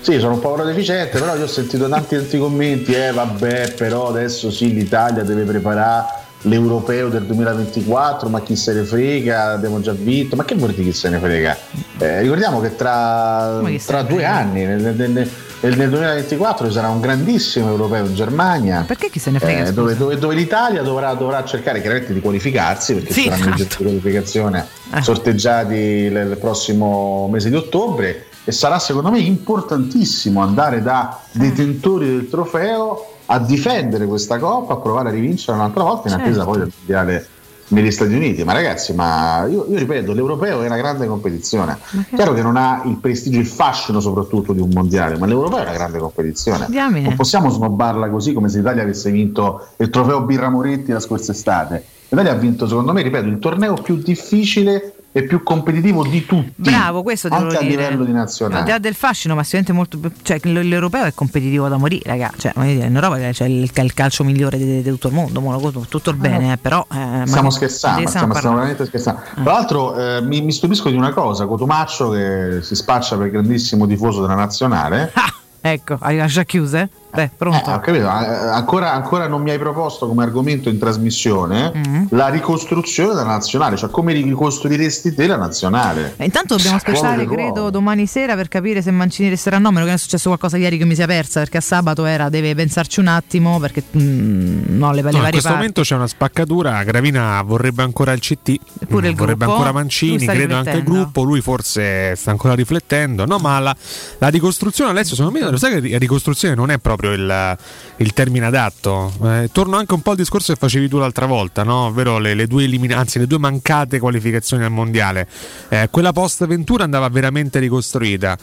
Sì, sono un povero deficiente, però io ho sentito tanti tanti commenti, eh vabbè, però adesso sì, l'Italia deve preparare l'europeo del 2024, ma chi se ne frega, abbiamo già vinto, ma che vuol dire chi se ne frega? Eh, ricordiamo che tra, se tra due frega? anni, nel, nel- nel- nel 2024 ci sarà un grandissimo europeo in Germania. Perché chi se ne frega? Eh, dove, dove- dove l'Italia dovrà, dovrà cercare chiaramente di qualificarsi perché Sì, ci saranno i esatto. gesti di qualificazione Eh. sorteggiati il, il prossimo mese di ottobre e sarà secondo me importantissimo andare da detentori del trofeo a difendere questa coppa, a provare a rivincere un'altra volta in attesa Certo. poi del mondiale negli Stati Uniti. Ma ragazzi, ma io, io ripeto, l'europeo è una grande competizione. Chiaro che non ha il prestigio, il fascino soprattutto di un mondiale, ma l'europeo è una grande competizione. Diamine. Non possiamo snobbarla così come se l'Italia avesse vinto il trofeo Birra Moretti la scorsa estate. L'Italia ha vinto, secondo me, ripeto, il torneo più difficile e più competitivo di tutti. Bravo, questo devo anche a dire. livello di Al di nazionale. là del fascino, ma sicuramente molto cioè, l'europeo è competitivo da morire, raga. Cioè, dire, in Europa c'è il, il calcio migliore di, di tutto il mondo, tutto il bene, eh, però. eh, ma- Stiamo scherzando, stiamo, stiamo veramente scherzando. Tra l'altro eh, mi, mi stupisco di una cosa, Cotumaccio che si spaccia per grandissimo tifoso della nazionale. Ecco, hai lasciato chiuse? Beh, pronto. Eh, ho capito, eh, ancora, ancora non mi hai proposto come argomento in trasmissione Mm. la ricostruzione della nazionale, cioè come ricostruiresti te la nazionale. E intanto dobbiamo aspettare, credo, ruolo. domani sera per capire se Mancini resterà o no. Meno che non è successo qualcosa ieri che mi si è persa perché a sabato era deve pensarci un attimo perché mm, no, le, le No, in questo parti. momento c'è una spaccatura. Gravina vorrebbe ancora il CT, Pure il mm, vorrebbe gruppo. ancora Mancini, credo anche il gruppo. Lui forse sta ancora riflettendo. No, ma la, la ricostruzione, Alessio, secondo me, lo sai che la ricostruzione non è proprio il, il termine adatto. Eh, torno anche un po' al discorso che facevi tu l'altra volta, no? ovvero le, le due elimina- anzi, le due mancate qualificazioni al mondiale. Eh, quella post Ventura andava veramente ricostruita.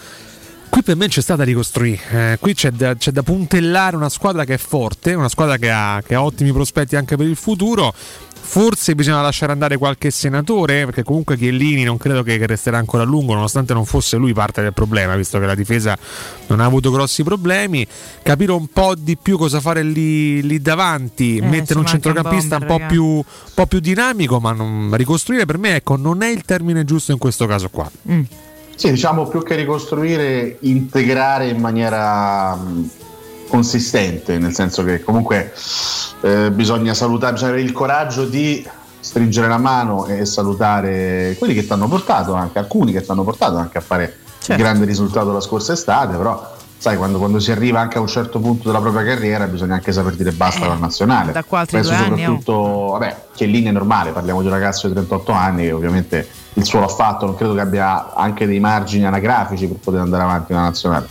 Qui per me c'è stata ricostruire, eh, qui c'è da, c'è da puntellare una squadra che è forte, una squadra che ha, che ha ottimi prospetti anche per il futuro. Forse bisogna lasciare andare qualche senatore, perché comunque Chiellini non credo che resterà ancora a lungo, nonostante non fosse lui parte del problema, visto che la difesa non ha avuto grossi problemi. Capire un po' di più cosa fare lì, lì davanti, Eh, mettere un centrocampista un un bomber, po' più, un po' più dinamico, ma non- ricostruire per me ecco, non è il termine giusto in questo caso qua. Sì, diciamo più che ricostruire, integrare in maniera mh, consistente, nel senso che comunque eh, bisogna salutare, bisogna avere il coraggio di stringere la mano e salutare quelli che ti hanno portato anche, alcuni che ti hanno portato anche a fare Certo. il grande risultato la scorsa estate, però sai quando, quando si arriva anche a un certo punto della propria carriera bisogna anche saper dire basta alla nazionale. Eh, da qua altri Penso due anni, oh. soprattutto, vabbè, Chiellini è normale, parliamo di un ragazzo di 38 anni che ovviamente il suo l'ha fatto, non credo che abbia anche dei margini anagrafici per poter andare avanti nella nazionale.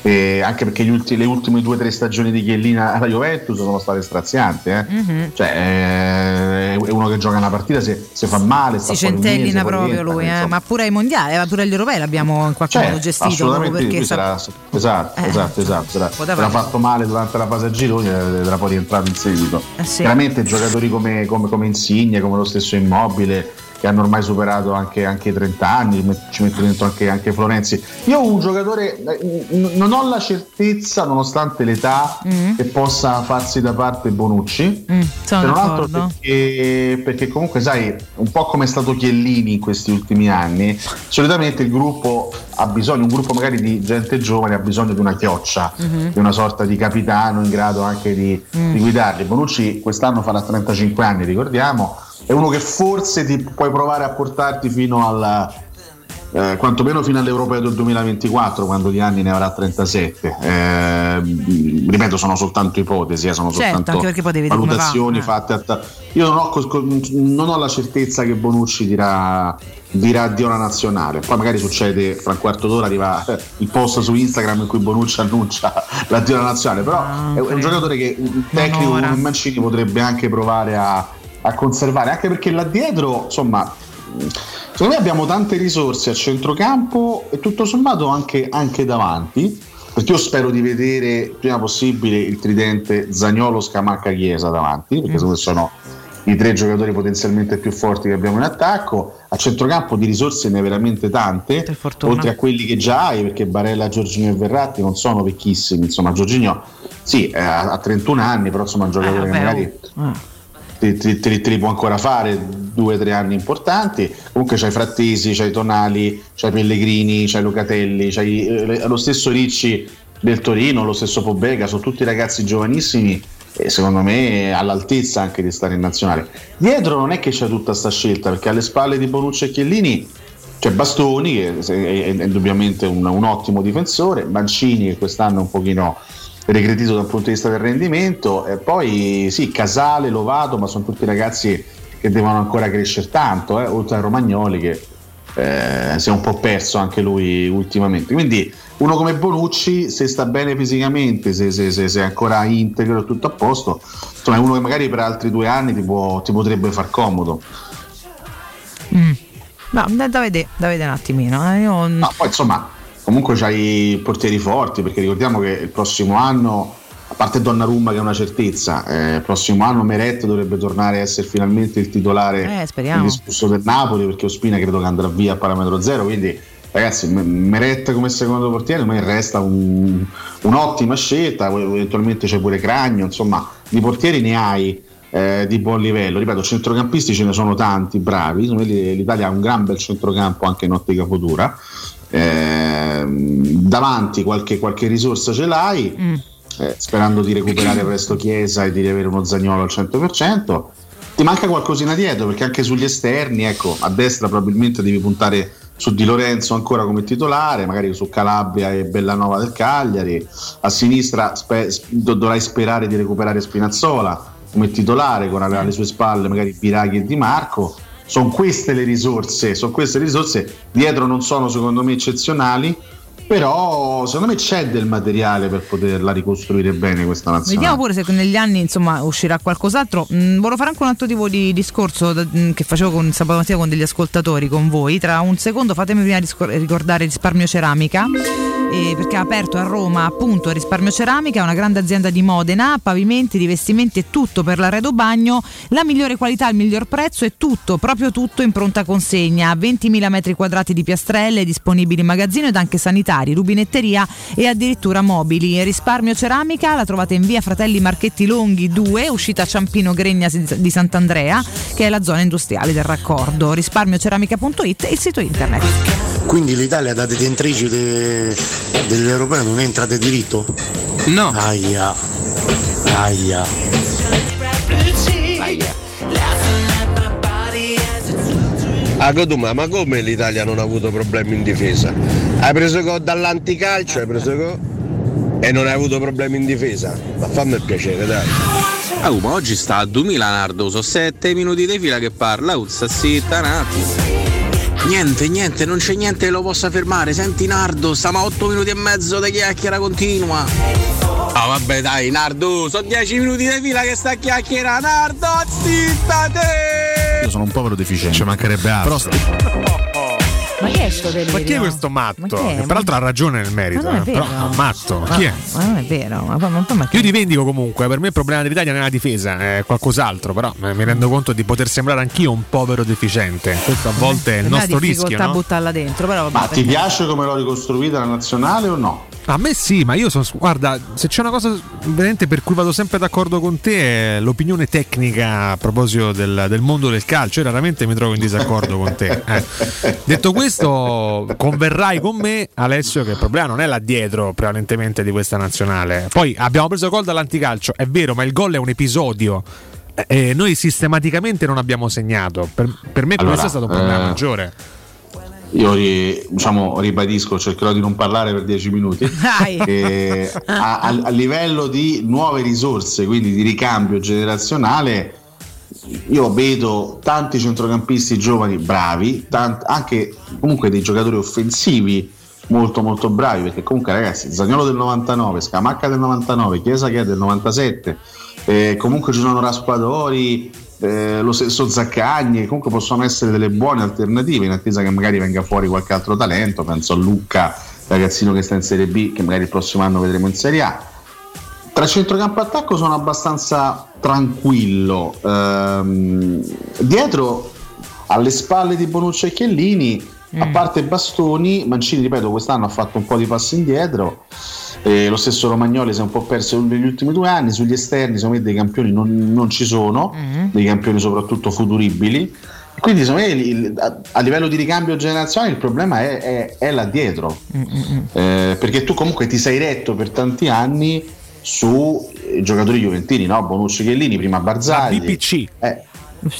E anche perché gli ulti- le ultime due o tre stagioni di Chiellini alla Juventus sono state strazianti. eh. Mhm. Cioè, eh, è uno che gioca una partita, se, se fa male, Si centellina proprio lui, eh, ma pure ai mondiali, ma pure agli europei l'abbiamo in qualche Cioè, modo gestito proprio perché lui sa- sarà- esatto, Eh, esatto, esatto, sarà- poteva- sarà fatto male durante la fase a gironi ed era poi rientrato in seguito. Eh sì. Chiaramente giocatori come, come, come Insigne, come lo stesso Immobile, che hanno ormai superato anche, anche i 30 anni, ci metto dentro anche, anche Florenzi. Io un giocatore, eh, n- non ho la certezza, nonostante l'età, Mm. che possa farsi da parte Bonucci. Mm, Se non altro perché, perché comunque sai, un po' come è stato Chiellini in questi ultimi anni, solitamente il gruppo ha bisogno, un gruppo magari di gente giovane ha bisogno di una chioccia, Mhm. di una sorta di capitano in grado anche di, Mm. di guidarli. Bonucci quest'anno farà 35 anni, ricordiamo, è uno che forse ti puoi provare a portarti fino alla eh, quantomeno fino all'Europeo del 2024 quando di anni ne avrà 37 Eh, ripeto sono soltanto ipotesi eh, sono Certo, soltanto valutazioni va, eh. fatte a io non ho, non ho la certezza che Bonucci dirà dirà addio alla nazionale. Poi magari succede fra un quarto d'ora arriva il post su Instagram in cui Bonucci annuncia l'addio alla nazionale però è, è un giocatore che un tecnico come Mancini potrebbe anche provare a, a conservare anche perché là dietro insomma secondo me abbiamo tante risorse a centrocampo e tutto sommato anche, anche davanti. Perché io spero di vedere prima possibile il tridente Zagnolo Scamacca Chiesa davanti perché me sono i tre giocatori potenzialmente più forti che abbiamo in attacco. A centrocampo di risorse ne hai veramente tante oltre a quelli che già hai perché Barella, Giorginio e Verratti non sono vecchissimi insomma Giorginio sì eh, ha ha 31 anni però insomma è un giocatore che vabbè, magari oh. Te, te- te te li può ancora fare due o tre anni importanti. Comunque c'hai Frattesi, c'hai Tonali, c'hai Pellegrini, c'hai Lucatelli, c'hai eh, lo stesso Ricci del Torino, lo stesso Pobega, sono tutti ragazzi giovanissimi e secondo me all'altezza anche di stare in nazionale. Dietro non è che c'è tutta sta scelta perché alle spalle di Bonucci e Chiellini c'è Bastoni che è, è indubbiamente un, un ottimo difensore, Mancini che quest'anno è un pochino regredito dal punto di vista del rendimento e poi sì Casale, Lovato ma sono tutti ragazzi che devono ancora crescere tanto eh, oltre a Romagnoli che eh, si è un po' perso anche lui ultimamente. Quindi uno come Bonucci, se sta bene fisicamente, se, se- se- se è ancora integro e tutto a posto, insomma è uno che magari per altri due anni ti, può- ti potrebbe far comodo. Mm. No, da, da vedere, da vedere un attimino. eh, io- Ma poi insomma, comunque c'hai portieri forti, perché ricordiamo che il prossimo anno, a parte Donnarumma che è una certezza, eh, il prossimo anno Meret dovrebbe tornare a essere finalmente il titolare Eh, indiscusso del Napoli, perché Ospina credo che andrà via a parametro zero, quindi ragazzi Meret come secondo portiere a me resta un- un'ottima scelta, eventualmente c'è pure Cragno, insomma di portieri ne hai. eh, di buon livello, ripeto, centrocampisti ce ne sono tanti bravi. L'Italia ha un gran bel centrocampo anche in ottica futura. Ehm, davanti qualche, qualche risorsa ce l'hai, Mm. eh, sperando di recuperare presto Chiesa e di riavere uno zagnolo al 100%. Ti manca qualcosina dietro perché anche sugli esterni, ecco, a destra probabilmente devi puntare su Di Lorenzo ancora come titolare, magari su Calabria e Bellanova del Cagliari, a sinistra spe- do- dovrai sperare di recuperare Spinazzola come titolare con alle sue spalle magari Biraghi e Di Marco. Sono queste le risorse, sono queste le risorse, dietro non sono secondo me eccezionali, però secondo me c'è del materiale per poterla ricostruire bene questa nazionale. Vediamo pure se negli anni insomma uscirà qualcos'altro. Mm, volevo fare anche un altro tipo di discorso mm, che facevo con, sabato mattina con degli ascoltatori, con voi. Tra un secondo fatemi prima ricordare Risparmio Ceramica. Eh, perché ha aperto a Roma appunto Risparmio Ceramica, una grande azienda di Modena, pavimenti, rivestimenti e tutto per l'arredo bagno, la migliore qualità, il miglior prezzo e tutto, proprio tutto in pronta consegna, 20.000 metri quadrati di piastrelle disponibili in magazzino ed anche sanitari, rubinetteria e addirittura mobili. Risparmio Ceramica la trovate in via Fratelli Marchetti Longhi 2, uscita Ciampino Gregna di Sant'Andrea, che è la zona industriale del raccordo. Risparmioceramica.it e il sito internet. Quindi l'Italia da detentrice de- dell'Europeo non entra di diritto? No. Aia. Aia. A Coduma, ma come l'Italia non ha avuto problemi in difesa? Hai preso gol dall'anticalcio, hai preso gol e non hai avuto problemi in difesa? Ma fammi il piacere, dai. Ah, ma oggi sta a 2000 Nardo, sono 7 minuti di fila che parla, uzza zitta un attimo. Niente, niente, non c'è niente che lo possa fermare. Senti Nardo, stiamo a 8 minuti e mezzo di chiacchiera continua. Ah vabbè dai Nardo, sono 10 minuti di fila che sta a chiacchiera. Nardo, zitta te! Io sono un povero deficiente. Ci mancherebbe altro. Ma chi è sto delirio? Ma chi è questo matto? Ma è? Che peraltro ha ragione nel merito, Ma non è eh, però è matto. Ma- Chi è? Ma non è vero, ma ma ma Io rivendico comunque, per me il problema dell'Italia non è la difesa, è qualcos'altro, però eh, mi rendo conto di poter sembrare anch'io un povero deficiente. Questo a volte è il nostro rischio. a no? buttarla dentro, però vabbè, Ma ti piace come l'ho ricostruita la nazionale o no? A me sì, ma io sono. Guarda, se c'è una cosa veramente per cui vado sempre d'accordo con te è l'opinione tecnica a proposito del, del mondo del calcio. Io raramente mi trovo in disaccordo con te. eh. Detto questo, converrai con me, Alessio, che il problema non è là dietro prevalentemente di questa nazionale. Poi abbiamo preso gol dall'anticalcio, è vero, ma il gol è un episodio. Eh, E noi sistematicamente non abbiamo segnato. Per, per me Allora, questo è stato un problema eh, maggiore. Io diciamo, ribadisco, cercherò di non parlare per 10 minuti. Eh, a, a- a livello di nuove risorse, quindi di ricambio generazionale, io vedo tanti centrocampisti giovani bravi, tant- anche comunque dei giocatori offensivi molto molto bravi, perché comunque ragazzi, Zagnolo del 99, Scamacca del 99, Chiesa che è del 97, eh, comunque ci sono Raspadori, eh, lo stesso Zaccagni, comunque possono essere delle buone alternative in attesa che magari venga fuori qualche altro talento, penso a Lucca, ragazzino che sta in Serie B, che magari il prossimo anno vedremo in Serie A. Tra centrocampo e attacco sono abbastanza tranquillo. Ehm, dietro, alle spalle di Bonucci e Chiellini, a parte Bastoni, Mancini, ripeto, quest'anno ha fatto un po' di passi indietro. Eh, lo stesso Romagnoli si è un po' perso negli ultimi due anni. Sugli esterni, secondo me, dei campioni non, non ci sono, dei campioni soprattutto futuribili. Quindi, secondo me, il- a, a livello di ricambio generazionale, il problema è, è- è là dietro. Eh, perché tu comunque ti sei retto per tanti anni su eh, giocatori juventini, no? Bonucci Chiellini, prima Barzagli. BPC. Eh,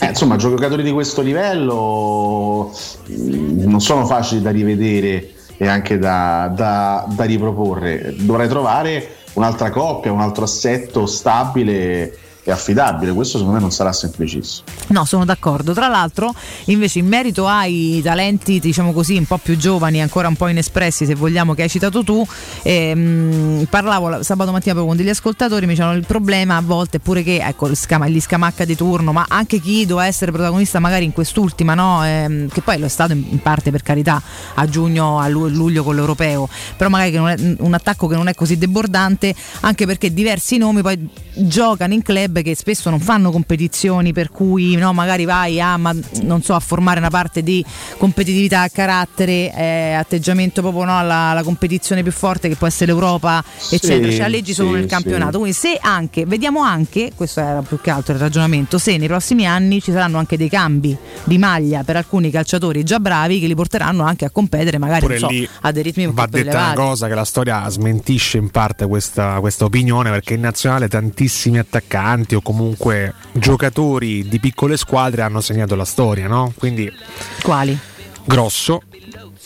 eh, insomma, giocatori di questo livello mm, non sono facili da rivedere e anche da, da- da riproporre. Dovrai trovare un'altra coppia, un altro assetto stabile è affidabile. Questo secondo me non sarà semplicissimo. No, sono d'accordo. Tra l'altro, invece, in merito ai talenti, diciamo così, un po' più giovani, ancora un po' inespressi, se vogliamo, che hai citato tu, ehm, parlavo la- sabato mattina proprio con degli ascoltatori, mi dicevano il problema a volte pure che ecco, gli scama- gli scamacca di turno, ma anche chi doveva essere protagonista magari in quest'ultima, no? Ehm, che poi lo è stato in, in parte per carità a giugno, a lu- luglio con l'europeo, però magari che non è, un attacco che non è così debordante, anche perché diversi nomi poi giocano in club che spesso non fanno competizioni per cui no, magari vai a, ma, non so, a formare una parte di competitività, carattere, eh, atteggiamento proprio no, alla, alla competizione più forte che può essere l'Europa, eccetera. Ci alleggi solo sì, nel sì. campionato. Quindi se anche, vediamo anche, questo era più che altro il ragionamento, se nei prossimi anni ci saranno anche dei cambi di maglia per alcuni calciatori già bravi che li porteranno anche a competere magari so, a dei ritmi un Va po' più detta una elevati. cosa che la storia smentisce in parte questa, questa opinione perché in nazionale tantissimi attaccanti o comunque giocatori di piccole squadre hanno segnato la storia, no? Quindi Quali? Grosso,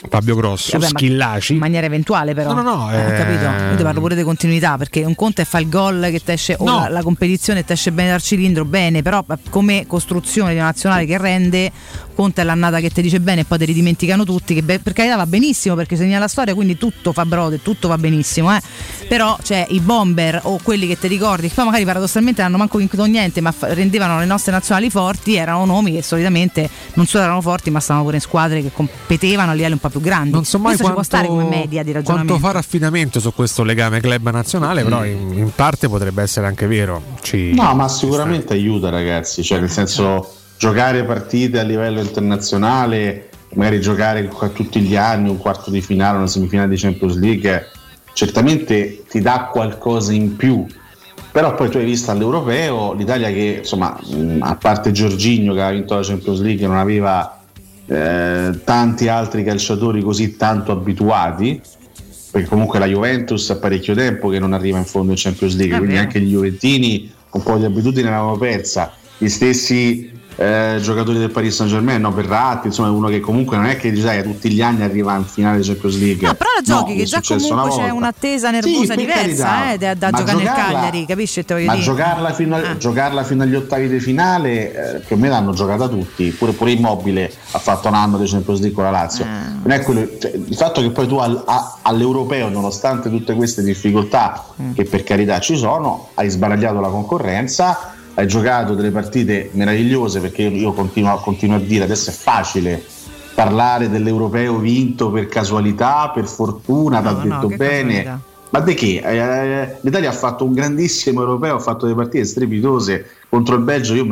Fabio Grosso, Vabbè, Schillaci. In maniera eventuale, però. No, no, no, Eh, ho eh, capito. Io ti parlo pure di continuità, perché un conto è fa il gol che ti esce, o No. la, la competizione ti esce bene dal cilindro, bene, però eh, come costruzione di una nazionale che rende, conto è l'annata che ti dice bene e poi te li dimenticano tutti, che be- per carità va benissimo perché segna la storia, quindi tutto fa brode, tutto va benissimo, eh. Però cioè, i bomber o quelli che ti ricordi, che poi magari paradossalmente non hanno manco vinto niente, ma fa- rendevano le nostre nazionali forti, erano nomi che solitamente non solo erano forti, ma stavano pure in squadre che competevano a livelli un po' più grandi. Non so mai Questo ci può quanto, stare come media di ragionamento. quanto fare affidamento su questo legame club nazionale, però in, in parte potrebbe essere anche vero. Ci- No, ma sicuramente aiuta ragazzi, cioè nel senso giocare partite a livello internazionale, magari giocare tutti gli anni un quarto di finale, una semifinale di Champions League, certamente ti dà qualcosa in più. Però poi tu hai visto all'europeo l'Italia che insomma, a parte Giorginio che ha vinto la Champions League non aveva eh, tanti altri calciatori così tanto abituati, perché comunque la Juventus ha parecchio tempo che non arriva in fondo in Champions League, quindi anche gli Juventini un po' di abitudini l'avevano persa. Gli stessi eh, giocatori del Paris Saint Germain, no, Verratti, insomma, uno che comunque non è che sai, tutti gli anni arriva in finale di Champions League. No, però la giochi No, che già comunque una c'è un'attesa nervosa Sì, diversa carità. eh, da, da giocare nel Cagliari, capisci? Te Ma giocarla fino, a- giocarla fino agli ottavi di finale, eh, più o meno l'hanno giocata tutti. Pure, pure Immobile ha fatto un anno di Champions League con la Lazio. Non è quello- cioè, il fatto che poi tu al- a- all'europeo, nonostante tutte queste difficoltà che per carità ci sono, hai sbaragliato la concorrenza, hai giocato delle partite meravigliose perché io, io continuo, continuo a dire adesso è facile parlare dell'europeo vinto per casualità, per fortuna, No, t'ha no, detto bene. casualità. Ma di che? Eh, L'Italia ha fatto un grandissimo europeo, ha fatto delle partite strepitose contro il Belgio. Io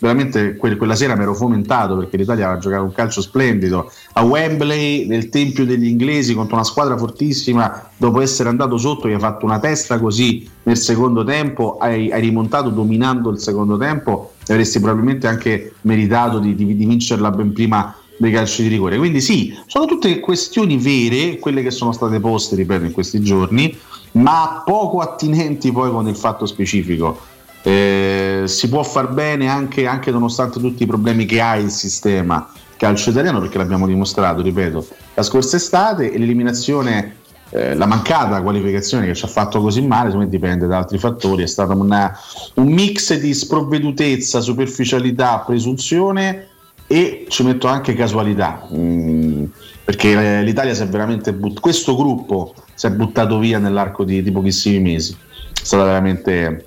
veramente que- quella sera mi ero fomentato perché l'Italia ha giocato un calcio splendido a Wembley, nel tempio degli inglesi, contro una squadra fortissima. Dopo essere andato sotto, gli ha fatto una testa così nel secondo tempo. Hai, hai rimontato dominando il secondo tempo e avresti probabilmente anche meritato di, di- di vincerla ben prima dei calci di rigore. Quindi sì, sono tutte questioni vere, quelle che sono state poste, ripeto, in questi giorni, ma poco attinenti poi con il fatto specifico. Eh, si può far bene anche, anche nonostante tutti i problemi che ha il sistema calcio italiano, perché l'abbiamo dimostrato, ripeto, la scorsa estate e l'eliminazione, eh, la mancata qualificazione che ci ha fatto così male, dipende da altri fattori, è stato una- un mix di sprovvedutezza, superficialità, presunzione e ci metto anche casualità mm, perché eh, l'Italia si è veramente but- questo gruppo si è buttato via nell'arco di, di pochissimi mesi è stata veramente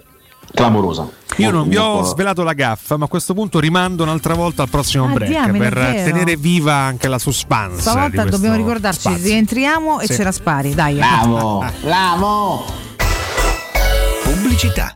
clamorosa Io non vi ho svelato la gaffa, ma a questo punto rimando un'altra volta al prossimo Ah, break diamine, per tenere viva anche la suspense. Stavolta dobbiamo ricordarci, spazio. rientriamo e Sì. ce la spari, dai. bravo bravo Pubblicità.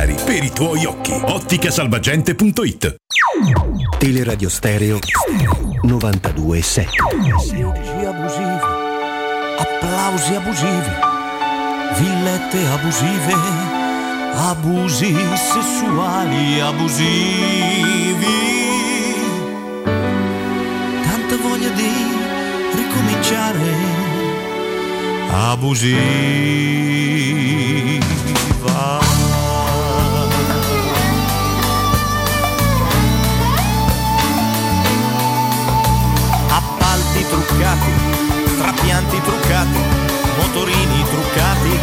per i tuoi occhi. Otticasalvagente.it Teleradio Stereo 92.7 Giudici abusivi, applausi abusivi, villette abusive, abusi sessuali abusivi. Tanta voglia di ricominciare abusiva. Truccati, motorini truccati,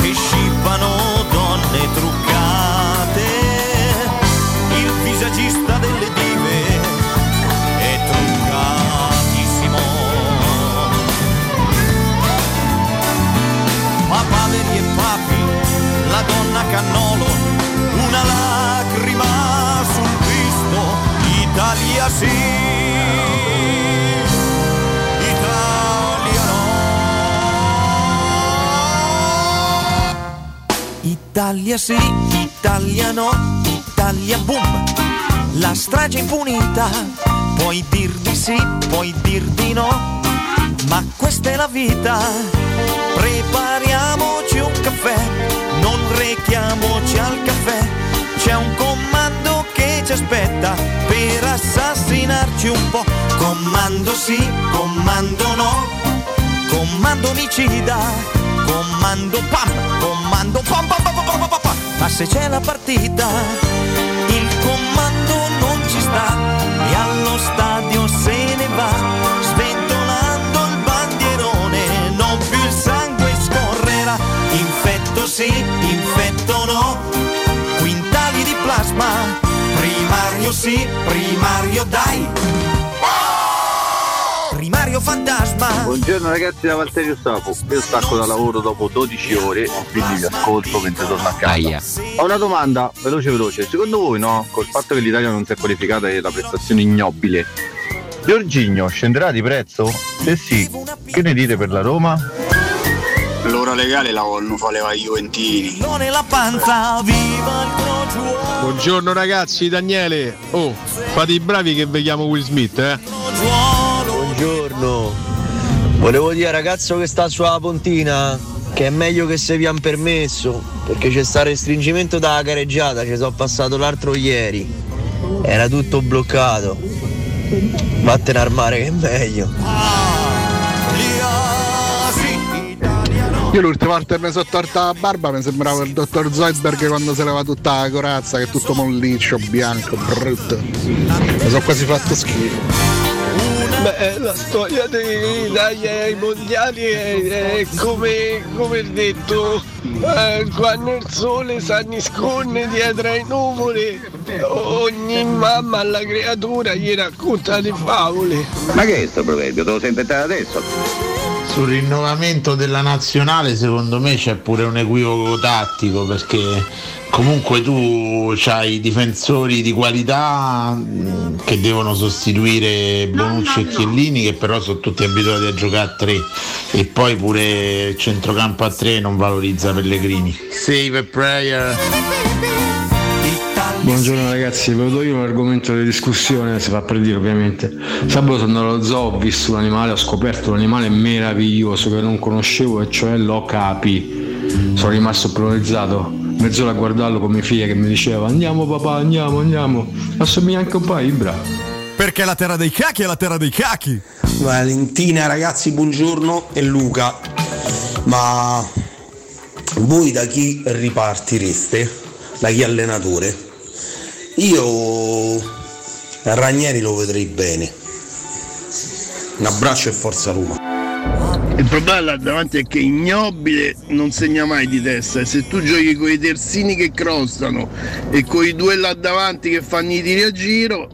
che scippano donne truccate. Il visagista delle dive è truccatissimo. Papaveri e papi, la donna cannolo, una lacrima sul Cristo, Italia sì. Italia sì, Italia no, Italia boom, la strage impunita, puoi dir di sì, puoi dir di no, ma questa è la vita, prepariamoci un caffè, non rechiamoci al caffè, c'è un comando che ci aspetta per assassinarci un po', comando sì, comando no, comando omicida, comando pam, comando pam pam pam pam pam pam. Ma se c'è la partita, il comando non ci sta. E allo stadio se ne va, sventolando il bandierone, non più il sangue scorrerà, infetto sì, infetto no, quintali di plasma, primario sì, primario dai. Primario fantasma. Buongiorno ragazzi da Valterio Sapo, io stacco da lavoro dopo 12 ore, quindi vi ascolto mentre torno a casa. Ho una domanda, veloce veloce, secondo voi no, col fatto che l'Italia non si è qualificata e la prestazione ignobile, Giorginio scenderà di prezzo? Se sì, che ne dite per la Roma? L'ora legale la vogliono fare i Juventini. Nella panza, viva il crogiuolo. Buongiorno ragazzi, Daniele. Oh, fate i bravi che vediamo Will Smith, eh. Buongiorno. Volevo dire ragazzo che sta sulla pontina che è meglio che se vi han permesso, perché c'è sta restringimento dalla gareggiata, ci sono passato l'altro ieri. Era tutto bloccato. Vattene al mare che è meglio. Io l'ultima volta che mi sono torta la barba mi sembrava il dottor Zoidberg quando si leva tutta la corazza, che è tutto molliccio, bianco, brutto. Mi sono quasi fatto schifo. Beh, la storia dell'Italia ai mondiali è, è come, come detto, eh, quando il sole si nasconde dietro ai nuvoli, ogni mamma alla creatura gli racconta le favole. Ma che è questo proverbio? Te lo sei inventato adesso? Sul rinnovamento della nazionale secondo me c'è pure un equivoco tattico perché comunque tu hai difensori di qualità mh, che devono sostituire Bonucci e Chiellini che però sono tutti abituati a giocare a tre e poi pure il centrocampo a tre non valorizza Pellegrini. Save a prayer. Buongiorno ragazzi, ve lo do io l'argomento della discussione, si fa per dire ovviamente. Sabato sono andato allo zoo, ho visto un animale, ho scoperto un animale meraviglioso che non conoscevo e cioè l'ocapi. Sono rimasto terrorizzato, mezz'ora a guardarlo con mia figlia che mi diceva andiamo papà, andiamo, andiamo. Assomiglia anche un po' a Ibra. Perché la terra dei cachi è la terra dei cachi. Valentina ragazzi buongiorno e Luca ma voi da chi ripartireste? Da chi allenatore? Io Ranieri lo vedrei bene un abbraccio e forza Roma Il problema là davanti è che ignobile non segna mai di testa e se tu giochi con i terzini che crostano e con i due là davanti che fanno i tiri a giro,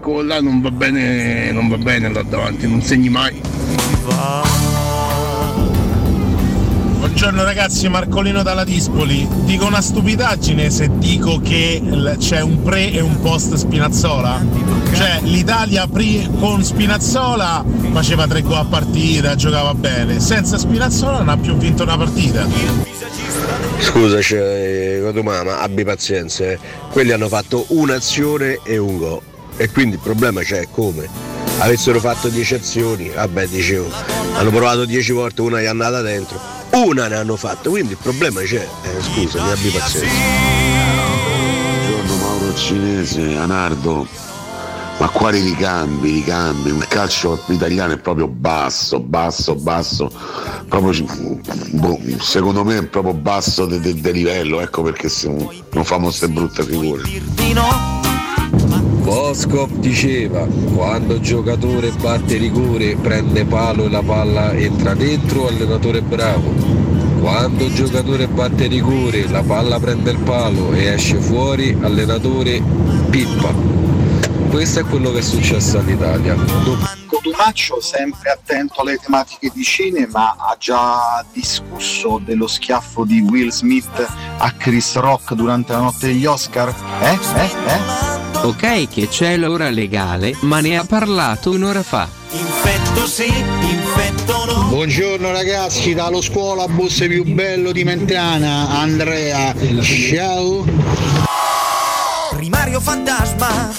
quello là non va bene, non va bene là davanti, non segni mai. Buongiorno ragazzi, Marcolino dalla Dispoli. Dico una stupidaggine se dico che c'è un pre e un post Spinazzola. Cioè l'Italia pre- con Spinazzola faceva tre gol a partita, giocava bene. Senza Spinazzola non ha più vinto una partita. Scusa, cioè, tua mamma, abbi pazienza, eh. quelli hanno fatto un'azione e un gol. E quindi il problema c'è come? Avessero fatto 10 azioni, vabbè dicevo, hanno provato 10 volte, una gli è andata dentro, una ne hanno fatta, quindi il problema c'è. Eh, scusa, mi abbi pazienza. Buongiorno Mauro Cinese, Anardo. Ma quali ricambi, ricambi? Il calcio italiano è proprio basso, basso, basso. Proprio, boh, secondo me è proprio basso di livello, ecco perché se- non famo queste brutte figure. Boscov diceva quando giocatore batte rigore prende palo e la palla entra dentro allenatore bravo quando giocatore batte rigore la palla prende il palo e esce fuori allenatore pippa questo è quello che è successo all'Italia Cotumaccio sempre attento alle tematiche di cinema ha già discusso dello schiaffo di Will Smith a Chris Rock durante la notte degli Oscar? Eh? Eh? Eh? Ok che c'è l'ora legale, ma ne ha parlato un'ora fa. Infetto sì, infetto no. Buongiorno ragazzi, dallo scuola bus più bello di Mentana, Andrea. Ciao. Primario fantasma.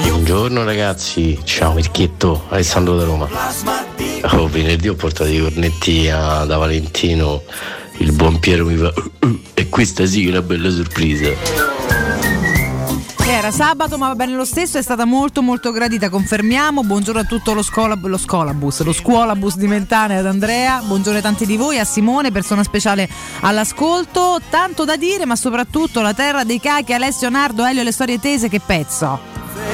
Buongiorno ragazzi, ciao Mirchietto, Alessandro da Roma. Oh, venerdì ho portato i cornetti a- da Valentino, il buon Piero mi fa "Uh, uh", e questa sì è una bella sorpresa. Era sabato, ma va bene lo stesso, è stata molto molto gradita, confermiamo. Buongiorno a tutto lo, scola, lo scolabus, lo scuolabus di Mentana ad Andrea. Buongiorno a tanti di voi, a Simone, persona speciale all'ascolto. Tanto da dire, ma soprattutto la terra dei cachi, Alessio Nardo, Elio, le storie tese, che pezzo.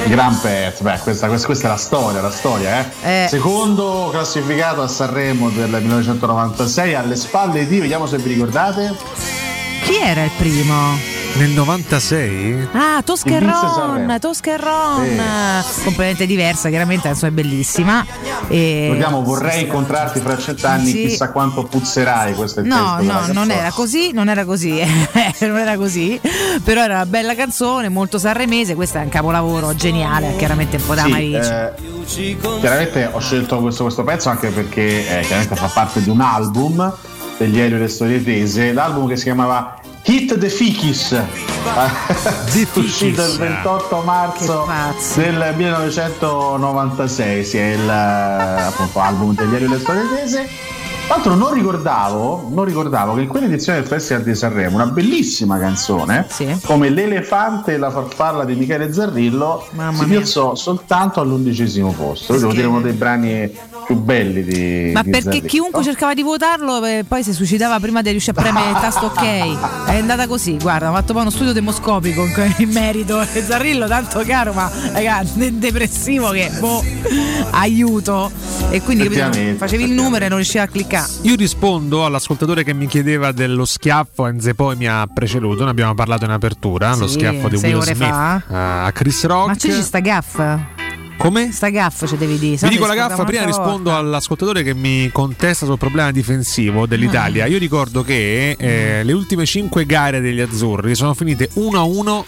Gran pezzo, beh, questa, questa- questa è la storia, la storia, eh. Eh. Secondo classificato a Sanremo del 1996, alle spalle di, vediamo se vi ricordate. Chi era il primo? Nel 96? Ah, Tosca e Ron. Tosca e Ron. Completamente diversa, chiaramente, adesso è bellissima. E... Ricordiamo, vorrei incontrarti fra cent'anni, Sì. chissà quanto puzzerai, questo è il No, no, non era così, non era così, non era così, però era una bella canzone, molto sanremese, questo è un capolavoro geniale, chiaramente un po' da Sì, Marici. eh, chiaramente ho scelto questo, questo pezzo anche perché eh, chiaramente fa parte di un album degli Elio e le storie tese, l'album che si chiamava Hit the Fikis, uscito il 28 marzo del 1996, sì, è il eh, appunto, album degli Elio e le storie tese. Tra l'altro non ricordavo, non ricordavo che in quell'edizione del Festival di Sanremo una bellissima canzone come L'elefante e la farfalla di Michele Zarrillo Mamma si piazzò soltanto all'undicesimo posto. Io devo dire uno dei brani più belli di Ma di perché Zarrillo. chiunque cercava di votarlo e poi si suicidava prima di riuscire a premere il tasto ok. È andata così, guarda, ho fatto poi uno studio demoscopico in- merito. E Zarrillo tanto caro, ma ragazzi, de- depressivo che boh, aiuto. E quindi capito, facevi il numero e non riuscivi a cliccare. Io rispondo all'ascoltatore che mi chiedeva dello schiaffo, Enze poi mi ha preceduto, ne abbiamo parlato in apertura, lo Sì, schiaffo di Will Smith fa. eh, a Chris Rock. Ma c'è ci sta gaff? Come? Sta gaff ci devi dire. Vi dico la gaffa, prima rispondo volta. all'ascoltatore che mi contesta sul problema difensivo dell'Italia. Ah. Io ricordo che eh, le ultime 5 gare degli azzurri sono finite 1-1,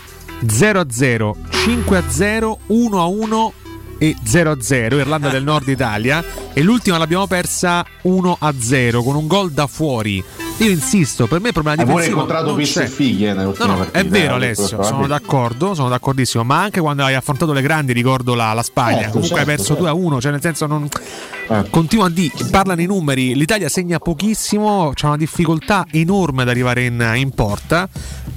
0-0, 5-0, 1-1 e 0-0 Irlanda del Nord Italia e l'ultima l'abbiamo persa 1-0 con un gol da fuori. Io insisto, per me il problema Hai pure difensivo incontrato c'è. e figlie No, no, partite. è vero eh, Alessio, sono d'accordo, sono d'accordissimo, ma anche quando hai affrontato le grandi, ricordo la, la Spagna, Certo, comunque certo, hai perso certo. 2 a 1, cioè nel senso non... Eh. Continuo a dire, parlano i numeri, l'Italia segna pochissimo, c'è una difficoltà enorme ad arrivare in, in porta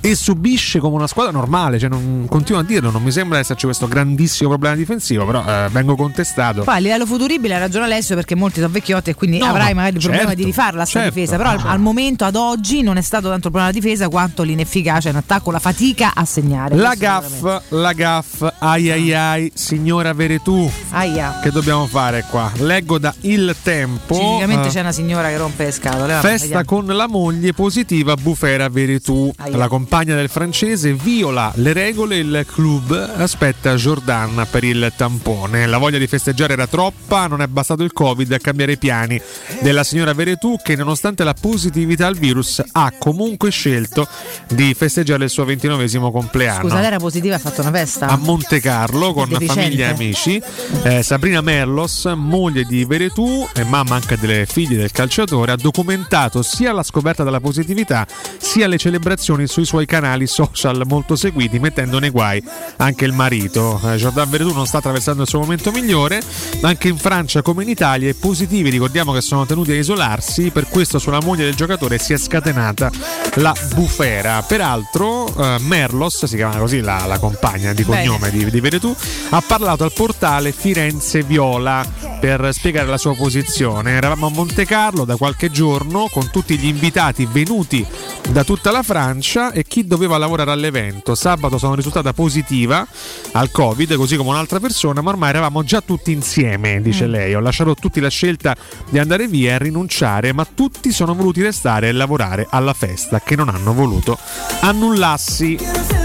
e subisce come una squadra normale, cioè non, continuo a dirlo, non mi sembra esserci questo grandissimo problema difensivo, però eh, vengo contestato. Poi a livello futuribile ha ragione Alessio perché molti sono vecchiotti e quindi No, avrai ma magari il problema certo, di rifarla sta certo, difesa. Però al, certo. al momento, ad oggi, non è stato tanto il problema della difesa quanto l'inefficacia in attacco, la fatica a segnare. La gaff, la gaff, ai ai ai, signora Veretù. Aia. Che dobbiamo fare qua? Leggo da Il Tempo. Ciclicamente eh, c'è una signora che rompe le scatole. Festa vediamo. con la moglie positiva Bufera Veretù. Aia. La compagna del francese viola le regole il club aspetta Jordan per il tampone. La voglia di festeggiare era troppa, non è bastato il Covid a cambiare i piani della signora Veretù che nonostante la positività al virus ha comunque scelto di festeggiare il suo ventinovesimo compleanno Scusa, lei era positiva e ha fatto una festa? a Monte Carlo con famiglia e amici. Eh, Sabrina Merlos, moglie di Veretù e mamma anche delle figlie del calciatore, ha documentato sia la scoperta della positività sia le celebrazioni sui suoi canali social molto seguiti, mettendo nei guai anche il marito. Eh, Jordan Veretù non sta attraversando il suo momento migliore, ma anche in Francia come in Italia i positivi ricordiamo che sono tenuti a isolarsi, per questo sulla moglie del giocatore si è scatenata la bufera. Peraltro eh, Merlos, si chiama così la, la compagna di Bene. cognome di, di Veretù, ha parlato al portale Firenze Viola per spiegare la sua posizione. Eravamo a Monte Carlo da qualche giorno con tutti gli invitati venuti da tutta la Francia e chi doveva lavorare all'evento. Sabato sono risultata positiva al Covid, così come un'altra persona, ma ormai eravamo già tutti insieme, dice Mm. lei. Ho lasciato tutti la scelta di andare via e rinunciare, ma tutti sono voluti restare e lavorare alla festa che non hanno voluto annullassi.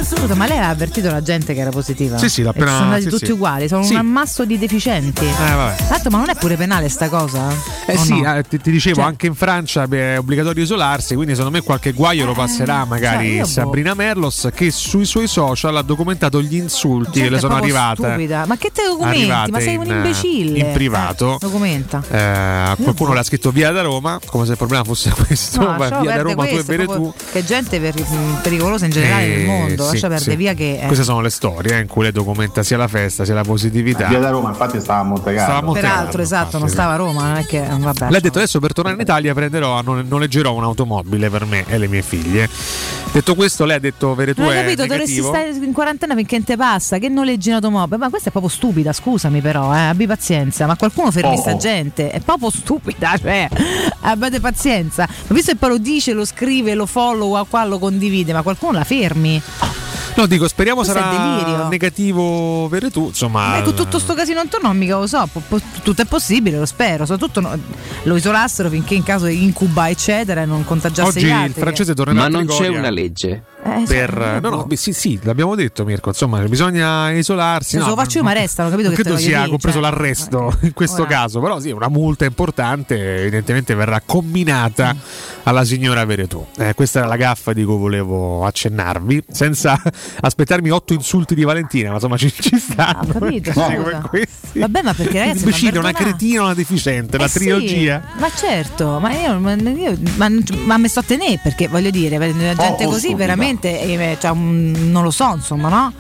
Scusa, ma lei ha avvertito la gente che era positiva? Sì, sì, l'ha appena- sono andati sì, tutti sì. uguali, sono Sì. un ammasso di deficienti. Eh, vabbè. Tanto, ma non è pure penale sta cosa? Eh O sì, no? eh, ti, ti dicevo, Cioè- anche in Francia beh, è obbligatorio isolarsi, quindi secondo me qualche guaio lo passerà magari cioè, io boh. Sabrina Merlos che sui suoi social ha documentato gli insulti che le sono arrivate. Stupida. Ma che te documenti? arrivate Ma sei un in, eh, imbecille. in privato. Eh, documenta. Eh, qualcuno l'ha scritto via da Roma, come se il problema fosse questo, No, via da Roma tu e questo, Veretù. proprio- Che gente per- pericolosa in generale Eh, nel mondo. sì, Lascia perdere sì. via che. eh. Queste sono le storie eh, in cui lei documenta sia la festa sia la positività. Via da Roma, infatti stava a Monte Carlo. Stava a Monte Peraltro, Carlo, esatto, non stava a Roma, non è che vabbè. Lei ha detto adesso per tornare in Italia prenderò, non- noleggerò un'automobile per me e le mie figlie. Detto questo, lei ha detto Veretù Non hai è capito, dovresti stare in quarantena finché non te passa, che noleggi in automobile. Ma questa è proprio stupida, scusami però, eh, abbi pazienza. Ma qualcuno fermi sta Oh. gente, è proprio stupida, cioè, abbiate pazienza. Ma visto che poi lo dice, lo scrive, lo follow, qua lo condivide, ma qualcuno la fermi. No, dico, speriamo Questo sarà negativo Veretù. Insomma, Beh, con tutto sto casino intorno mica lo so, po- tutto è possibile, lo spero, soprattutto no- lo isolassero finché in caso di incuba eccetera e non contagiasse Oggi gli il francese tornerà Ma non c'è una legge. Eh, Per, no, no, beh, sì, sì, l'abbiamo detto, Mirko. Insomma, bisogna isolarsi. Se no, lo faccio io mi arrestano, capito non che credo sia dire, compreso cioè. l'arresto in questo Ora. caso, però sì, una multa importante evidentemente verrà comminata Mm. alla signora Veretù. Eh, questa era la gaffa di cui volevo accennarvi, senza aspettarmi otto insulti di Valentina, ma insomma ci, ci stanno. Ho capito. Vabbè, ma perché ragazzi, Un imbecille, ma una cretina, una deficiente, la Eh sì, trilogia. ma certo, ma io, ma, io- ma, ma mi sto a tenere perché voglio dire, la gente Oh, oh, così stupida. Veramente eh, cioè, un- non lo so, insomma, no?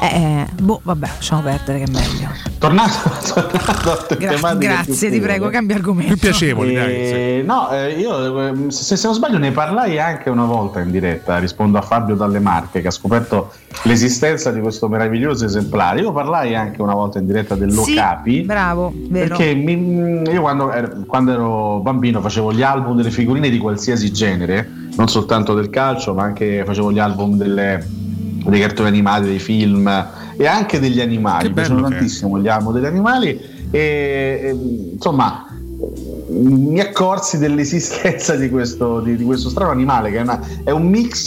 Eh, eh, boh, vabbè, lasciamo perdere che è meglio. Tornato, tornato a Gra- tematiche più grazie, ti prego, cambia argomento. Eh, No, eh, io eh, se, se non sbaglio ne parlai anche una volta in diretta, rispondo a Fabio Dalle Marche che ha scoperto l'esistenza di questo meraviglioso esemplare. Io parlai anche una volta in diretta dell'Ocapi. Sì, bravo, vero. Perché mi- io quando ero, quando ero bambino facevo gli album delle figurine di qualsiasi genere, non soltanto del calcio, ma anche facevo gli album delle- dei cartoni animati, dei film e anche degli animali. Mi piacciono tantissimo gli album degli animali e, e, insomma mi accorsi dell'esistenza di questo, di, di questo strano animale che è, una- è un mix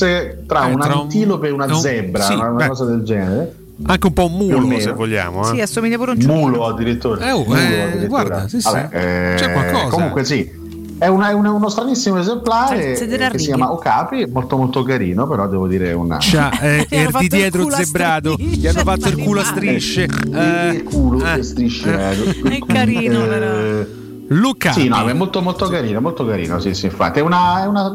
tra Eh, un tra un- antilope e una un- zebra, sì, una, una cosa del genere. Anche un po' un mulo, se vogliamo. eh. Sì, assomiglia pure un. Mulo addirittura. Eh, oh, Mulo eh, addirittura. guarda, sì, sì. Vabbè, eh, C'è qualcosa. Comunque sì. È, una- è una- uno stranissimo esemplare eh, che si chiama Okapi, molto molto carino, però devo dire una... C'ha eh, er fatto di il dietro culo a zebrato, strisce, gli hanno fatto il culo a strisce. Eh, il culo eh, che strisce. È carino, però. Eh, Luca. Sì, no, è molto molto carino, molto carino, sì, sì, infatti. È una, è una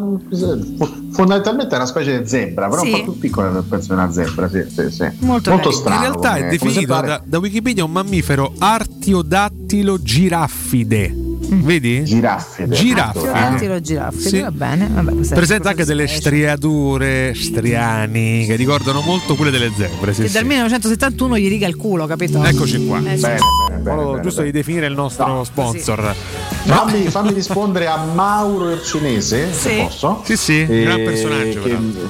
fondamentalmente è una specie di zebra, però Sì. un po' più piccola per penso di una zebra, sì, sì, sì. Molto carino. strano. In realtà come- è definito da, da Wikipedia un mammifero artiodattilo giraffide. Mm. Vedi? Giraffide. Giraffide. Attilo giraffe, Sì. va bene. Vabbè, è Presenta anche delle specie. striature, striani, che ricordano molto quelle delle zebre. Sì, Che sì. dal 1971 gli riga il culo, capito? Eccoci qua. Eh, sì. Bene, bene, bene, Volevo bene, giusto bene. di definire il nostro sponsor. Fammi, fammi rispondere a Mauro il cinese, se Sì. posso. Sì, sì, Eh, gran personaggio. che, però.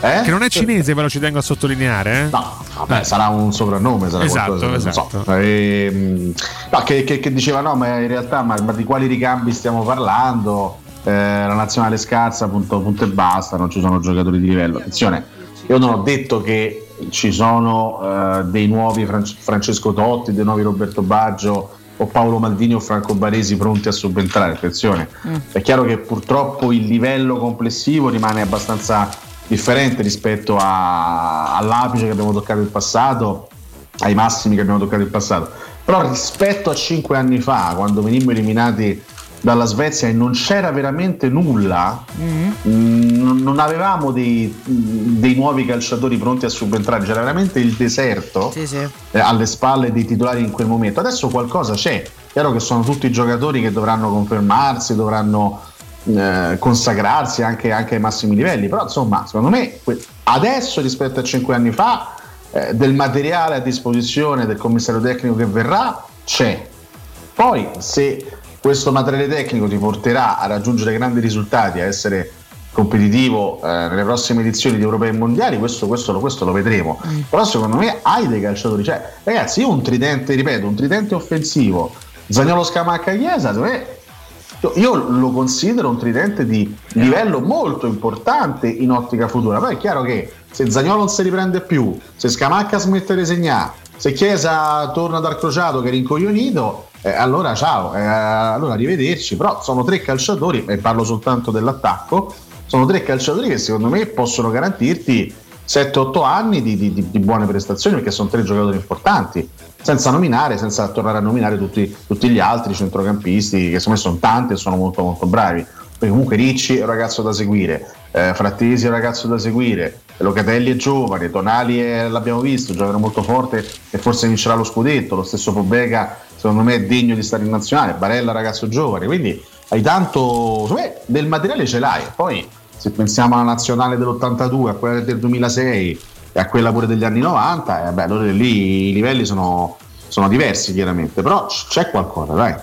Eh? Che non è cinese, però ci tengo a sottolineare. Eh? No, vabbè, sarà un soprannome, sarà Esatto, qualcosa, non esatto. so. Ehm, no, che, che- che diceva no, ma in realtà ma, ma di quali ricambi stiamo parlando? Eh, la nazionale scarsa, punto, punto e basta, non ci sono giocatori di livello. Attenzione, io non ho detto che ci sono eh, dei nuovi Fran- Francesco Totti, dei nuovi Roberto Baggio o Paolo Maldini o Franco Baresi pronti a subentrare. Attenzione, è chiaro che purtroppo il livello complessivo rimane abbastanza differente rispetto a- all'apice che abbiamo toccato in passato, ai massimi che abbiamo toccato in passato. Però rispetto a cinque anni fa, quando venimmo eliminati dalla Svezia e non c'era veramente nulla, Mm. mh, non- non avevamo dei, dei nuovi calciatori pronti a subentrare, c'era veramente il deserto Sì, sì. eh, alle spalle dei titolari in quel momento. Adesso qualcosa c'è, chiaro che sono tutti giocatori che dovranno confermarsi, dovranno eh, consacrarsi anche, anche ai massimi livelli, però insomma secondo me adesso rispetto a cinque anni fa eh, del materiale a disposizione del commissario tecnico che verrà c'è. Poi se questo materiale tecnico ti porterà a raggiungere grandi risultati, a essere competitivo eh, nelle prossime edizioni di europei e mondiali, questo, questo lo- questo lo vedremo. Però secondo me hai dei calciatori, cioè ragazzi, io un tridente, ripeto, un tridente offensivo, Zagnolo Scamacca Chiesa, secondo me io- io lo considero un tridente di livello molto importante in ottica futura. Poi è chiaro che se Zagnolo non si riprende più, se Scamacca smette di segnare, se Chiesa torna dal crociato che è rincoglionito, eh, allora ciao, eh, allora arrivederci. Però sono tre calciatori, e parlo soltanto dell'attacco, sono tre calciatori che secondo me possono garantirti 7-8 anni di- di- di buone prestazioni perché sono tre giocatori importanti senza nominare, senza tornare a nominare tutti, tutti gli altri centrocampisti che secondo me sono tanti e sono molto molto bravi poi comunque Ricci è un ragazzo da seguire eh, Frattesi è un ragazzo da seguire Locatelli è giovane Tonali è- l'abbiamo visto, giocherà molto forte e forse vincerà lo scudetto lo stesso Pobega secondo me è degno di stare in nazionale. Barella, ragazzo giovane, quindi hai tanto. secondo del materiale ce l'hai. Poi, se pensiamo alla nazionale dell'82, a quella del 2006 e a quella pure degli anni 90, eh, beh, allora lì i livelli sono, sono diversi chiaramente, però c'è qualcosa, dai.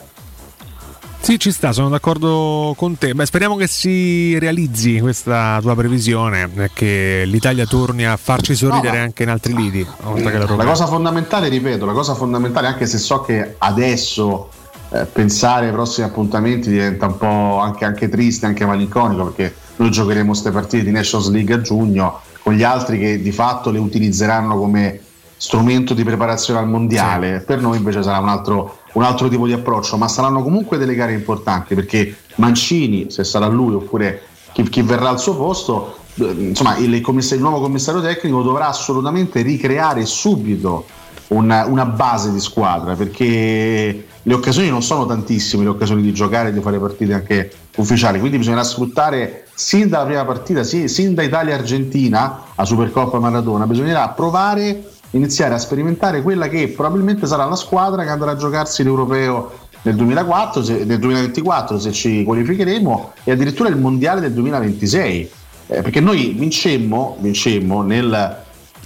Sì, ci sta, sono d'accordo con te. Beh, speriamo che si realizzi questa tua previsione, che l'Italia torni a farci sorridere No, anche in altri lidi. La l'Europeo. cosa fondamentale, ripeto, la cosa fondamentale, anche se so che adesso eh, pensare ai prossimi appuntamenti diventa un po' anche, anche triste, anche malinconico, perché noi giocheremo queste partite di Nations League a giugno con gli altri che di fatto le utilizzeranno come strumento di preparazione al mondiale. Per noi invece sarà un altro, un altro tipo di approccio, ma saranno comunque delle gare importanti perché Mancini, se sarà lui oppure chi, chi verrà al suo posto, eh, insomma il, il nuovo commissario tecnico dovrà assolutamente ricreare subito una, una base di squadra perché le occasioni non sono tantissime, le occasioni di giocare e di fare partite anche ufficiali, quindi bisognerà sfruttare sin dalla prima partita, sì, sin da Italia-Argentina a Supercoppa Maradona, bisognerà provare, iniziare a sperimentare quella che probabilmente sarà la squadra che andrà a giocarsi l'Europeo nel, 2004, se- nel 2024 se ci qualificheremo e addirittura il Mondiale del 2026, Eh, perché noi vincemmo, vincemmo nel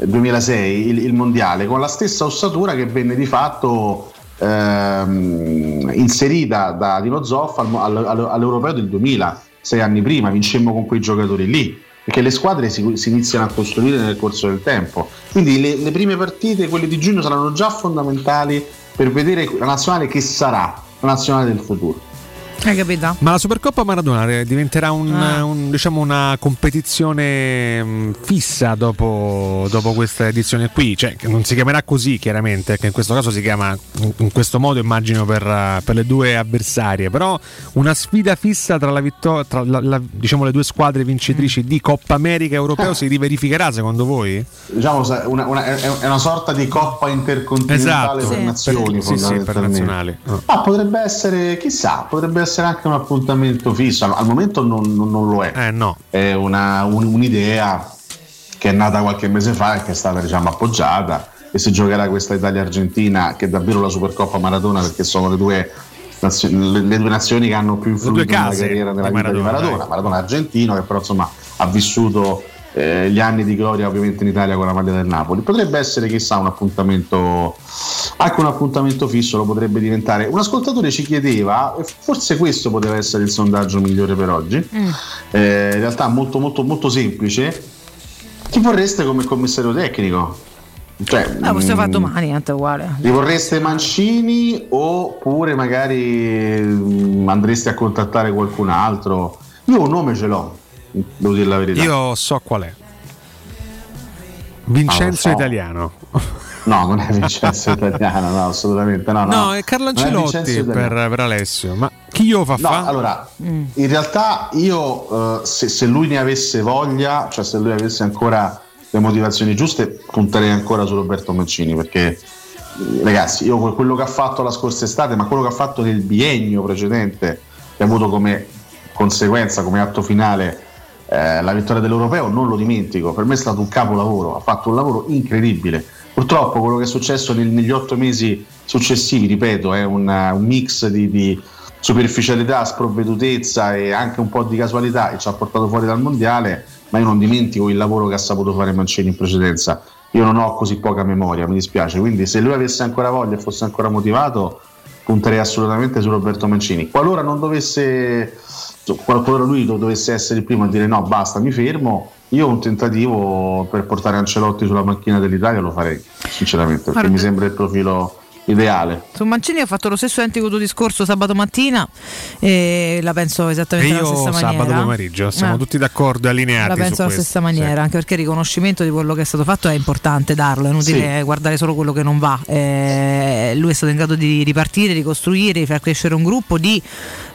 2006 il, il mondiale con la stessa ossatura che venne di fatto ehm, inserita da Dino Zoffa al- al- al- all'Europeo del 2000, sei anni prima, vincemmo con quei giocatori lì. Perché le squadre si, si iniziano a costruire nel corso del tempo. Quindi le, le prime partite, quelle di giugno, saranno già fondamentali per vedere la nazionale che sarà, la nazionale del futuro. Hai capito? Ma la Supercoppa Maradona eh, diventerà un- Ah. un- diciamo una competizione mh, fissa dopo, dopo questa edizione qui, cioè non si chiamerà così chiaramente, che in questo caso si chiama in- questo modo immagino per, eh, per le due avversarie, però una sfida fissa tra, la vittor- tra la- la- diciamo le due squadre vincitrici di Coppa America Europeo si riverificherà secondo voi? Diciamo una- una- è una sorta di coppa intercontinentale Esatto. per Sì. nazioni, Sì, sì, per fondamentalmente. nazionali. Ma potrebbe essere, chissà, potrebbe essere anche un appuntamento fisso. Al, momento non, non- non lo è. Eh no. È una- un- un'idea che è nata qualche mese fa e che è stata diciamo, appoggiata e si giocherà questa Italia-Argentina che è davvero la Supercoppa Maradona perché sono le due, nazio- le, le due nazioni che hanno più influito nella carriera della vita di Maradona, Maradona. dai. Maradona argentino che però insomma ha vissuto eh, gli anni di gloria ovviamente in Italia con la maglia del Napoli. Potrebbe essere chissà un appuntamento, anche un appuntamento fisso lo potrebbe diventare. Un ascoltatore ci chiedeva, forse questo poteva essere il sondaggio migliore per oggi, eh, in realtà molto molto molto semplice, chi vorreste come commissario tecnico? Cioè, Ah, possiamo fare mm, domani, tanto è uguale. li vorreste Mancini oppure magari mm, andreste a contattare qualcun altro? Io un nome ce l'ho, devo dire la verità. Io so qual è. Vincenzo Ah, so. Italiano. No, non è Vincenzo Italiano, no, assolutamente no. No, è Carlo Ancelotti per, per Alessio. Ma chi glielo fa No, fa? allora, in realtà io, eh, se, se lui ne avesse voglia, cioè se lui avesse ancora le motivazioni giuste, punterei ancora su Roberto Mancini, perché eh, ragazzi, io que- quello che ha fatto la scorsa estate, ma quello che ha fatto nel biennio precedente, che ha avuto come conseguenza, come atto finale, eh, la vittoria dell'Europeo, non lo dimentico, per me è stato un capolavoro, ha fatto un lavoro incredibile. Purtroppo quello che è successo nel- negli otto mesi successivi, ripeto, è un, un mix di, di superficialità, sprovvedutezza e anche un po' di casualità e ci ha portato fuori dal mondiale, ma io non dimentico il lavoro che ha saputo fare Mancini in precedenza. Io non ho così poca memoria, mi dispiace, quindi se lui avesse ancora voglia e fosse ancora motivato, punterei assolutamente su Roberto Mancini. Qualora non dovesse qualora lui do- dovesse essere il primo a dire no, basta, mi fermo, io un tentativo per portare Ancelotti sulla macchina dell'Italia lo farei, sinceramente, perché Guarda- mi sembra il profilo ideale. Su Mancini ho fatto lo stesso identico tuo discorso sabato mattina e la penso E esattamente alla io stessa maniera. sabato pomeriggio siamo Eh. tutti d'accordo e allineati. La penso su alla questo. stessa maniera, anche perché il riconoscimento di quello che è stato fatto è importante darlo, è inutile Sì. guardare solo quello che non va. Eh, lui è stato in grado di ripartire, ricostruire, di far crescere un gruppo, di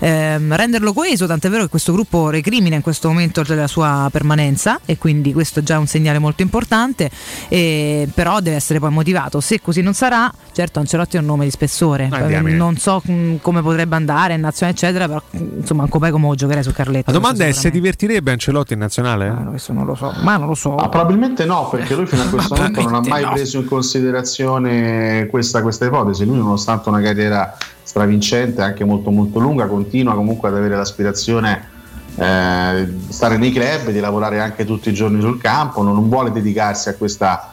ehm, renderlo coeso, tant'è vero che questo gruppo recrimina in questo momento la sua permanenza e quindi questo è già un segnale molto importante, eh, però deve essere poi motivato. Se così non sarà, certo Ancelotti Ancelotti è un nome di spessore. Ah, Eh, diamine. non so mh, come potrebbe andare in nazionale, eccetera, però mh, insomma, anche poi come giocherei su Carletto. La domanda è se divertirebbe Ancelotti in nazionale? questo non lo so, ma non lo so. Ah, probabilmente no, perché lui fino a questo momento non ha mai no. preso in considerazione questa, questa ipotesi. Lui, nonostante una carriera stravincente, anche molto molto lunga, continua comunque ad avere l'aspirazione eh, di stare nei club, di lavorare anche tutti i giorni sul campo, non, non vuole dedicarsi a questa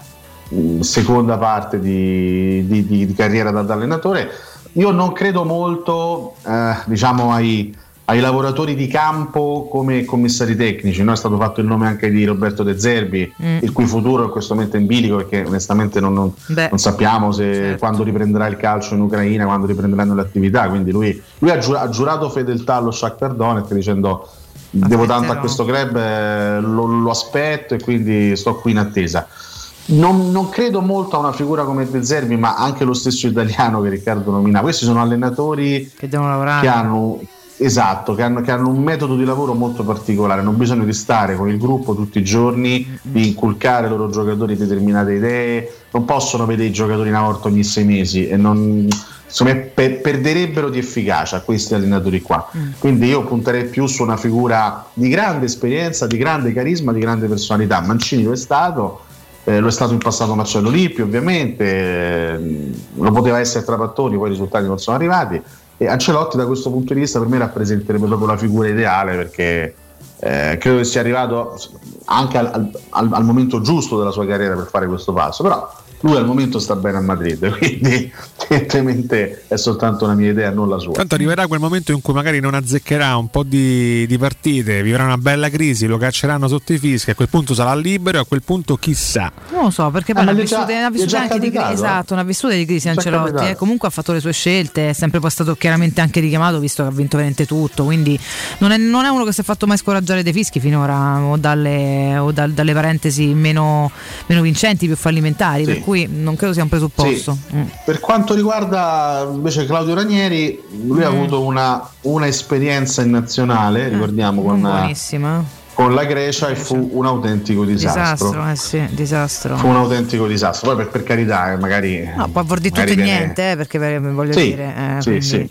seconda parte di, di- di- carriera da, da allenatore. Io non credo molto eh, diciamo ai, ai lavoratori di campo come commissari tecnici. No, è stato fatto il nome anche di Roberto De Zerbi, Mm. il cui futuro è in questo momento in bilico perché onestamente non, non- non sappiamo se quando riprenderà il calcio in Ucraina, quando riprenderanno le attività. Quindi lui, lui ha, giura- ha giurato fedeltà allo Shakhtar Donetsk dicendo devo tanto a questo club, eh, lo, lo aspetto e quindi sto qui in attesa. Non, non credo molto a una figura come De Zerbi, ma anche lo stesso italiano che Riccardo nomina. Questi sono allenatori che devono lavorare. che hanno, esatto, che hanno, che hanno un metodo di lavoro molto particolare, hanno bisogno di stare con il gruppo tutti i giorni, di inculcare ai loro giocatori determinate idee, non possono vedere i giocatori una volta ogni sei mesi e non, me per- perderebbero di efficacia questi allenatori qua. Quindi io punterei più su una figura di grande esperienza, di grande carisma, di grande personalità. Mancini lo è stato. Eh, lo è stato in passato Marcello Lippi ovviamente, eh, lo poteva essere Trapattoni, poi i risultati non sono arrivati. E Ancelotti da questo punto di vista per me rappresenterebbe proprio la figura ideale perché eh, credo che sia arrivato anche al, al- al momento giusto della sua carriera per fare questo passo, però lui al momento sta bene a Madrid, quindi evidentemente è soltanto una mia idea, non la sua. Tanto arriverà quel momento in cui magari non azzeccherà un po' di, di partite, vivrà una bella crisi, lo cacceranno sotto i fischi, a quel punto sarà libero e a quel punto chissà. Non lo so, perché poi ne ha è già- già anche di crisi. Esatto, ne ha vissute di crisi Ancelotti. eh. Comunque ha fatto le sue scelte, è sempre poi stato chiaramente anche richiamato, visto che ha vinto veramente tutto. Quindi non è, non è uno che si è fatto mai scoraggiare dei fischi finora, o dalle, o dal- dalle parentesi meno, meno vincenti, più fallimentari. Sì. Per cui non credo sia un presupposto. Mm. Per quanto riguarda invece Claudio Ranieri, lui ha Mm. avuto una, una esperienza in nazionale, ricordiamo, Non con, buonissima. con la Grecia e fu un autentico disastro. Disastro, eh sì, disastro. Fu un autentico disastro. Poi per, per carità, eh, magari. No, può aver detto tutto e niente, eh, perché voglio Sì, dire. eh, sì, quindi, sì.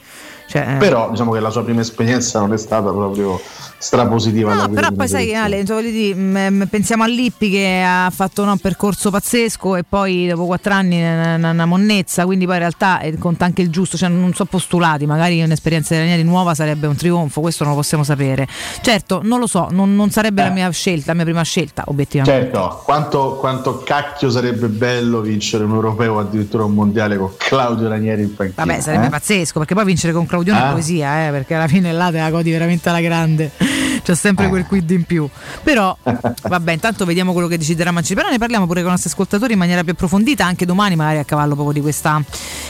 Cioè, eh, Però diciamo che la sua prima esperienza non è stata proprio strapositiva. No, però poi sai. Ale, cioè, dire, mm, pensiamo a Lippi che ha fatto no, un percorso pazzesco e poi dopo quattro anni una, una- monnezza, quindi poi in realtà eh, conta anche il giusto, cioè non sono postulati, magari un'esperienza di Ranieri nuova sarebbe un trionfo, questo non lo possiamo sapere. Certo, non lo so, non, non sarebbe la mia scelta, la mia prima scelta, obiettivamente. Certo, quanto, quanto cacchio sarebbe bello vincere un europeo o addirittura un mondiale con Claudio Ranieri in panchina. Vabbè, sarebbe eh? pazzesco, perché poi vincere con Claudione è Ah. poesia, eh, perché alla fine là te la godi veramente alla grande. C'è sempre quel quid in più. Però, vabbè, intanto vediamo quello che deciderà Mancini. Però ne parliamo pure con i nostri ascoltatori in maniera più approfondita, anche domani, magari a cavallo proprio di questa,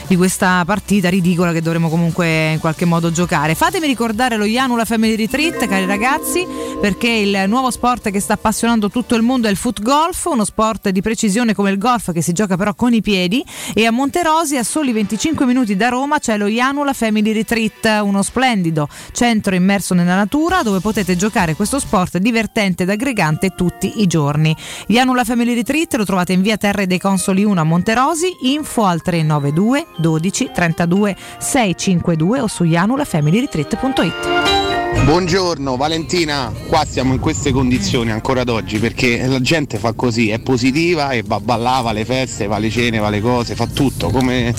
di questa partita ridicola che dovremo comunque in qualche modo giocare. Fatemi ricordare lo Janula Family Retreat, cari ragazzi, perché il nuovo sport che sta appassionando tutto il mondo è il foot golf, uno sport di precisione come il golf che si gioca però con i piedi. E a Monterosi, a soli 25 minuti da Roma, c'è lo Janula Family Retreat, uno splendido centro immerso nella natura dove potete giocare questo sport divertente ed aggregante tutti i giorni. Janula Family Retreat lo trovate in via Terre dei Consoli 1 a Monterosi, info al 392 12 32 652 o su janulafamilyretreat.it. Buongiorno Valentina, qua siamo in queste condizioni ancora ad oggi perché la gente fa così, è positiva e va a ballare, va alle feste, va alle cene, va alle cose, fa tutto come,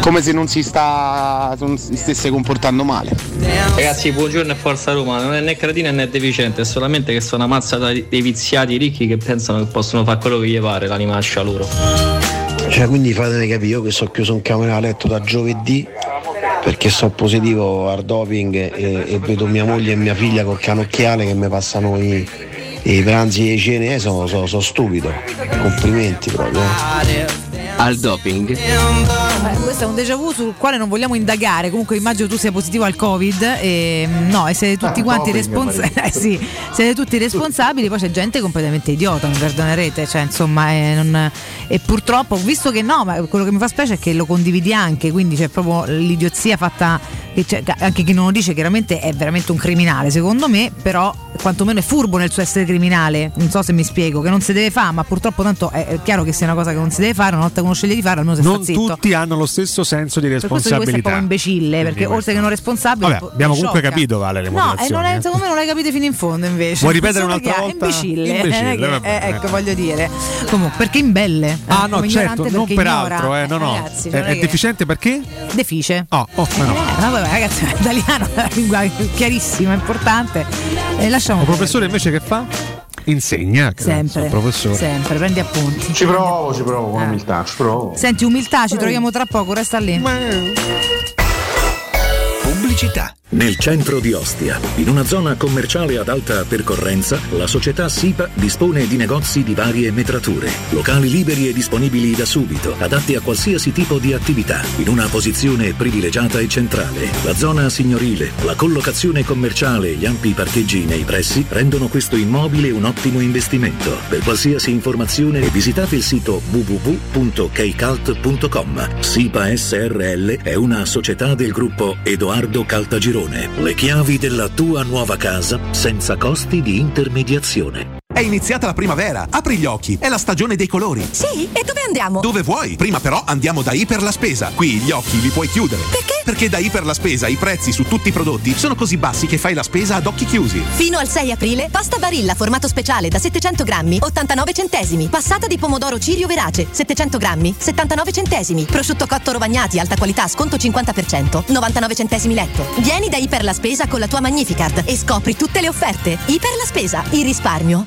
come se non si, sta, non si stesse comportando male. Ragazzi, buongiorno e forza Roma, non è né cretina né deficiente, è solamente che sono una mazza dei viziati ricchi che pensano che possono fare quello che gli pare, l'animaccia loro. Cioè, quindi fatemi capire, io che sono chiuso in camera a letto da giovedì perché sono positivo al doping e, e vedo mia moglie e mia figlia col canocchiale che mi passano i, i pranzi e i cene, eh, sono, sono- sono stupido. Complimenti proprio. eh. Al doping. Eh, questo è un déjà vu sul quale non vogliamo indagare. Comunque immagino tu sia positivo al Covid. E, mm, no, e siete tutti Ah, quanti responsabili. Eh, sì, siete tutti responsabili, poi c'è gente completamente idiota, mi perdonerete. Cioè, insomma, eh, non- e purtroppo, visto che no, ma quello che mi fa specie è che lo condividi anche, quindi c'è proprio l'idiozia fatta. c'è- anche chi non lo dice chiaramente è veramente un criminale, secondo me, però quantomeno è furbo nel suo essere criminale. Non so se mi spiego, che non si deve fare, ma purtroppo tanto è, è chiaro che sia una cosa che non si deve fare, una volta che uno sceglie di fare, almeno se Non sta zitto. tutti hanno lo stesso senso di Per questo questo è un responsabilità. po' imbecille, perché Quindi oltre che non responsabile. Vabbè, abbiamo comunque sciocca. capito, Vale, le No, e non è, eh. secondo me non l'hai capito fino in fondo invece. Vuoi ripetere un'altra è volta? Imbecille, Imbecille, vabbè, eh, eh. ecco, voglio dire. Comunque, perché imbelle? Ah Eh, no, certo, non peraltro, ignora. eh, no, no. Ragazzi, è, non è deficiente perché? Defice. Oh, oh, no. Eh, vabbè, ragazzi, l'italiano è una lingua chiarissima, importante. Lasciamo Il professore invece che fa? Insegna. sempre. professore. Sempre, prendi appunti. Ci provo, ci provo con Eh. umiltà, ci provo. Senti, umiltà, ci troviamo tra poco, resta lì. Pubblicità. Nel centro di Ostia, in una zona commerciale ad alta percorrenza, la società SIPA dispone di negozi di varie metrature, locali liberi e disponibili da subito, adatti a qualsiasi tipo di attività, in una posizione privilegiata e centrale. La zona signorile, la collocazione commerciale e gli ampi parcheggi nei pressi rendono questo immobile un ottimo investimento. Per qualsiasi informazione visitate il sito www.keicalt.com. SIPA SRL è una società del gruppo Edoardo Caltagirone. Le chiavi della tua nuova casa senza costi di intermediazione. È iniziata la primavera, apri gli occhi, è la stagione dei colori. Sì? E dove andiamo? Dove vuoi? Prima però andiamo da Iper la Spesa. Qui gli occhi li puoi chiudere. Perché? Perché da Iper la Spesa i prezzi su tutti i prodotti sono così bassi che fai la spesa ad occhi chiusi. Fino al 6 aprile, pasta Barilla formato speciale da 700 grammi, 89 centesimi. Passata di pomodoro Cirio Verace, 700 grammi, 79 centesimi. Prosciutto cotto rovagnati, alta qualità, sconto 50%, 99 centesimi letto. Vieni da Iper la Spesa con la tua Magnificard e scopri tutte le offerte. Iper la Spesa, il risparmio,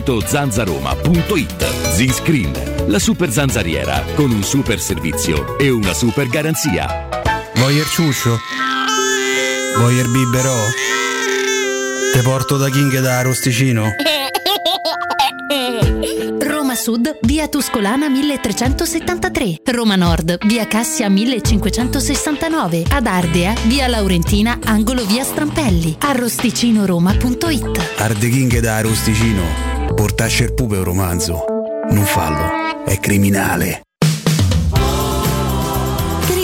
zanzaroma.it. Z-Screen, la super zanzariera con un super servizio e una super garanzia. Voyer ciuscio? Voyer biberò? Te porto da King da Arosticino? Roma Sud, via Tuscolana 1373. Roma Nord, via Cassia 1569. Ad Ardea, via Laurentina, angolo via Strampelli. Arrosticinoroma.it. Arde King da Arosticino. Portasce il pupe un romanzo. Non fallo, è criminale.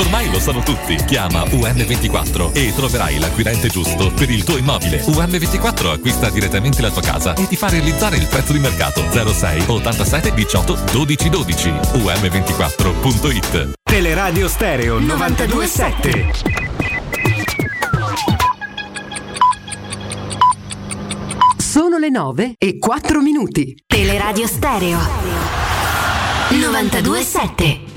Ormai lo sanno tutti. Chiama UM24 e troverai l'acquirente giusto per il tuo immobile. UM24 acquista direttamente la tua casa e ti fa realizzare il prezzo di mercato 06 87 18 12 12. UM24.it Teleradio Stereo 927. Sono le 9 e 4 minuti. Teleradio Stereo 927.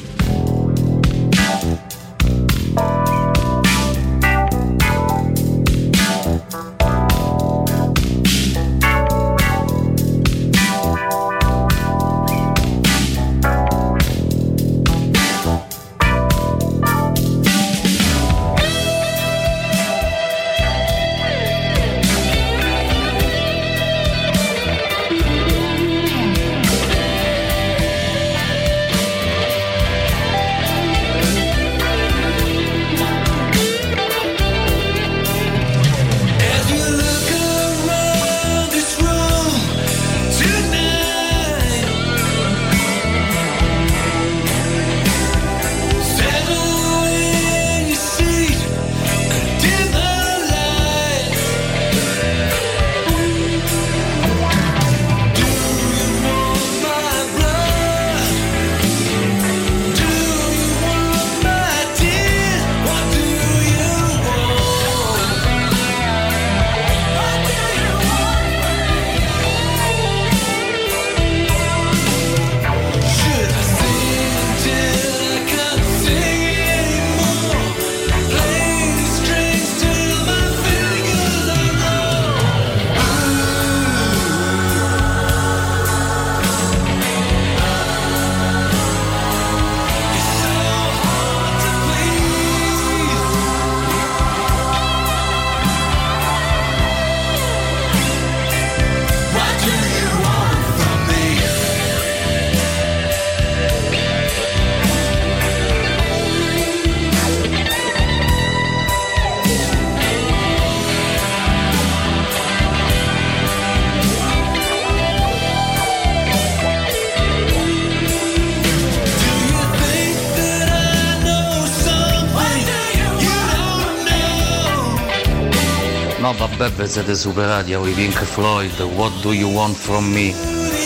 Vi siete superati a Pink Floyd. What do you want from me?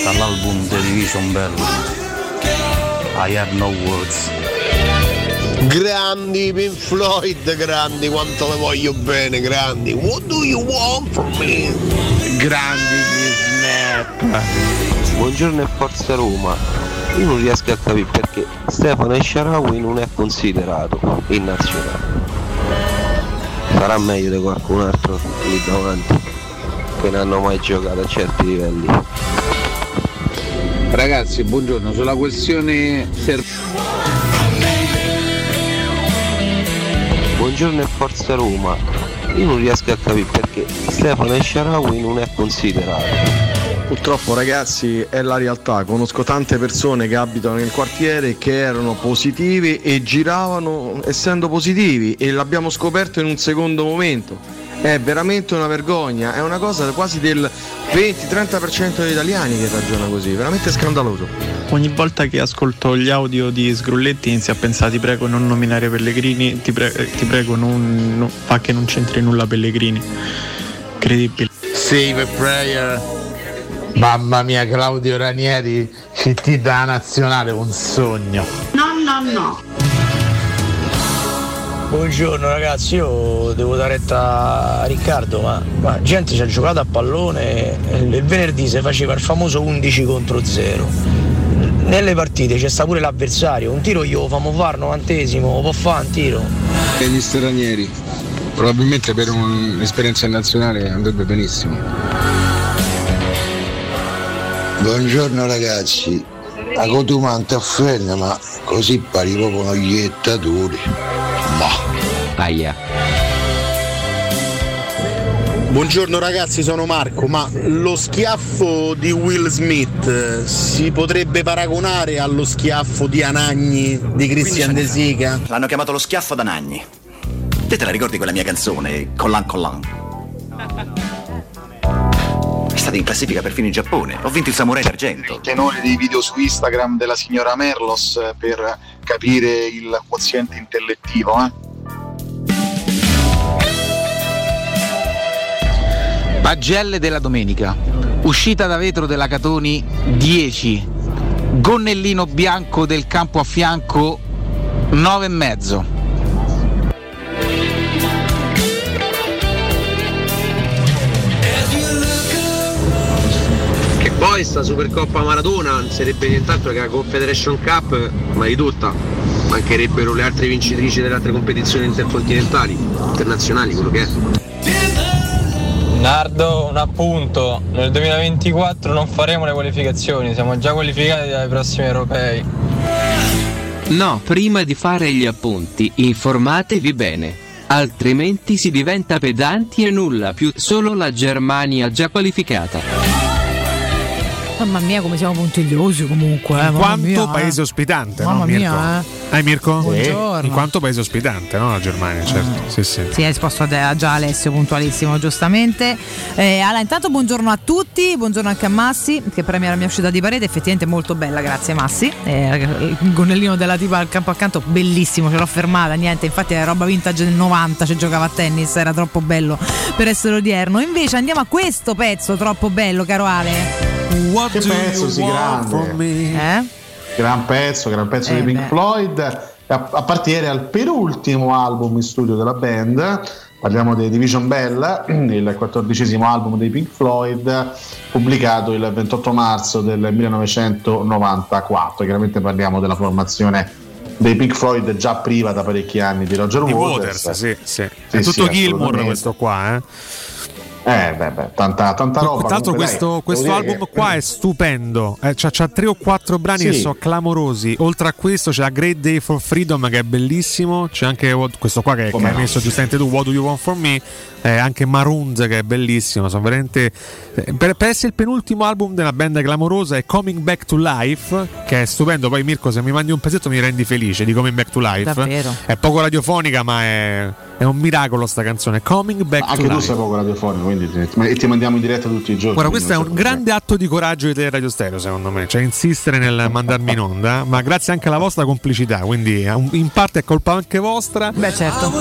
Dall'album The Division Bell. I have no words. Grandi Pink Floyd, grandi, quanto le voglio bene, grandi. What do you want from me? Grandi gli snap. Buongiorno e forza Roma. Io non riesco a capire perché Stefano Esciarawi non è considerato in nazionale. Sarà meglio di qualcun altro lì davanti che non hanno mai giocato a certi livelli. Ragazzi, buongiorno, sulla questione ser- Buongiorno e forza Roma. Io non riesco a capire perché Stefano Esciarawi non è considerato. Purtroppo ragazzi è la realtà, conosco tante persone che abitano nel quartiere che erano positivi e giravano essendo positivi e l'abbiamo scoperto in un secondo momento. È veramente una vergogna, è una cosa quasi del 20-30% degli italiani che ragiona così, veramente scandaloso. Ogni volta che ascolto gli audio di Sgrulletti inizio a pensare ti prego non nominare Pellegrini, ti, pre- eh, ti prego non, no- fa che non c'entri nulla Pellegrini. Incredibile. Save a prayer. Mamma mia, Claudio Ranieri, CT da nazionale, un sogno. No, no, no. Buongiorno ragazzi, io devo dare retta a Riccardo, ma, ma gente ci ha giocato a pallone e il venerdì si faceva il famoso 11 contro 0. Nelle partite c'è sta pure l'avversario, un tiro io lo famo fare novantesimo, lo può fare un tiro. e gli stranieri. Probabilmente per un'esperienza nazionale andrebbe benissimo. Buongiorno ragazzi, la cotumante afferma ma così pari proprio uno iettatore. Ma. Aia. Buongiorno ragazzi, sono Marco, ma lo schiaffo di Will Smith eh, si potrebbe paragonare allo schiaffo di Anagni di Christian De Sica? L'hanno chiamato lo schiaffo da Nagni. Te te la ricordi quella mia canzone, Collan Collan? In classifica perfino in Giappone. Ho vinto il Samurai d'argento. tenore dei video su Instagram della signora Merlos per capire il quoziente intellettivo. Eh? Pagelle della domenica. Uscita da vetro della Catoni 10. Gonnellino bianco del campo a fianco 9 poi sta Supercoppa Maradona non sarebbe nient'altro che la Confederation Cup, ma di tutta. Mancherebbero le altre vincitrici delle altre competizioni intercontinentali, internazionali, quello che è. Nardo, un appunto, nel 2024 non faremo le qualificazioni, siamo già qualificati ai prossimi europei. No, prima di fare gli appunti, informatevi bene. Altrimenti si diventa pedanti e nulla più, solo la Germania già qualificata. Mamma mia, come siamo puntigliosi comunque. eh, In quanto mia, eh. paese ospitante, Mamma no, Mirko? mia, Eh, Mirko? Buongiorno. In quanto paese ospitante, no? La Germania, certo. Sì, sì. Sì, hai risposto a te, a già Alessio puntualissimo, giustamente. Eh, allora, intanto buongiorno a tutti, buongiorno anche a Massi, che premia la mia uscita di parete, effettivamente molto bella, grazie Massi. Eh, il gonnellino della tipa al campo accanto, bellissimo, ce l'ho fermata, niente, infatti è roba vintage del 90, ci giocava a tennis, era troppo bello per essere odierno. Invece andiamo a questo pezzo troppo bello, caro Ale. Che pezzo, sì, grande. Eh? Gran pezzo, gran pezzo Eh di Pink beh. Floyd. A- appartiene al penultimo album in studio della band. Parliamo di Division Bell, il quattordicesimo album dei Pink Floyd, pubblicato il 28 marzo del 1994. Chiaramente parliamo della formazione dei Pink Floyd già priva da parecchi anni di Roger Di Waters. Waters, sì, sì. Sì, È tutto sì, Gilmour questo qua, eh. Eh, beh, beh, tanta, tanta roba. Tra l'altro questo, dai, questo album che- qua è stupendo, eh, c'ha, c'ha tre o quattro brani Sì. che sono clamorosi, oltre a questo c'è A Great Day for Freedom che è bellissimo, c'è anche questo qua che, che Come hai messo giustamente tu, What Do You Want From Me, eh, anche Maroons che è bellissimo, sono veramente... eh, Per, per essere il penultimo album della band clamorosa è Coming Back to Life, che è stupendo, poi Mirko se mi mandi un pezzetto mi rendi felice di Coming Back to Life, Davvero. è poco radiofonica ma è... È un miracolo sta canzone, Coming Back Anche to tu Life. sei poco radiofonico, quindi ti, e ti mandiamo in diretta tutti i giorni. Guarda, questo è un grande atto di coraggio di te Radio Stereo, secondo me, cioè insistere nel mandarmi in onda, ma grazie anche alla vostra complicità, quindi è un- in parte è colpa anche vostra. Beh, certo.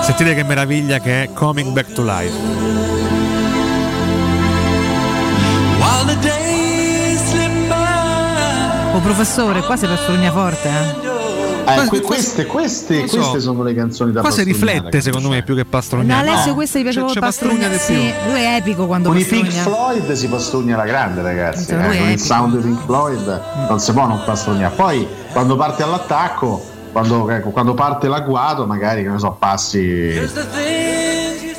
Sentite che meraviglia che è Coming Back to Life. Oh professore, qua si per Strugna forte, eh. Eh, que- queste, queste, so. queste sono le canzoni da Qua si riflette secondo me più che No, pastrugnare. Alessio No, questo gli piaceva c'è- c'è Pastrugna, Pastrugna di sì, lui è epico quando Con i Pink pastrugna. Floyd si pastrugna la grande, ragazzi. Cioè, eh, Con il epico. sound dei Pink Floyd non si può non pastrugnare. Poi quando parte all'attacco, quando, ecco, quando parte l'agguato, magari che ne so, passi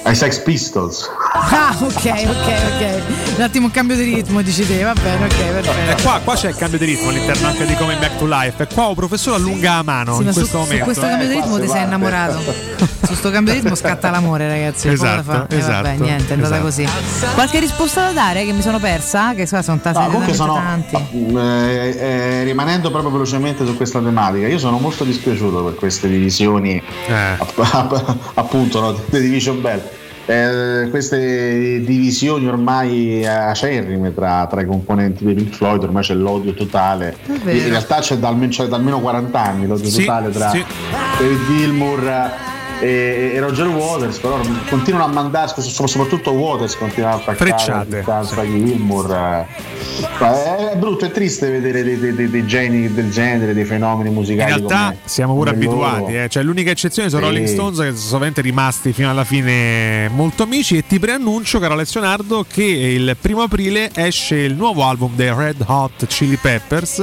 ai Sex Pistols. Ah, ok, ok, ok. Un attimo un cambio di ritmo, dici te, va bene, ok, E perfetto. qua, qua c'è il cambio di ritmo all'interno anche di Coming Back to Life. E qua un professore allunga la mano Sì, in ma su, questo su momento. questo cambio di Eh, ritmo ti sei parte. innamorato. su sto cambio di ritmo scatta l'amore, ragazzi. Esatto, fare. Eh, vabbè, esatto, niente, è andata esatto. così. Qualche risposta da dare che mi sono persa? Che so, sono tante, No, comunque sono, tanti. eh, eh, rimanendo proprio velocemente su questa tematica, io sono molto dispiaciuto per queste divisioni, app- app- appunto, no, The Division Bell. Eh, queste divisioni ormai acerrime tra, tra i componenti dei Pink Floyd, ormai c'è l'odio totale. In realtà c'è da, almeno, c'è da almeno 40 anni l'odio Sì, totale tra sì. David Gilmour e, e Roger Waters, però continuano a mandarsi, soprattutto Waters continua a attaccare Frecciate. a Gilmour. eh. È brutto, è triste vedere dei, dei- dei- dei geni del genere, dei fenomeni In musicali. realtà come- siamo pure abituati, eh. cioè, l'unica eccezione sono Sì. Rolling Stones che sono sovente rimasti fino alla fine molto amici e ti preannuncio, caro Alessio Nardo, che il primo aprile esce il nuovo album dei Red Hot Chili Peppers.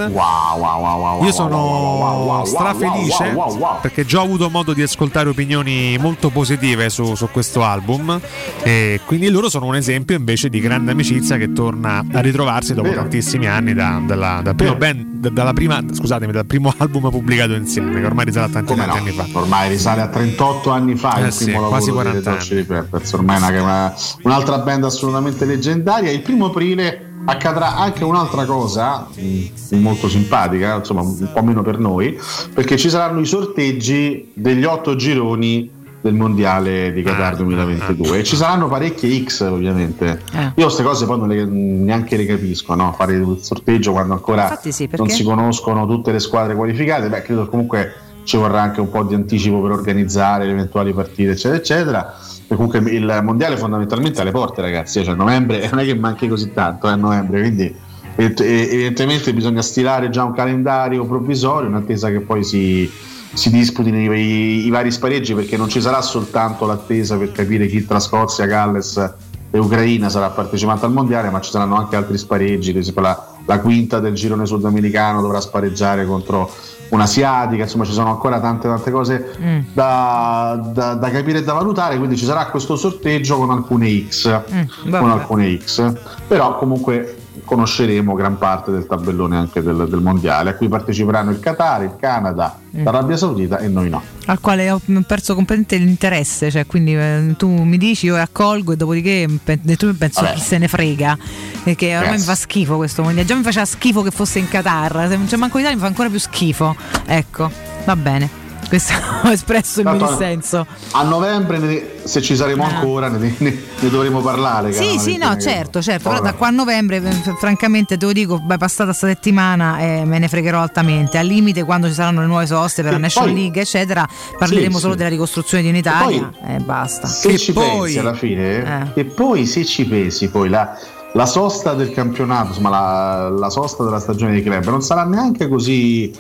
Io sono strafelice perché già ho avuto modo di ascoltare opinioni molto positive su, su questo album e quindi loro sono un esempio invece di grande amicizia che torna a ritrovarsi dopo Vero. tantissimi anni da- dalla, dal primo band- da- dalla prima, scusatemi, dal primo album pubblicato insieme che ormai risale a tanti, tanti no? anni fa. Ormai risale a 38 anni fa Eh il sì, primo quasi lavoro 40 dei Red Hot Chili Peppers, ormai è una- una- un'altra band assolutamente leggendaria. Il primo aprile accadrà anche un'altra cosa mh, molto simpatica, insomma un po' meno per noi, perché ci saranno i sorteggi degli otto gironi del mondiale di Qatar 2022 e ci saranno parecchie X ovviamente. Eh. io queste cose poi non le- neanche le capisco no? fare il sorteggio quando ancora sì, non si conoscono tutte le squadre qualificate. Beh credo comunque ci vorrà anche un po' di anticipo per organizzare le eventuali partite eccetera eccetera comunque il mondiale fondamentalmente alle porte ragazzi. Cioè novembre non è che manchi così tanto è novembre quindi evidentemente bisogna stilare già un calendario provvisorio in attesa che poi si, si disputino i, i- vari spareggi perché non ci sarà soltanto l'attesa per capire chi tra Scozia, Galles e Ucraina sarà partecipante al mondiale ma ci saranno anche altri spareggi esempio la, la quinta del girone sudamericano dovrà spareggiare contro un'asiatica insomma ci sono ancora tante tante cose Mm. da, da- da capire e da valutare quindi ci sarà questo sorteggio con alcune X Mm, con alcune X però comunque conosceremo gran parte del tabellone anche del, del mondiale a cui parteciperanno il Qatar, il Canada, Mm. l'Arabia Saudita e noi no Al quale ho perso completamente l'interesse, cioè quindi eh, tu mi dici, io accolgo e dopodiché pe- tu penso Vabbè. chi se ne frega, perché ormai Yes. mi fa schifo questo mondiale, già mi faceva schifo che fosse in Qatar, se non c'è manco l'Italia mi fa ancora più schifo, ecco, va bene, questo ho espresso il mio dissenso. a novembre se ci saremo ancora ne, ne- ne dovremo parlare Ah. Sì, sì, no, che- certo, certo, però Ora- da qua a novembre, eh, francamente, te lo dico, beh, passata sta settimana eh, me ne fregherò altamente. Al limite, quando ci saranno le nuove soste per E la National poi- League, eccetera, parleremo Sì, solo sì. della ricostruzione di un'Italia e basta. se ci pensi alla fine Eh. e poi se ci pensi poi la, la sosta del campionato insomma la, la sosta della stagione dei club non sarà neanche così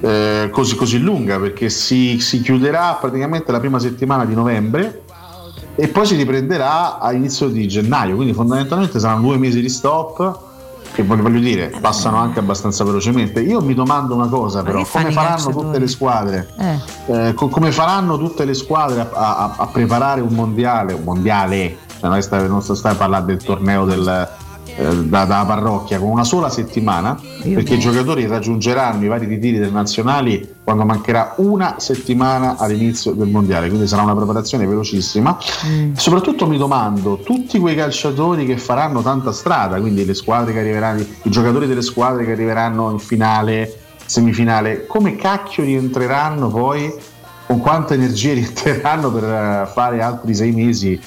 eh, così, così lunga perché si, si chiuderà praticamente la prima settimana di novembre e poi si riprenderà a inizio di gennaio. Quindi fondamentalmente saranno due mesi di stop che voglio dire passano anche abbastanza velocemente. Io mi domando una cosa però come faranno tutte le squadre? Eh. eh, co- come faranno tutte le squadre a, a- a preparare un mondiale, un mondiale, cioè noi non stai a parlare del torneo del, da, da parrocchia con una sola settimana, Io perché i giocatori raggiungeranno i vari ritiri delle nazionali quando mancherà una settimana all'inizio del mondiale, quindi sarà una preparazione velocissima. Mm. Soprattutto mi domando, tutti quei calciatori che faranno tanta strada, quindi le squadre che arriveranno, i giocatori delle squadre che arriveranno in finale, semifinale, come cacchio rientreranno poi con quante energie rientreranno per eh, fare altri sei mesi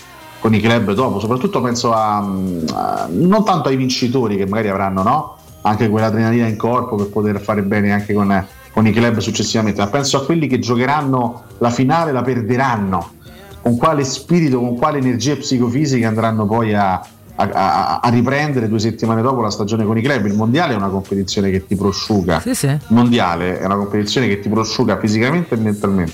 con i club dopo. Soprattutto penso a, mm, a- non tanto ai vincitori che magari avranno no? anche quell'adrenalina in corpo per poter fare bene anche con, con i club successivamente, ma penso a quelli che giocheranno la finale, la perderanno. Con quale spirito, con quale energia psicofisica andranno poi a, a- a- a riprendere due settimane dopo la stagione con i club? Il mondiale è una competizione che ti prosciuga. Sì, sì. Il mondiale è una competizione che ti prosciuga fisicamente e mentalmente.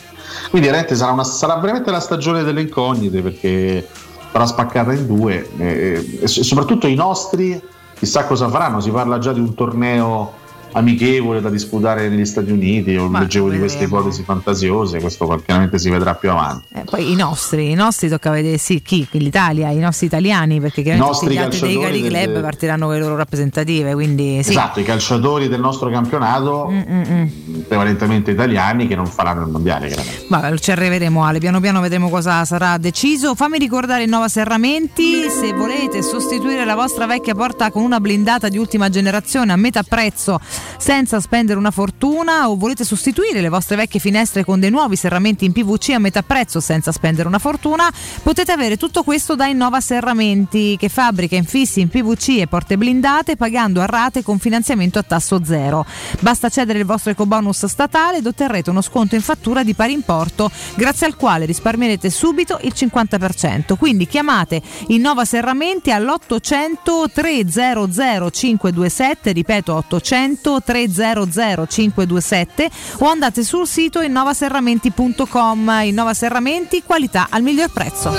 Quindi veramente sarà, una- sarà veramente la stagione delle incognite perché sarà spaccata in due eh, e, soprattutto i nostri chissà cosa faranno. Si parla già di un torneo amichevole da disputare negli Stati Uniti. Io Ma leggevo di queste ipotesi fantasiose, questo chiaramente si vedrà più avanti. Eh, poi i nostri, i nostri tocca vedere sì, chi? L'Italia, i nostri italiani, perché chiaramente nostri tutti gli altri dei cari club del- partiranno con le loro rappresentative, quindi sì. Esatto, i calciatori del nostro campionato, Mm, mm, mm. prevalentemente italiani, che non faranno il mondiale. chiaramente. Vabbè, ci arriveremo Ale, piano piano vedremo cosa sarà deciso. Fammi ricordare il Nova Serramenti, se volete sostituire la vostra vecchia porta con una blindata di ultima generazione a metà prezzo senza spendere una fortuna o volete sostituire le vostre vecchie finestre con dei nuovi serramenti in PVC a metà prezzo senza spendere una fortuna, potete avere tutto questo da Innova Serramenti che fabbrica infissi in PVC e porte blindate pagando a rate con finanziamento a tasso zero. Basta cedere il vostro ecobonus statale ed otterrete uno sconto in fattura di pari importo, grazie al quale risparmierete subito il 50%. Quindi chiamate Innova Serramenti all'800 300 527, ripeto 800 300 527 o andate sul sito innovaserramenti.com. Innova Serramenti, qualità al miglior prezzo.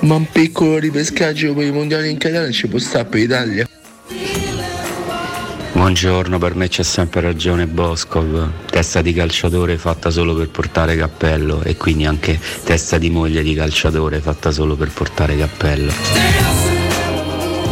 Ma un piccolo ripescaggio per i mondiali in Catania ci può stare per l'Italia? Buongiorno, per me c'è sempre ragione Boscov, testa di calciatore fatta solo per portare cappello e quindi anche testa di moglie di calciatore fatta solo per portare cappello.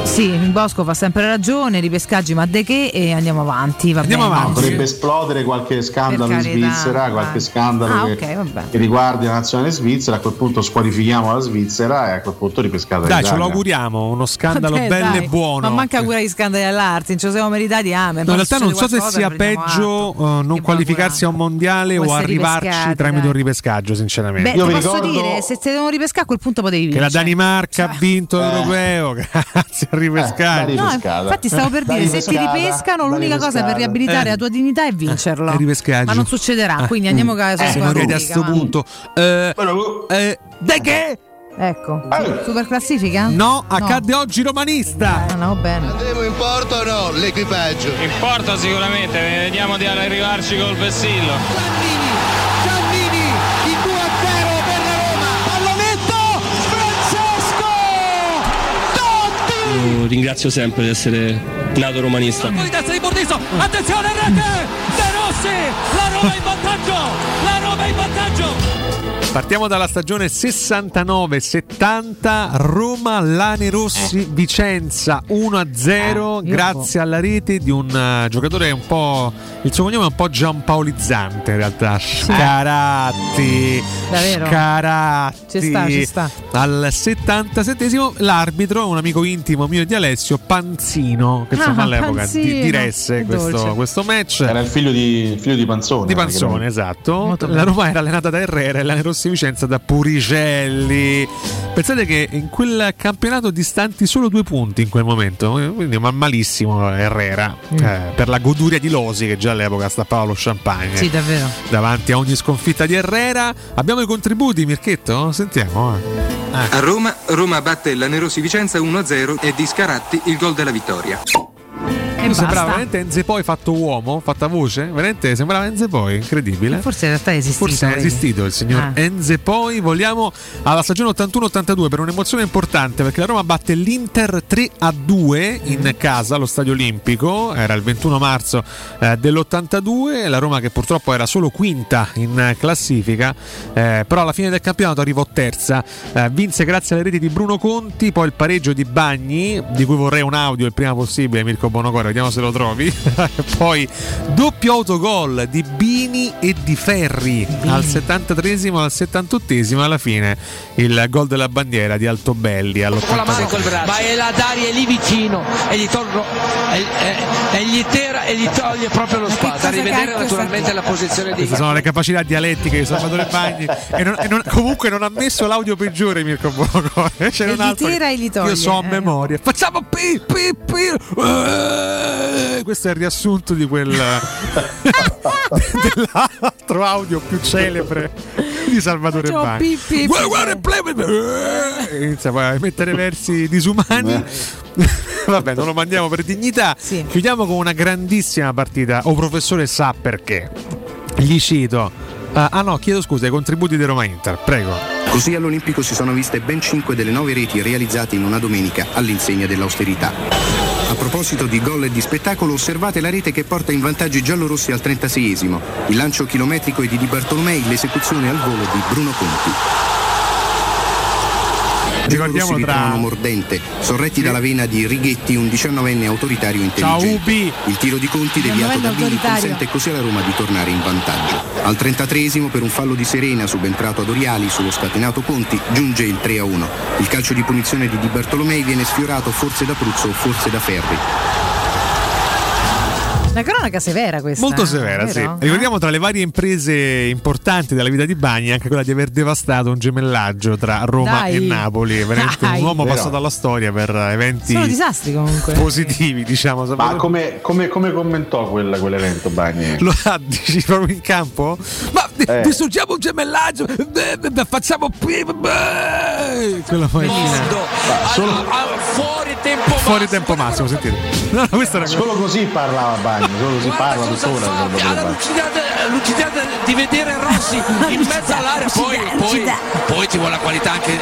Sì, il Bosco fa sempre ragione, ripescaggi ma de che e andiamo avanti. Va bene. Potrebbe esplodere qualche scandalo in Svizzera, qualche scandalo Ah, che, ok, vabbè. che riguardi la nazionale svizzera. A quel punto squalifichiamo la Svizzera e a quel punto ripescata Dai, ce l'Italia. lo auguriamo, uno scandalo Vabbè, bello dai, e buono. Ma manca pure gli scandali all'arte, ce lo siamo meritati. Ah, No, in realtà non so se sia peggio eh, non qualificarsi a un mondiale Può o arrivarci tramite dai. un ripescaggio, sinceramente. Beh, ti posso dire, se te devono ripescare a quel punto potevi che vincere. la Danimarca ha vinto l'europeo grazie al ripescaggio. No, infatti stavo per dire, se ti ripescano, l'unica cosa per riabilitare Eh. la tua dignità è il ripescaggio. Ma non succederà, Ah, quindi mm. andiamo a Eh, siamo arrivati a sto punto. Eh, eh, de che? Ecco, super classifica? No, accadde oggi romanista. Ah, no, bene. Andremo in porto o no? L'equipaggio. In porta sicuramente, vediamo di arrivarci col vessillo. Io ringrazio sempre di essere nato romanista. Attenzione rete, De Rossi, la Roma in vantaggio, la Roma in vantaggio. Partiamo dalla stagione 69-70, Roma Lane Rossi Vicenza 1-0 grazie alla rete di un eh, giocatore un po' il suo cognome è un po' giampaolizzante in realtà, Scaratti. Davvero? Scaratti. Ci sta, ci sta. Al 77esimo l'arbitro, un amico intimo mio di Alessio, Panzino, che insomma Ah, all'epoca di- Panzino. diresse questo, questo match. Era il figlio di, il figlio di Panzone. Di Panzone, esatto. Molto La. Roma era allenata da Herrera e la Rossi Vicenza da Puricelli. Pensate che in quel campionato distanti solo due punti in quel momento, quindi ma malissimo Herrera Mm. eh, per la goduria di Losi che già all'epoca stappava lo champagne. Sì, davvero. Davanti a ogni sconfitta di Herrera. Abbiamo i contributi, Mirchetto? Sentiamo. eh. A Roma, Roma batte la Nerosi Vicenza 1-0 e di Scaratti il gol della vittoria. E sembrava veramente Enze Poi fatto uomo, fatta voce, veramente sembrava Enze Poi, incredibile. Forse in realtà è esistito. Forse è esistito il signor Ah. Enze Poi. Vogliamo alla stagione 81-82 per un'emozione importante perché la Roma batte l'Inter 3 a 2 in casa allo Stadio Olimpico. Era il 21 marzo eh, dell'82. La Roma che purtroppo era solo quinta in classifica, eh, però alla fine del campionato arrivò terza. Eh, vinse grazie alle reti di Bruno Conti, poi il pareggio di Bagni, di cui vorrei un audio il prima possibile, Mirko Bonocore, vediamo se lo trovi. Poi doppio autogol di Bini e di Ferri al 73esimo al 78esimo alla fine il gol della bandiera di Altobelli con la mano col all'89. braccio. Ma è la Dari è lì vicino e gli, torno, e, e- e gli tira e gli toglie proprio lo spazio. A rivedere naturalmente la posizione di Queste sono le capacità dialettiche di Salvatore Bagni e, non- e non- comunque non ha messo l'audio peggiore Mirko. C'era E un altro tira e gli toglie, Io so a eh. memoria. Facciamo pi pi pi. Eh, Questo è il riassunto di quel dell'altro audio più celebre di Salvatore Bagni. Eh, Inizia poi a mettere versi disumani. Vabbè, non lo mandiamo per dignità. Chiudiamo con una grandissima partita. O professore sa perché. Gli cito. ah ah, no, chiedo scusa, i contributi di Roma Inter, prego. Così all'Olimpico si sono viste ben 5 delle 9 reti realizzate in una domenica all'insegna dell'austerità. A proposito di gol e di spettacolo, osservate la rete che porta in vantaggio i giallorossi al 36esimo. Il lancio chilometrico è di Di Bartolomei, l'esecuzione al volo di Bruno Conti. Ricordiamo Giallorossi tra- mordente, sorretti dalla vena di Righetti, un 19enne autoritario Ciao intelligente. Ubi! Il tiro di Conti deviato 19enne da Bini consente così alla Roma di tornare in vantaggio. Al 33esimo per un fallo di Serena subentrato ad Oriali sullo scatenato Conti giunge il 3-1. Il calcio di punizione di Di Bartolomei viene sfiorato forse da Pruzzo, forse da Ferri. Una cronaca severa questa. Molto eh, severa, sì. Ricordiamo tra le varie imprese importanti della vita di Bagni anche quella di aver devastato un gemellaggio tra Roma Dai. e Napoli. Veramente Dai. un uomo Vero. passato alla storia per eventi Sono disastri comunque. positivi, diciamo. Ma come, come- come commentò quel- quell'evento Bagni? Lo ha dici proprio in campo? Ma Eh. distruggiamo un gemellaggio, facciamo. Quella poi fuori tempo fuori tempo massimo, sentite. No, no, Solo così parlava Bagni, solo così parla tuttora. Salvatore ha la Bagni. lucidità, lucidità di vedere Rossi in mezzo all'area poi, poi, poi ci vuole la qualità anche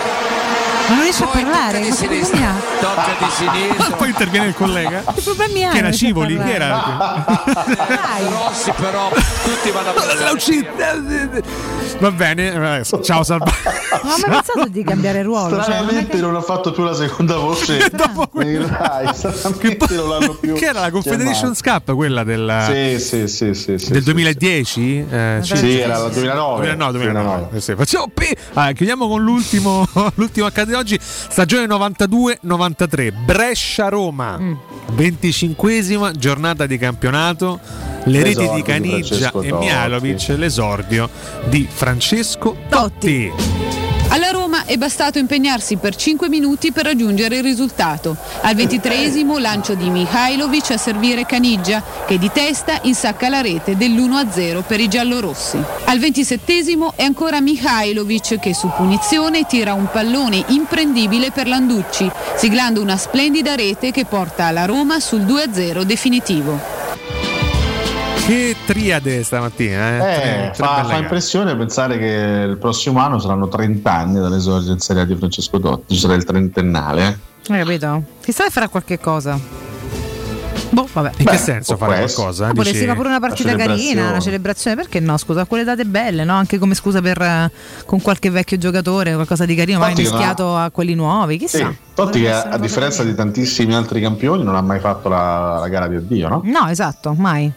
non riesce a parlare. di Che sinistra tocca di sinistra Poi interviene il collega. Che problemi ha? Che era Civoli? Chi parlare? era? Rossi però tutti vanno a prendere Va bene, ciao Salva. Non ho mai pensato di cambiare ruolo. Cioè, non Stranamente che- non ha fatto più la seconda voce. nei Rai, stranamente non l'hanno più. Che era la Confederations Cup, quella del, Sì, sì, sì, sì, sì, del sì, 2010? Eh, Sì, sì. era la 2009. 2009, 2009. Eh sì, Facciamo P. Ah, chiudiamo con l'ultimo, l'ultimo accade oggi. Stagione 92-93. Brescia-Roma. Mm. 25esima giornata di campionato. Le reti L'esordio di di Caniggia Francesco e Totti. Mialovic. L'esordio di Francesco Totti. Alla Roma è bastato impegnarsi per 5 minuti per raggiungere il risultato. Al ventitreesimo lancio di Mihailovic a servire Caniggia, che di testa insacca la rete dell'1-0 per i giallorossi. Al ventisettesimo è ancora Mihailovic che su punizione tira un pallone imprendibile per Landucci, siglando una splendida rete che porta la Roma sul 2-0 definitivo. Che triade stamattina, eh? Eh, tre fa, fa impressione pensare che il prossimo anno saranno 30 anni dall'esordio in Serie A di Francesco Totti, ci sarà il trentennale. eh. Hai capito? Chissà se farà qualche cosa. Boh, vabbè. In Beh, che senso fare essere. qualcosa? Ma Dici- fare pure una partita la carina, una celebrazione, perché no? Scusa, quelle date belle, no? Anche come scusa per eh, con qualche vecchio giocatore, qualcosa di carino, magari Totti non mischiato a quelli nuovi, chissà. Sì, Totti che a una differenza di tantissimi altri campioni non ha mai fatto la, la gara di addio, no? No, esatto, mai.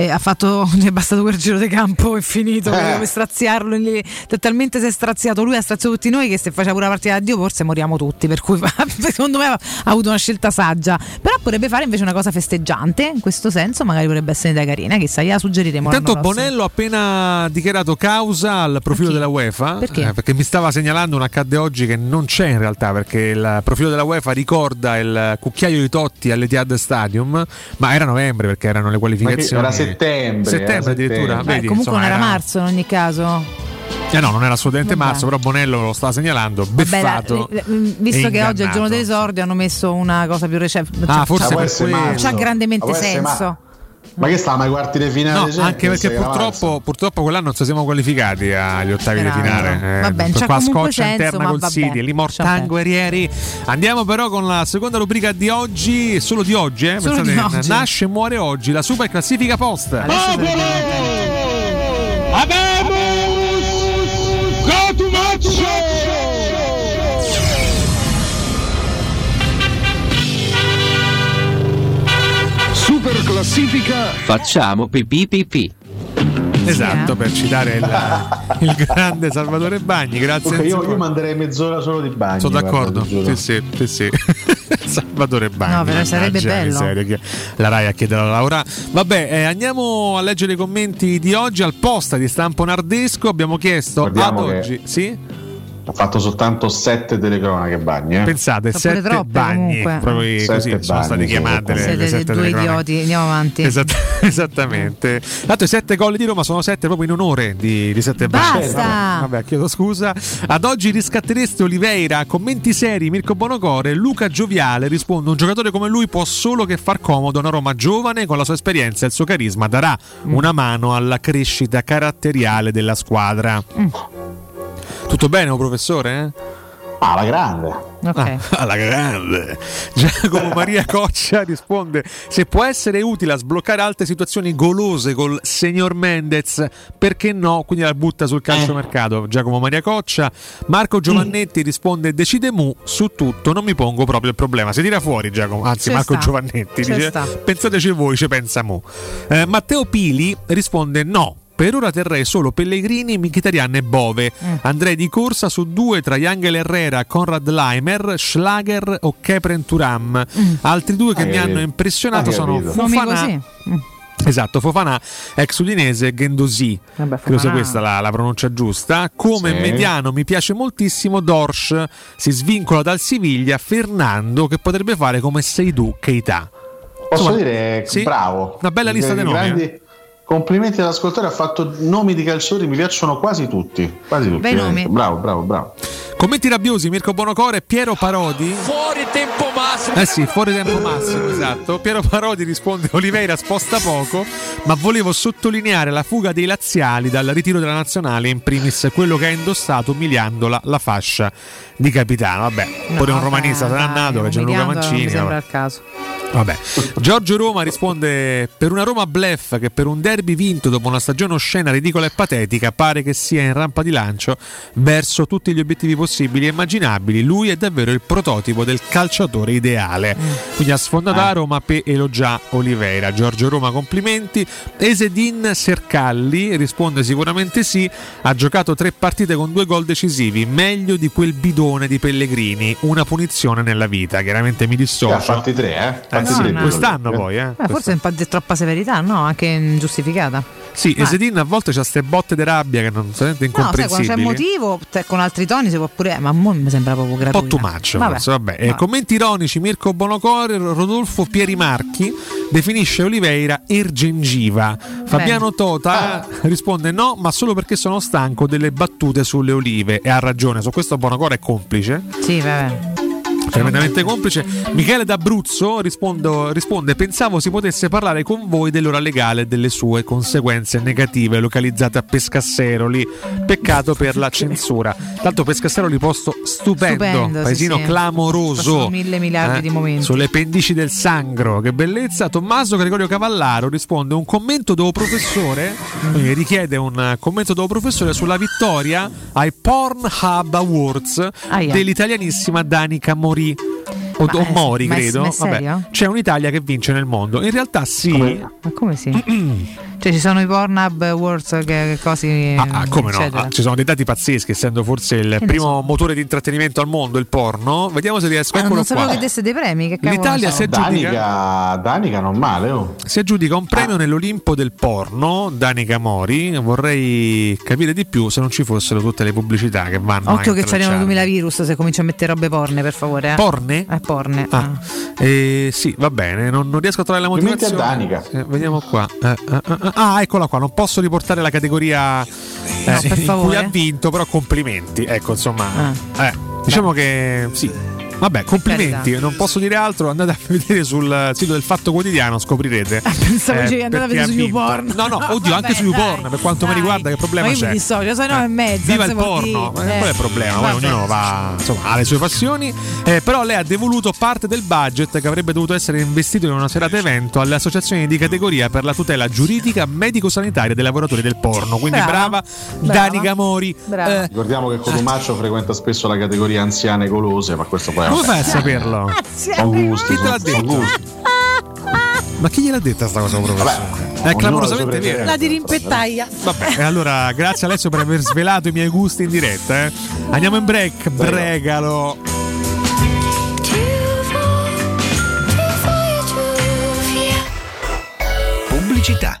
Eh, ha fatto, gli è bastato quel giro di campo e finito Eh. per straziarlo. lì. Talmente si è straziato lui, ha straziato tutti noi che se faceva pure la partita da Dio forse moriamo tutti. Per cui secondo me ha avuto una scelta saggia. Però potrebbe fare invece una cosa festeggiante. In questo senso, magari potrebbe essere un'idea carina. Chissà, gliela suggeriremo. Intanto. Bonello ha appena dichiarato causa al profilo della UEFA Perché? eh, perché mi stava segnalando un accadde oggi che non c'è in realtà perché il profilo della UEFA ricorda il cucchiaio di Totti all'Etihad Stadium ma era novembre perché erano le qualificazioni era settembre, settembre era addirittura settembre. Beh, vedi, comunque insomma, non era marzo in ogni caso. eh no non era assolutamente Vabbè. marzo però Bonello lo stava segnalando Vabbè, la- beffato le- le- visto e che oggi è il giorno dell'esordio, hanno messo una cosa più recente. Ah, forse per essere quello. marzo. c'ha grandemente può senso. ma- Ma che sta, ma ai quarti di finale? No, c'è? anche perché purtroppo, purtroppo quell'anno non ci siamo qualificati agli ottavi di finale. Eh, Vabbè, c'ha qua scoccia senso, interna col vabbè. City, lì Mortan Guerrieri. Andiamo però con la seconda rubrica di oggi, solo di oggi, eh? Solo Pensate, di oggi. nasce e muore oggi la super classifica post. Classifica Facciamo pipì pipì. Esatto, per citare il, il grande Salvatore Bagni. Grazie. Ok, io, io manderei mezz'ora solo di bagno. Sono guarda, d'accordo. giuro. Sì, sì, sì. Salvatore Bagni. No, però sarebbe bello. miseria, che la Rai a chiedere alla Laura. Vabbè, eh, andiamo a leggere i commenti di oggi al posta di stampo nardesco. Abbiamo chiesto Guardiamo ad che- oggi. Sì? Ha fatto soltanto sette telecronache bagni. Eh? Pensate, Sono sette troppe, bagni. comunque. Proprio Sette così sono bagni, state sì, chiamate le, Siete le due idioti, andiamo avanti. Esatt- esattamente. Tanto i sette gol di Roma sono sette proprio in onore di, di sette bagni. Basta! Vabbè, vabbè, chiedo scusa. Ad oggi riscattereste Oliveira, commenti seri, Mirko Bonocore, Luca Gioviale risponde un giocatore come lui può solo che far comodo a una Roma giovane con la sua esperienza e il suo carisma darà Mm. una mano alla crescita caratteriale della squadra. Mm. Tutto bene, oh, professore? eh? Ah, la grande. Ok. Ah, alla grande. Giacomo Maria Coccia risponde: Se può essere utile a sbloccare altre situazioni golose col signor Mendez, perché no? Quindi la butta sul calciomercato. Giacomo Maria Coccia. Marco Giovannetti risponde: Decide mu su tutto, non mi pongo proprio il problema. Si tira fuori Giacomo, anzi Ci Marco sta. Giovannetti Ci dice: sta. Pensateci voi, ci pensa mu. Eh, Matteo Pili risponde: No. Per ora terrei solo Pellegrini, Mkhitaryan e Bove. Mm. Andrei di corsa su due tra Yangel Herrera, Conrad Leimer, Schlager o Kepren Turam. Altri due che Hai mi capito. hanno impressionato Hai sono Fofana. Mm. esatto, Fofana ex udinese Gendosi. Vabbè, Credo questa la, la pronuncia giusta. Come Sì. mediano mi piace moltissimo Dorsch. Si svincola dal Siviglia Fernando che potrebbe fare come Seydou Keita. Posso Insomma, dire sì, bravo. Una bella lista Dei di nomi. grandi eh. Complimenti all'ascoltatore, ha fatto nomi di calciatori, mi piacciono quasi tutti. Quasi tutti. Bravo, bravo, bravo. Commenti rabbiosi, Mirko Bonocore, Piero Parodi. Fuori tempo massimo. Eh sì, fuori tempo massimo, esatto. Piero Parodi risponde: Oliveira sposta poco, ma volevo sottolineare la fuga dei laziali dal ritiro della nazionale, in primis quello che ha indossato umiliandola la fascia di capitano. Vabbè, pure un romanista sarà nato che Gianluca Mancini. Mi sembra vabbè. il caso. Vabbè. Giorgio Roma risponde: Per una Roma blef che per un derby vinto dopo una stagione oscena, ridicola e patetica, pare che sia in rampa di lancio verso tutti gli obiettivi possibili e immaginabili. Lui è davvero il prototipo del calciatore ideale. Quindi ha sfondato a Roma per elogiare Oliveira. Giorgio Roma, complimenti. Esedin Sercalli risponde sicuramente sì. Ha giocato tre partite con due gol decisivi, meglio di quel bidone di Pellegrini. Una punizione nella vita. Chiaramente mi Che ha dissocio. fatti tre, eh? Eh Fatti sì, tre, no. quest'anno poi, eh. Eh, forse un po' di troppa severità, no? Anche ingiustificata. Sì, Ma- Esedin a volte c'ha ste botte di rabbia che non sono No, sai, quando c'è incomprensibili. motivo, con altri toni si può pure. Ma mo mi sembra proprio un po' gratuito. too much, forse, vabbè. Eh, commenti ironici, Mirko Bonocore, Rodolfo Pieri Marchi definisce Oliveira ergengiva. Fabiano Tota risponde no, ma solo perché sono stanco delle battute sulle olive. E ha ragione, su questo Bonocore è complice. Sì, vabbè. Tremendamente complice. Michele D'Abruzzo rispondo- risponde: Pensavo si potesse parlare con voi dell'ora legale e delle sue conseguenze negative localizzate a Pescasseroli. Peccato per la censura. Tanto Pescasseroli posto stupendo, Stupendo, sì, paesino sì. clamoroso. Sono mille miliardi di momenti. Sulle pendici del sangro, che bellezza. Tommaso Gregorio Cavallaro risponde: Un commento dopo professore. Quindi richiede un eh, commento dopo professore sulla vittoria ai Pornhub Awards Aia. dell'italianissima Danica Mori. O, Ma o è- Mori, ma è- credo. ma è serio? c'è un'Italia che vince nel mondo. In realtà sì. Ma come sì? cioè ci sono i Pornhub Awards che, che cose. Ah, ah, come no? eccetera. Ah, ci sono dei dati pazzeschi, essendo forse il ne primo motore di intrattenimento al mondo, il porno. Vediamo se riesco. Ah, Eccolo non sapevo qua. che desse dei premi. Che L'Italia si aggiudica- Danica, Danica non male, oh. Si aggiudica un premio Ah. nell'Olimpo del porno, Danica Mori. Vorrei capire di più se non ci fossero tutte le pubblicità che vanno Occhio a che ci arrivano intrecciare. 2000 virus se cominci a mettere robe porne, per favore. Eh. Porne? Eh, porne. Ah, ah. eh, sì, va bene, non, non riesco a trovare la Complimenti a motivazione. Danica. Eh, vediamo qua. Eh, eh, eh, ah, eccola qua, non posso riportare la categoria eh, No, per in cui ha vinto, però complimenti. Ecco, insomma, Ah. eh, diciamo che sì. Vabbè, complimenti, Carità. non posso dire altro. Andate a vedere sul sito del Fatto Quotidiano, scoprirete. Pensavo dicevi andate a vedere su. YouPorn. No, no, oddio, anche Vabbè, su YouPorn. Per quanto mi dai. riguarda, che problema Ma io c'è? mi dissocio, sai, no, e mezza. Viva il porno, eh, Eh. qual è il problema? Poi Vabbè. ognuno va, insomma, ha le sue passioni, eh, però lei ha devoluto parte del budget che avrebbe dovuto essere investito in una serata evento alle associazioni di categoria per la tutela giuridica medico-sanitaria dei lavoratori del porno. Quindi Brava. brava, Brava. Danica Mori. Brava. Eh, Ricordiamo che Cotumaccio frequenta spesso la categoria anziane golose, ma questo poi come fai a saperlo? Sono gusti, Chi te l'ha detto? gusti. Ma chi gliel'ha detta sta cosa, professore? È clamorosamente vero. La dirimpettaia. Vabbè, e allora grazie Alessio per aver svelato i miei gusti in diretta. eh. Andiamo in break, bregalo. Pubblicità.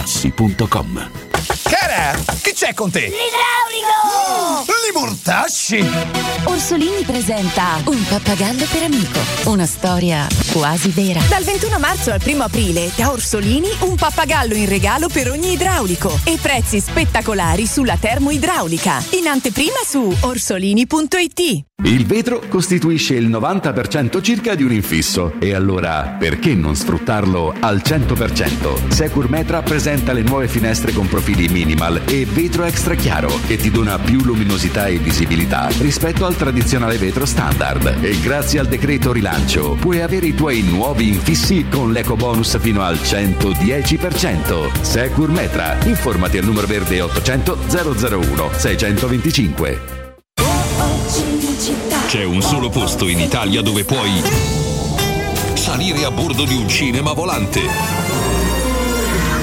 artigianamaterassi.com. Cara, che c'è con te? L'idraulico! Li mortasci! Orsolini presenta Un pappagallo per amico. Una storia quasi vera. Dal 21 marzo al 1 aprile, da Orsolini, un pappagallo in regalo per ogni idraulico e prezzi spettacolari sulla termoidraulica. In anteprima su orsolini.it. Il vetro costituisce il 90% circa di un infisso e allora perché non sfruttarlo al 100%? Secur Metra presenta le nuove finestre con profili minimal e vetro extra chiaro che ti dona più luminosità e visibilità rispetto al tradizionale vetro standard e grazie al decreto rilancio puoi avere i tuoi nuovi infissi con l'eco bonus fino al 110%. Secur Metra, informati al numero verde 800 001 625. C'è un solo posto in Italia dove puoi salire a bordo di un cinema volante,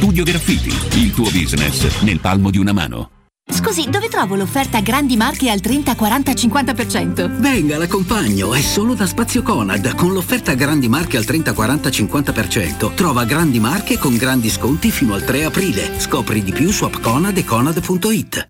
Studio Graffiti, il tuo business nel palmo di una mano. Scusi, dove trovo l'offerta grandi marche al 30, 40, 50%? Venga, l'accompagno, è solo da Spazio Conad. Con l'offerta grandi marche al 30, 40, 50%. Trova grandi marche con grandi sconti fino al 3 aprile. Scopri di più su appconad e conad.it.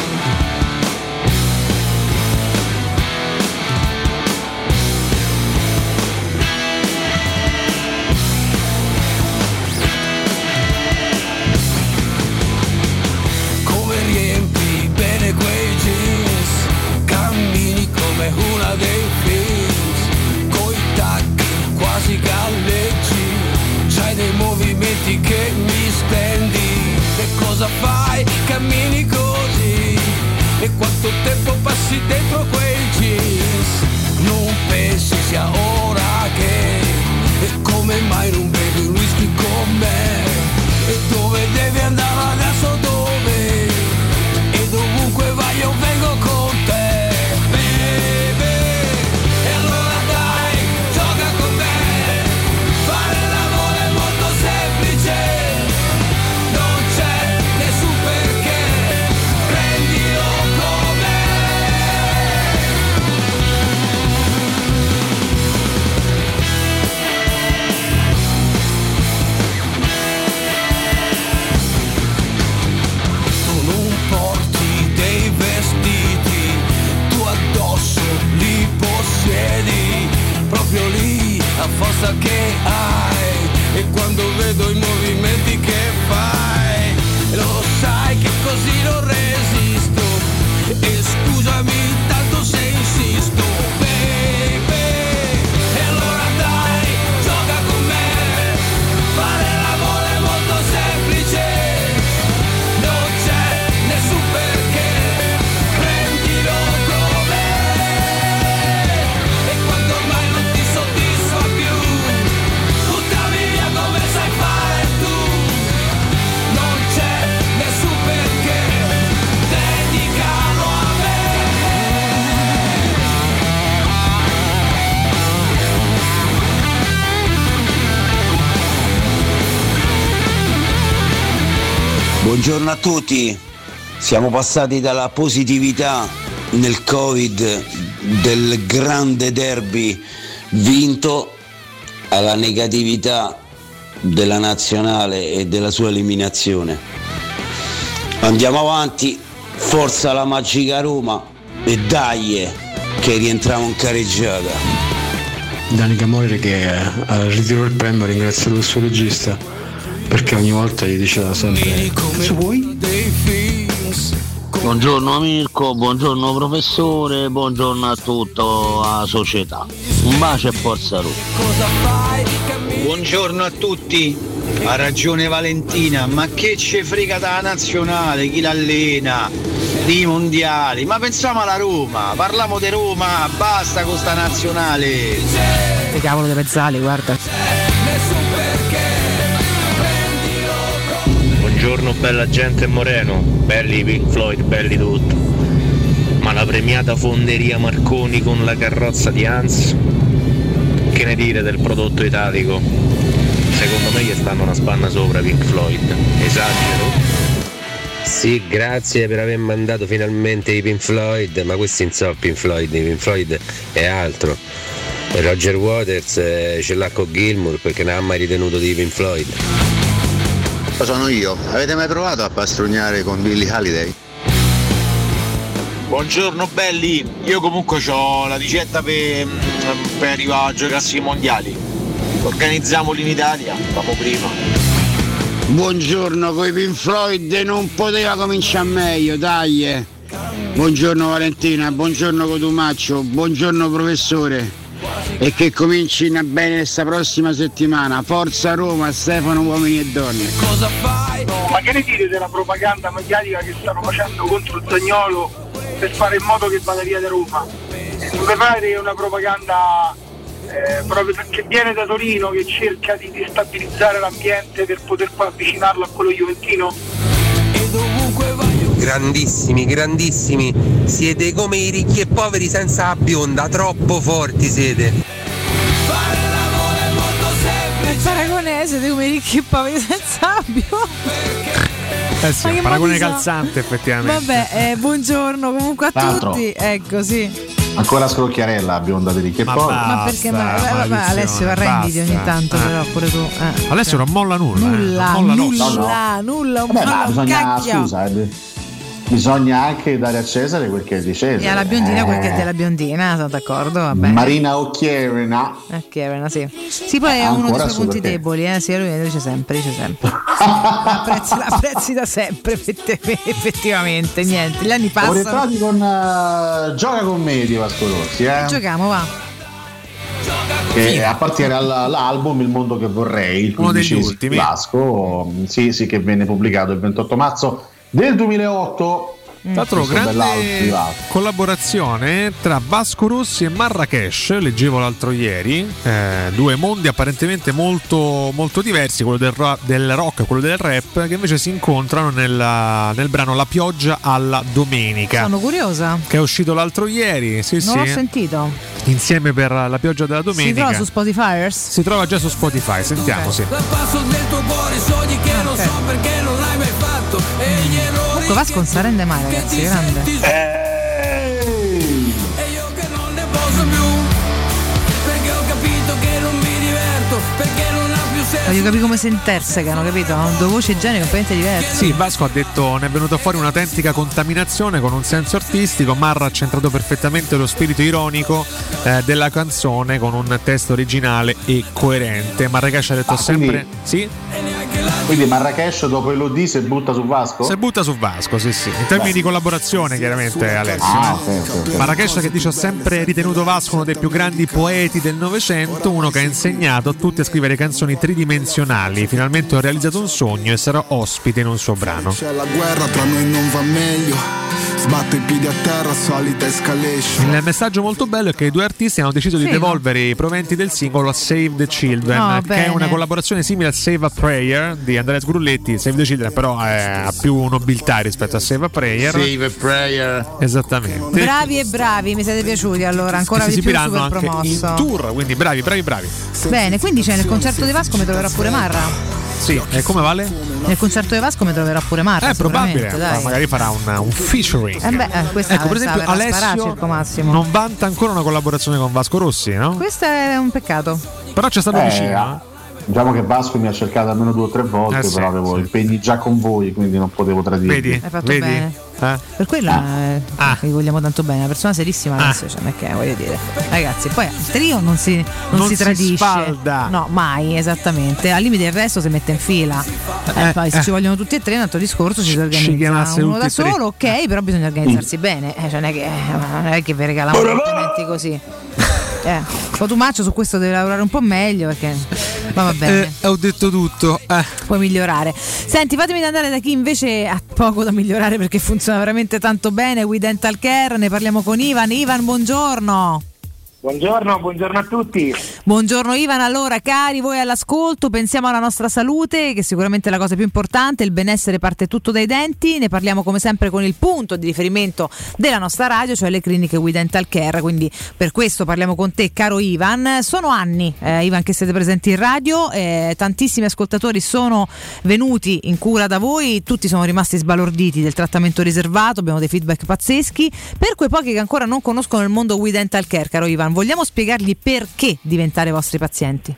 Buongiorno a tutti, siamo passati dalla positività nel Covid del grande derby vinto alla negatività della nazionale e della sua eliminazione. Andiamo avanti, forza la magica Roma e dai che rientriamo in careggiata. Dani Camore che al ritiro del premio ha ringraziato il suo regista perché ogni volta gli diceva sempre "Cazzo vuoi?" Buongiorno Mirko, buongiorno professore, buongiorno a tutta la società. Un bacio e forza Roma. Buongiorno a tutti, ha ragione Valentina, ma che ce frega dalla nazionale, chi l'allena, di mondiali, ma pensiamo alla Roma, parliamo di Roma, basta con sta nazionale. Che cavolo di pezzali, guarda. Buongiorno bella gente Moreno, belli Pink Floyd, belli tutti. Ma la premiata fonderia Marconi con la carrozza di Hans? Che ne dire del prodotto italico? Secondo me gli stanno una spanna sopra Pink Floyd. Esagero? Sì, grazie per aver mandato finalmente i Pink Floyd, ma questi non sono Pink Floyd, i Pink Floyd è altro. Roger Waters eh, ce l'ha con Gilmour perché non ha mai ritenuto di Pink Floyd. Sono io, avete mai provato a pastrugnare con Billy Holiday? Buongiorno belli, io comunque ho la ricetta per, per arrivare a giocarsi i mondiali. Organizziamoli in Italia, famo prima. Buongiorno, coi Pink Floyd non poteva cominciare meglio, dai. Buongiorno Valentina, buongiorno Cotumaccio, buongiorno professore. E che cominci bene questa prossima settimana. Forza Roma, Stefano, uomini e donne. Ma che ne dite della propaganda mediatica che stanno facendo contro il Zagnolo per fare in modo che vada via da Roma? Non mi pare una propaganda eh, proprio perché viene da Torino che cerca di destabilizzare l'ambiente per poter poi avvicinarlo a quello juventino? Grandissimi, grandissimi. Siete come i ricchi e poveri senza la bionda, troppo forti siete. Siete come ricchi e poveri senza abbio. Eh sì, un paragone sa? calzante effettivamente. Vabbè, eh, buongiorno comunque a Tra l'altro- tutti. Ecco, sì. Ancora scrocchiarella, bionda di ricchi e Ma poveri. Ma perché ma, maledizione, vabbè, Alessio arrenditi ogni tanto, Eh. però pure tu. eh. Alessio non molla nulla. Nulla, eh, non molla nulla, l'osso. nulla, un Vabbè, molla, bisogna, cacchio. scusa, eh, bisogna anche dare a Cesare quel che è di Cesare. E alla biondina quel che è Eh, della biondina, sono d'accordo, va bene. Marina Occhierena. Ok, bene, sì. Sì, poi è Ah, uno dei ancora suoi punti te. deboli, eh? Sì, lui dice sempre, dice sempre. L'apprezzi, l'apprezzi da sempre, effetti- effettivamente, niente. Gli anni passano. con eh, Gioca con me di Vasco Rossi, eh? Giochiamo, va. Che appartiene all- all'album Il mondo che vorrei, il Uno degli 15 ultimi. Vasco, sì, sì, che venne pubblicato il 28 marzo del 2008. Tra l'altro, grande Vasco. collaborazione tra Vasco Rossi e Marrakesh, leggevo l'altro ieri, eh, due mondi apparentemente molto, molto diversi, quello del, del rock e quello del rap, che invece si incontrano nella- nel brano La pioggia alla domenica. Sono curiosa. Che è uscito l'altro ieri, sì, Non l'ho sì, sentito. insieme per la pioggia della Si domenica. trova su Spotify? Si trova già su Spotify, sentiamo, sì. Passo del tuo cuore, sogni che non so Comunque Vasco non si arrende mai, ragazzi, grande. posso più. Perché ho capito che non mi diverto. Perché non ha più senso. Voglio capire come si intersecano, capito? Hanno due voci e generi completamente diversi. Sì, Vasco ha detto ne è venuta fuori un'autentica contaminazione con un senso artistico. Marra ha centrato perfettamente lo spirito ironico eh, della canzone con un testo originale e coerente. Marrakesh ha detto Ah, sempre quindi- sì. Quindi Marrakesh dopo Elodie si butta su Vasco? Si butta su Vasco, sì, sì. In termini di collaborazione, chiaramente, Alessio. Ah, no? sì, sì, sì. Marrakesh che dice ho sempre ritenuto Vasco uno dei più grandi poeti del Novecento, uno che ha insegnato a tutti a scrivere canzoni tridimensionali. Finalmente ho realizzato un sogno e sarò ospite in un suo brano. C'è la guerra, tra noi non va meglio. Sbatto i piedi a terra, solita escalation. Il messaggio molto bello è che i due artisti hanno deciso di Figo. devolvere i proventi del singolo a Save the Children, Oh, che è bene. una collaborazione simile a Save a Prayer di Andrea Sgrulletti. Save the Children, però è- ha più nobiltà rispetto a Save a Prayer. Save a Prayer. Esattamente. Bravi e bravi, mi siete piaciuti allora, ancora che si di più esibiranno super anche in promosso. tour, quindi bravi, bravi, bravi. Bene, quindi c'è nel concerto di Vasco mi troverà pure Marra. Sì, e come vale? Nel concerto di Vasco mi troverà pure Marra. È probabile, ma magari farà un, un featuring. Eh beh, eh, questa Ecco, per esempio, Alessio non vanta ancora una collaborazione con Vasco Rossi, no? Questo è un peccato. Però c'è stato Eh, vicino. Diciamo che Vasco mi ha cercato almeno due o tre volte, Eh, sì, però avevo sì. impegni già con voi, quindi non potevo tradire. Vedi? Hai fatto Vedi? bene. Eh? Per quella eh, che vi vogliamo tanto bene, una persona serissima Ah. adesso, cioè, che voglio dire. Ragazzi, poi il trio non si, non Non si si tradisce. spalda. No, mai, esattamente. Al limite il resto si mette in fila. Eh, Eh, poi se eh. ci vogliono tutti e tre, un altro discorso ci si organizza. chiamasse Uno tutti da tre. solo, ok, però bisogna organizzarsi bene. Eh, cioè, non è che, non è che vi regaliamo appuntamenti così. Eh, Cotumaccio su questo deve lavorare un po' meglio perché ma va bene. Eh, ho detto tutto. Eh. Puoi migliorare. Senti, fatemi andare da chi invece ha poco da migliorare perché funziona veramente tanto bene. We Dental Care, ne parliamo con Ivan. Ivan, buongiorno. Buongiorno, buongiorno a tutti. Buongiorno Ivan, allora cari voi all'ascolto, pensiamo alla nostra salute che è sicuramente la cosa più importante, il benessere parte tutto dai denti, ne parliamo come sempre con il punto di riferimento della nostra radio, cioè le cliniche We Dental Care, quindi per questo parliamo con te caro Ivan. Sono anni eh, Ivan che siete presenti in radio, eh, tantissimi ascoltatori sono venuti in cura da voi, tutti sono rimasti sbalorditi del trattamento riservato, abbiamo dei feedback pazzeschi, per quei pochi che ancora non conoscono il mondo We Dental Care, caro Ivan, vogliamo spiegargli perché diventare vostri pazienti?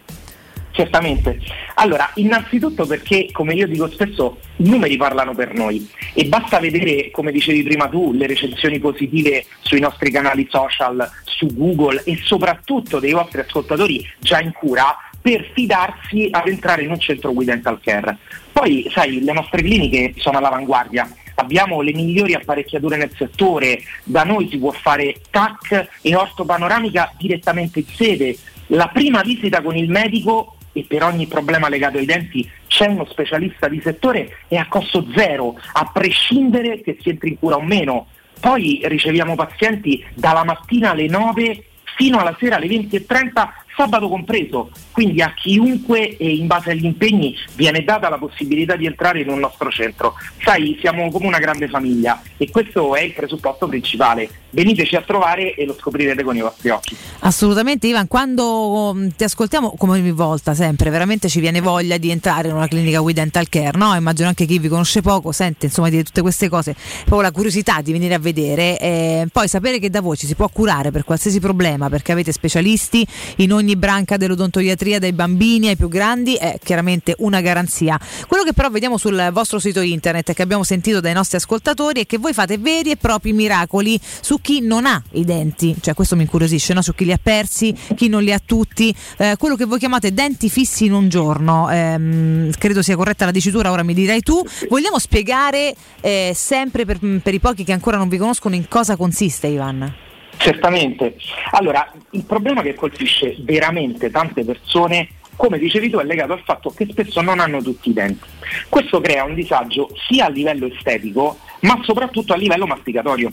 Certamente. Allora, innanzitutto perché, come io dico spesso, i numeri parlano per noi e basta vedere, come dicevi prima tu, le recensioni positive sui nostri canali social, su Google e soprattutto dei vostri ascoltatori già in cura per fidarsi ad entrare in un centro We Dental Care. Poi, sai, le nostre cliniche sono all'avanguardia. Abbiamo le migliori apparecchiature nel settore, da noi si può fare TAC e ortopanoramica direttamente in sede. La prima visita con il medico e per ogni problema legato ai denti c'è uno specialista di settore e a costo zero, a prescindere che si entri in cura o meno. Poi riceviamo pazienti dalla mattina alle 9 fino alla sera alle 20.30, sabato compreso. Quindi a chiunque e in base agli impegni viene data la possibilità di entrare in un nostro centro. Sai, siamo come una grande famiglia e questo è il presupposto principale. Veniteci a trovare e lo scoprirete con i vostri occhi. Assolutamente Ivan, quando um, ti ascoltiamo come ogni volta sempre, veramente ci viene voglia di entrare in una clinica We Dental Care, no? Immagino anche chi vi conosce poco, sente insomma di tutte queste cose, proprio la curiosità di venire a vedere, e poi sapere che da voi ci si può curare per qualsiasi problema perché avete specialisti in ogni branca dell'odontoiatria dai bambini ai più grandi è chiaramente una garanzia. Quello che però vediamo sul vostro sito internet e che abbiamo sentito dai nostri ascoltatori è che voi fate veri e propri miracoli su chi non ha i denti, cioè questo mi incuriosisce, no? su chi li ha persi, chi non li ha tutti, eh, quello che voi chiamate denti fissi in un giorno, ehm, credo sia corretta la dicitura, ora mi dirai tu, vogliamo spiegare eh, sempre per, per i pochi che ancora non vi conoscono in cosa consiste Ivan? Certamente. Allora, il problema che colpisce veramente tante persone, come dicevi tu, è legato al fatto che spesso non hanno tutti i denti. Questo crea un disagio sia a livello estetico, ma soprattutto a livello masticatorio.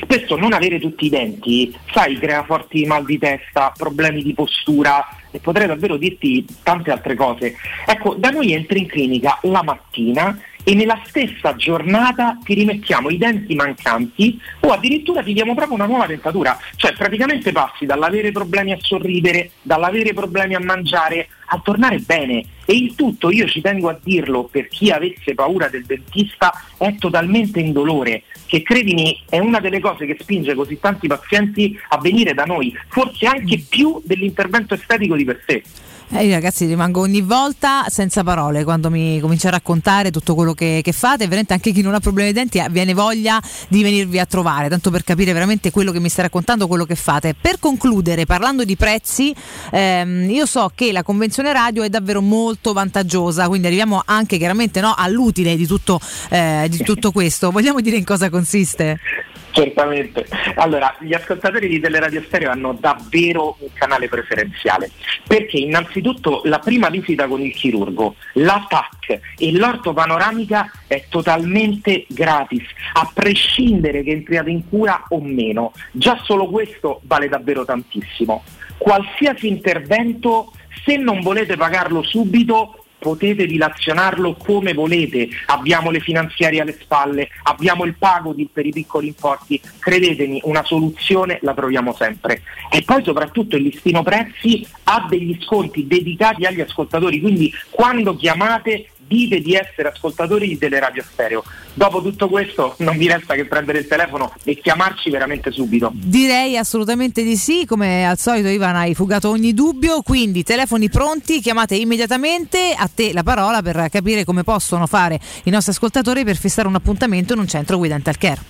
Spesso non avere tutti i denti, sai, crea forti mal di testa, problemi di postura e potrei davvero dirti tante altre cose. Ecco, da noi entri in clinica la mattina e nella stessa giornata ti rimettiamo i denti mancanti o addirittura ti diamo proprio una nuova dentatura. Cioè praticamente passi dall'avere problemi a sorridere, dall'avere problemi a mangiare, a tornare bene. E il tutto, io ci tengo a dirlo per chi avesse paura del dentista, è totalmente indolore, che credimi è una delle cose che spinge così tanti pazienti a venire da noi, forse anche più dell'intervento estetico di per sé. Eh, io ragazzi rimango ogni volta senza parole quando mi comincia a raccontare tutto quello che, che fate. Veramente anche chi non ha problemi ai denti eh, viene voglia di venirvi a trovare, tanto per capire veramente quello che mi stai raccontando, quello che fate. Per concludere, parlando di prezzi, ehm, io so che la convenzione radio è davvero molto vantaggiosa, quindi arriviamo anche chiaramente no, all'utile di tutto, eh, di tutto questo. Vogliamo dire in cosa consiste? Certamente. Allora, gli ascoltatori di Teleradio Stereo hanno davvero un canale preferenziale, perché innanzitutto la prima visita con il chirurgo, la TAC e l'ortopanoramica è totalmente gratis, a prescindere che entriate in cura o meno. Già solo questo vale davvero tantissimo. Qualsiasi intervento, se non volete pagarlo subito, potete dilazionarlo come volete, abbiamo le finanziarie alle spalle, abbiamo il pago di, per i piccoli importi, credetemi, una soluzione la troviamo sempre. E poi soprattutto il listino prezzi ha degli sconti dedicati agli ascoltatori, quindi quando chiamate dite di essere ascoltatori di Teleradio Stereo. Dopo tutto questo non vi resta che prendere il telefono e chiamarci veramente subito. Direi assolutamente di sì, come al solito Ivan hai fugato ogni dubbio, quindi telefoni pronti, chiamate immediatamente a te la parola per capire come possono fare i nostri ascoltatori per fissare un appuntamento in un centro We Dental Care.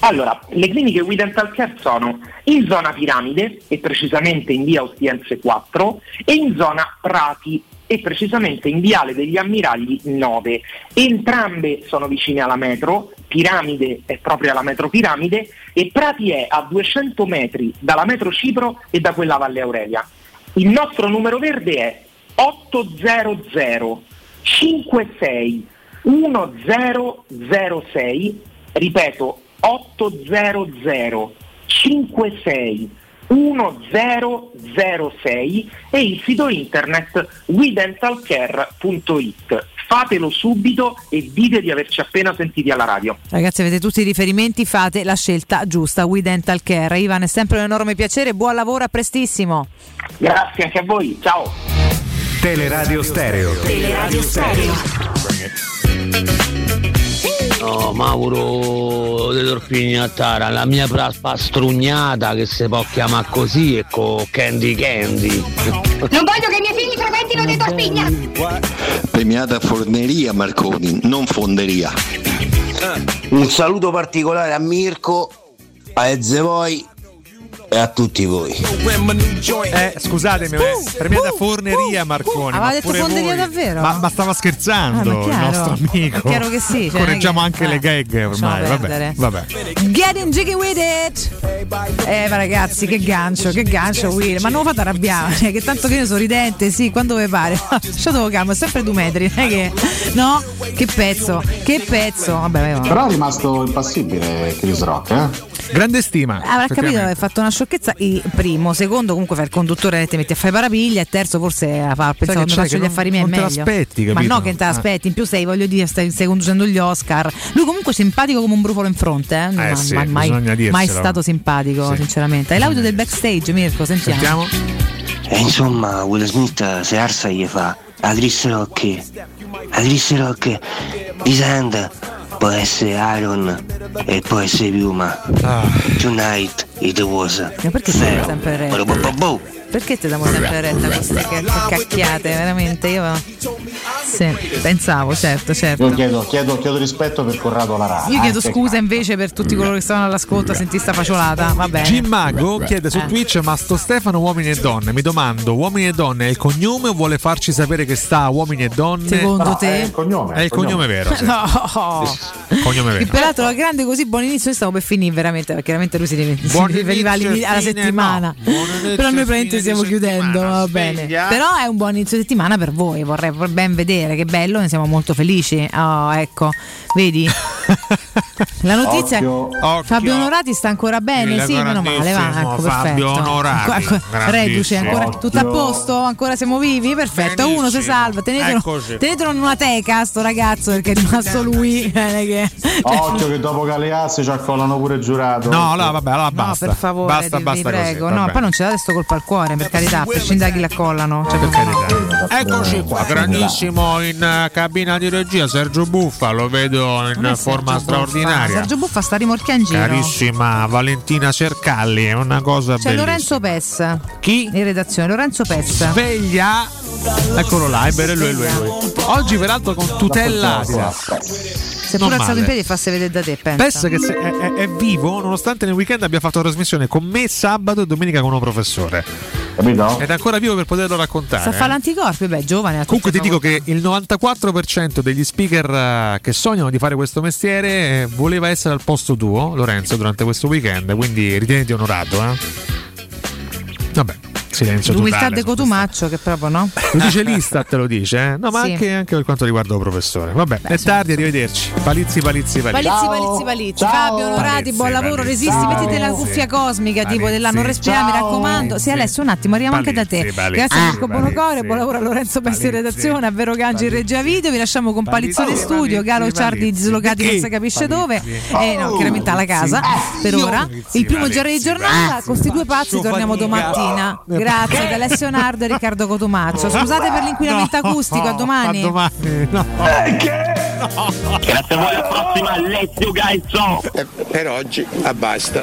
Allora, le cliniche We Dental Care sono in zona Piramide e precisamente in via Ostiense 4 e in zona Prati e precisamente in Viale degli Ammiragli 9. Entrambe sono vicine alla metro, Piramide è proprio alla metro Piramide e Prati è a 200 metri dalla metro Cipro e da quella Valle Aurelia. Il nostro numero verde è 800 56 1006, ripeto 800 56 1006 e il sito internet wedentalcare.it. Fatelo subito e dite di averci appena sentiti alla radio. Ragazzi, avete tutti i riferimenti, fate la scelta giusta. We Dental Care. Ivan, è sempre un enorme piacere, buon lavoro, a prestissimo. Grazie anche a voi, ciao. Teleradio Stereo. Teleradio Stereo. No, Mauro De Torpini a Tara, la mia praspa strugnata che si può chiamare così è con Candy Candy. Non voglio che i miei figli frequentino dei torpigna. Premiata forneria Marconi, non fonderia. Un saluto particolare a Mirko, a Ezevoi e a tutti voi. Eh, scusatemi, uh, premiata uh, forneria Marconi. Aveva detto pure fonderia voi. davvero? Ma, ma stava scherzando Ah, ma il nostro amico. È chiaro che sì, cioè, Correggiamo che- anche le eh, gag ormai. Vabbè, vabbè. Get in jiggy with it! Eh, ma ragazzi, che gancio, che gancio, Will. Ma non lo fate arrabbiare, che tanto che io sorridente, sì, quando vi pare. Lasciate calmo, è sempre due metri, non è che. No? Che pezzo, che pezzo. Vabbè, vai, va. Però è rimasto impassibile Chris Rock, eh? Grande stima. Avrà capito, hai fatto una sciocchezza. Il primo, secondo, comunque fai il conduttore e ti metti a fare parapiglia. E terzo, forse a far pensare che faccio gli non- affari miei. non te è meglio. l'aspetti, Ma no, che te Ah. l'aspetti. In più, sei, voglio dire, stai, stai conducendo gli Oscar. Lui, comunque, simpatico come un brufolo in fronte. Eh? Ma- sì, ma- mai, mai stato simpatico, Sì. sinceramente. Hai l'audio del backstage, Mirko? Sentiamo. E insomma, Will Smith si alza e gli fa a Chris Rock, a Chris Rock, Isand può essere Iron e può essere Piuma. Tonight it was. Ma perché siamo sempre retta? Bo-bo-bo-bo. Perché ti diamo sempre retta queste ca- cacchiate, veramente? Io Sì, pensavo, certo, certo. Io chiedo, chiedo- chiedo rispetto per Corrado Lara. Io chiedo scusa invece per tutti coloro che stavano all'ascolto a sentire sta faciolata. Va bene. Jim Mago chiede su Eh. Twitch: Ma sto Stefano uomini e donne? Mi domando, uomini e donne è il cognome o vuole farci sapere che sta a uomini e donne? Secondo No, te? è il cognome, È il cognome vero. sì. No. Cognome Che vero. peraltro la grande così buon inizio noi stavo per finire veramente perché veramente lui si, ri- si Buon riferiva alla e settimana no. Buon inizio però noi e praticamente fine di stiamo chiudendo va bene. Però è un buon inizio di settimana per voi vorrei ben vedere che bello ne siamo molto felici. Oh ecco vedi? La notizia Occhio. Fabio Onorati sta ancora bene Il sì meno male va ecco Fabio perfetto. Onorati, Ancora- reduce ancora tutto a posto ancora siamo vivi perfetto uno si salva tenetelo, tenetelo in una teca sto ragazzo perché è rimasto lui Occhio che dopo Galeazzi ci accollano pure giurato. No, no, vabbè, allora basta. No, per favore, basta, basta vi prego. così. no, poi non ci date sto colpo al cuore, per carità, a prescindere da chi l'accollano. Cioè, Per carità. Eccoci qua, grandissimo in eh, cabina di regia Sergio Buffa, lo vedo in forma Sergio Buffa. straordinaria. Sergio Buffa sta rimorchiando in giro. Carissima Valentina Cercalli, è una cosa C'è bellissima. Lorenzo Pes. Chi? In redazione, Lorenzo Pes. Sveglia. Eccolo là, è è lui, è lui, è lui. Oggi peraltro con tutela Adidas. Si è pure alzato in piedi e farsi vedere da te, pensa. Pes che se- è, è- è vivo nonostante nel weekend abbia fatto trasmissione con me sabato e domenica con un professore. Capito? Ed è ancora vivo per poterlo raccontare. Sa eh. fa l'anticorpi, beh, giovane. Comunque ti dico che il 94% degli speaker eh, che sognano di fare questo mestiere eh, voleva essere al posto tuo, Lorenzo, durante questo weekend, quindi ritieniti onorato. Eh? Vabbè, silenzio L'umiltà totale. de Cotumaccio, che proprio no? Lo dice l'Istat, te lo dice, eh? No, ma Sì. anche, anche per quanto riguarda il professore. Vabbè, è tardi, arrivederci. Palizzi, palizzi, palizzi. Palizzi, palizzi, palizzi. Fabio Onorati, Palizzi, buon lavoro, palizzi. resisti, Ciao. mettete la cuffia cosmica tipo Palizzi. della non respirare, mi raccomando. Sì, Alessio, un attimo, arriviamo anche da te. Palizzi, palizzi, Grazie a Marco palizzi, Bonocore, buon lavoro a Lorenzo Pesti in redazione, a Vero Gangi in regia video. Vi lasciamo con Palizzone Palizzi, studio, palizzi, Galo Ciardi palizzi. dislocati non si capisce dove. Palizzi. E no, chiaramente alla casa per Io- ora. Palizzi, Il primo palizzi, giorno di giornata, con sti due pazzi torniamo domattina. Grazie ad Alessio Nardo e Riccardo Cotumaccio. Scusate per l'inquinamento acustico, a domani. A domani, no. Grazie a voi, alla prossima, Alessio Gaizzo. per oggi, ah, basta.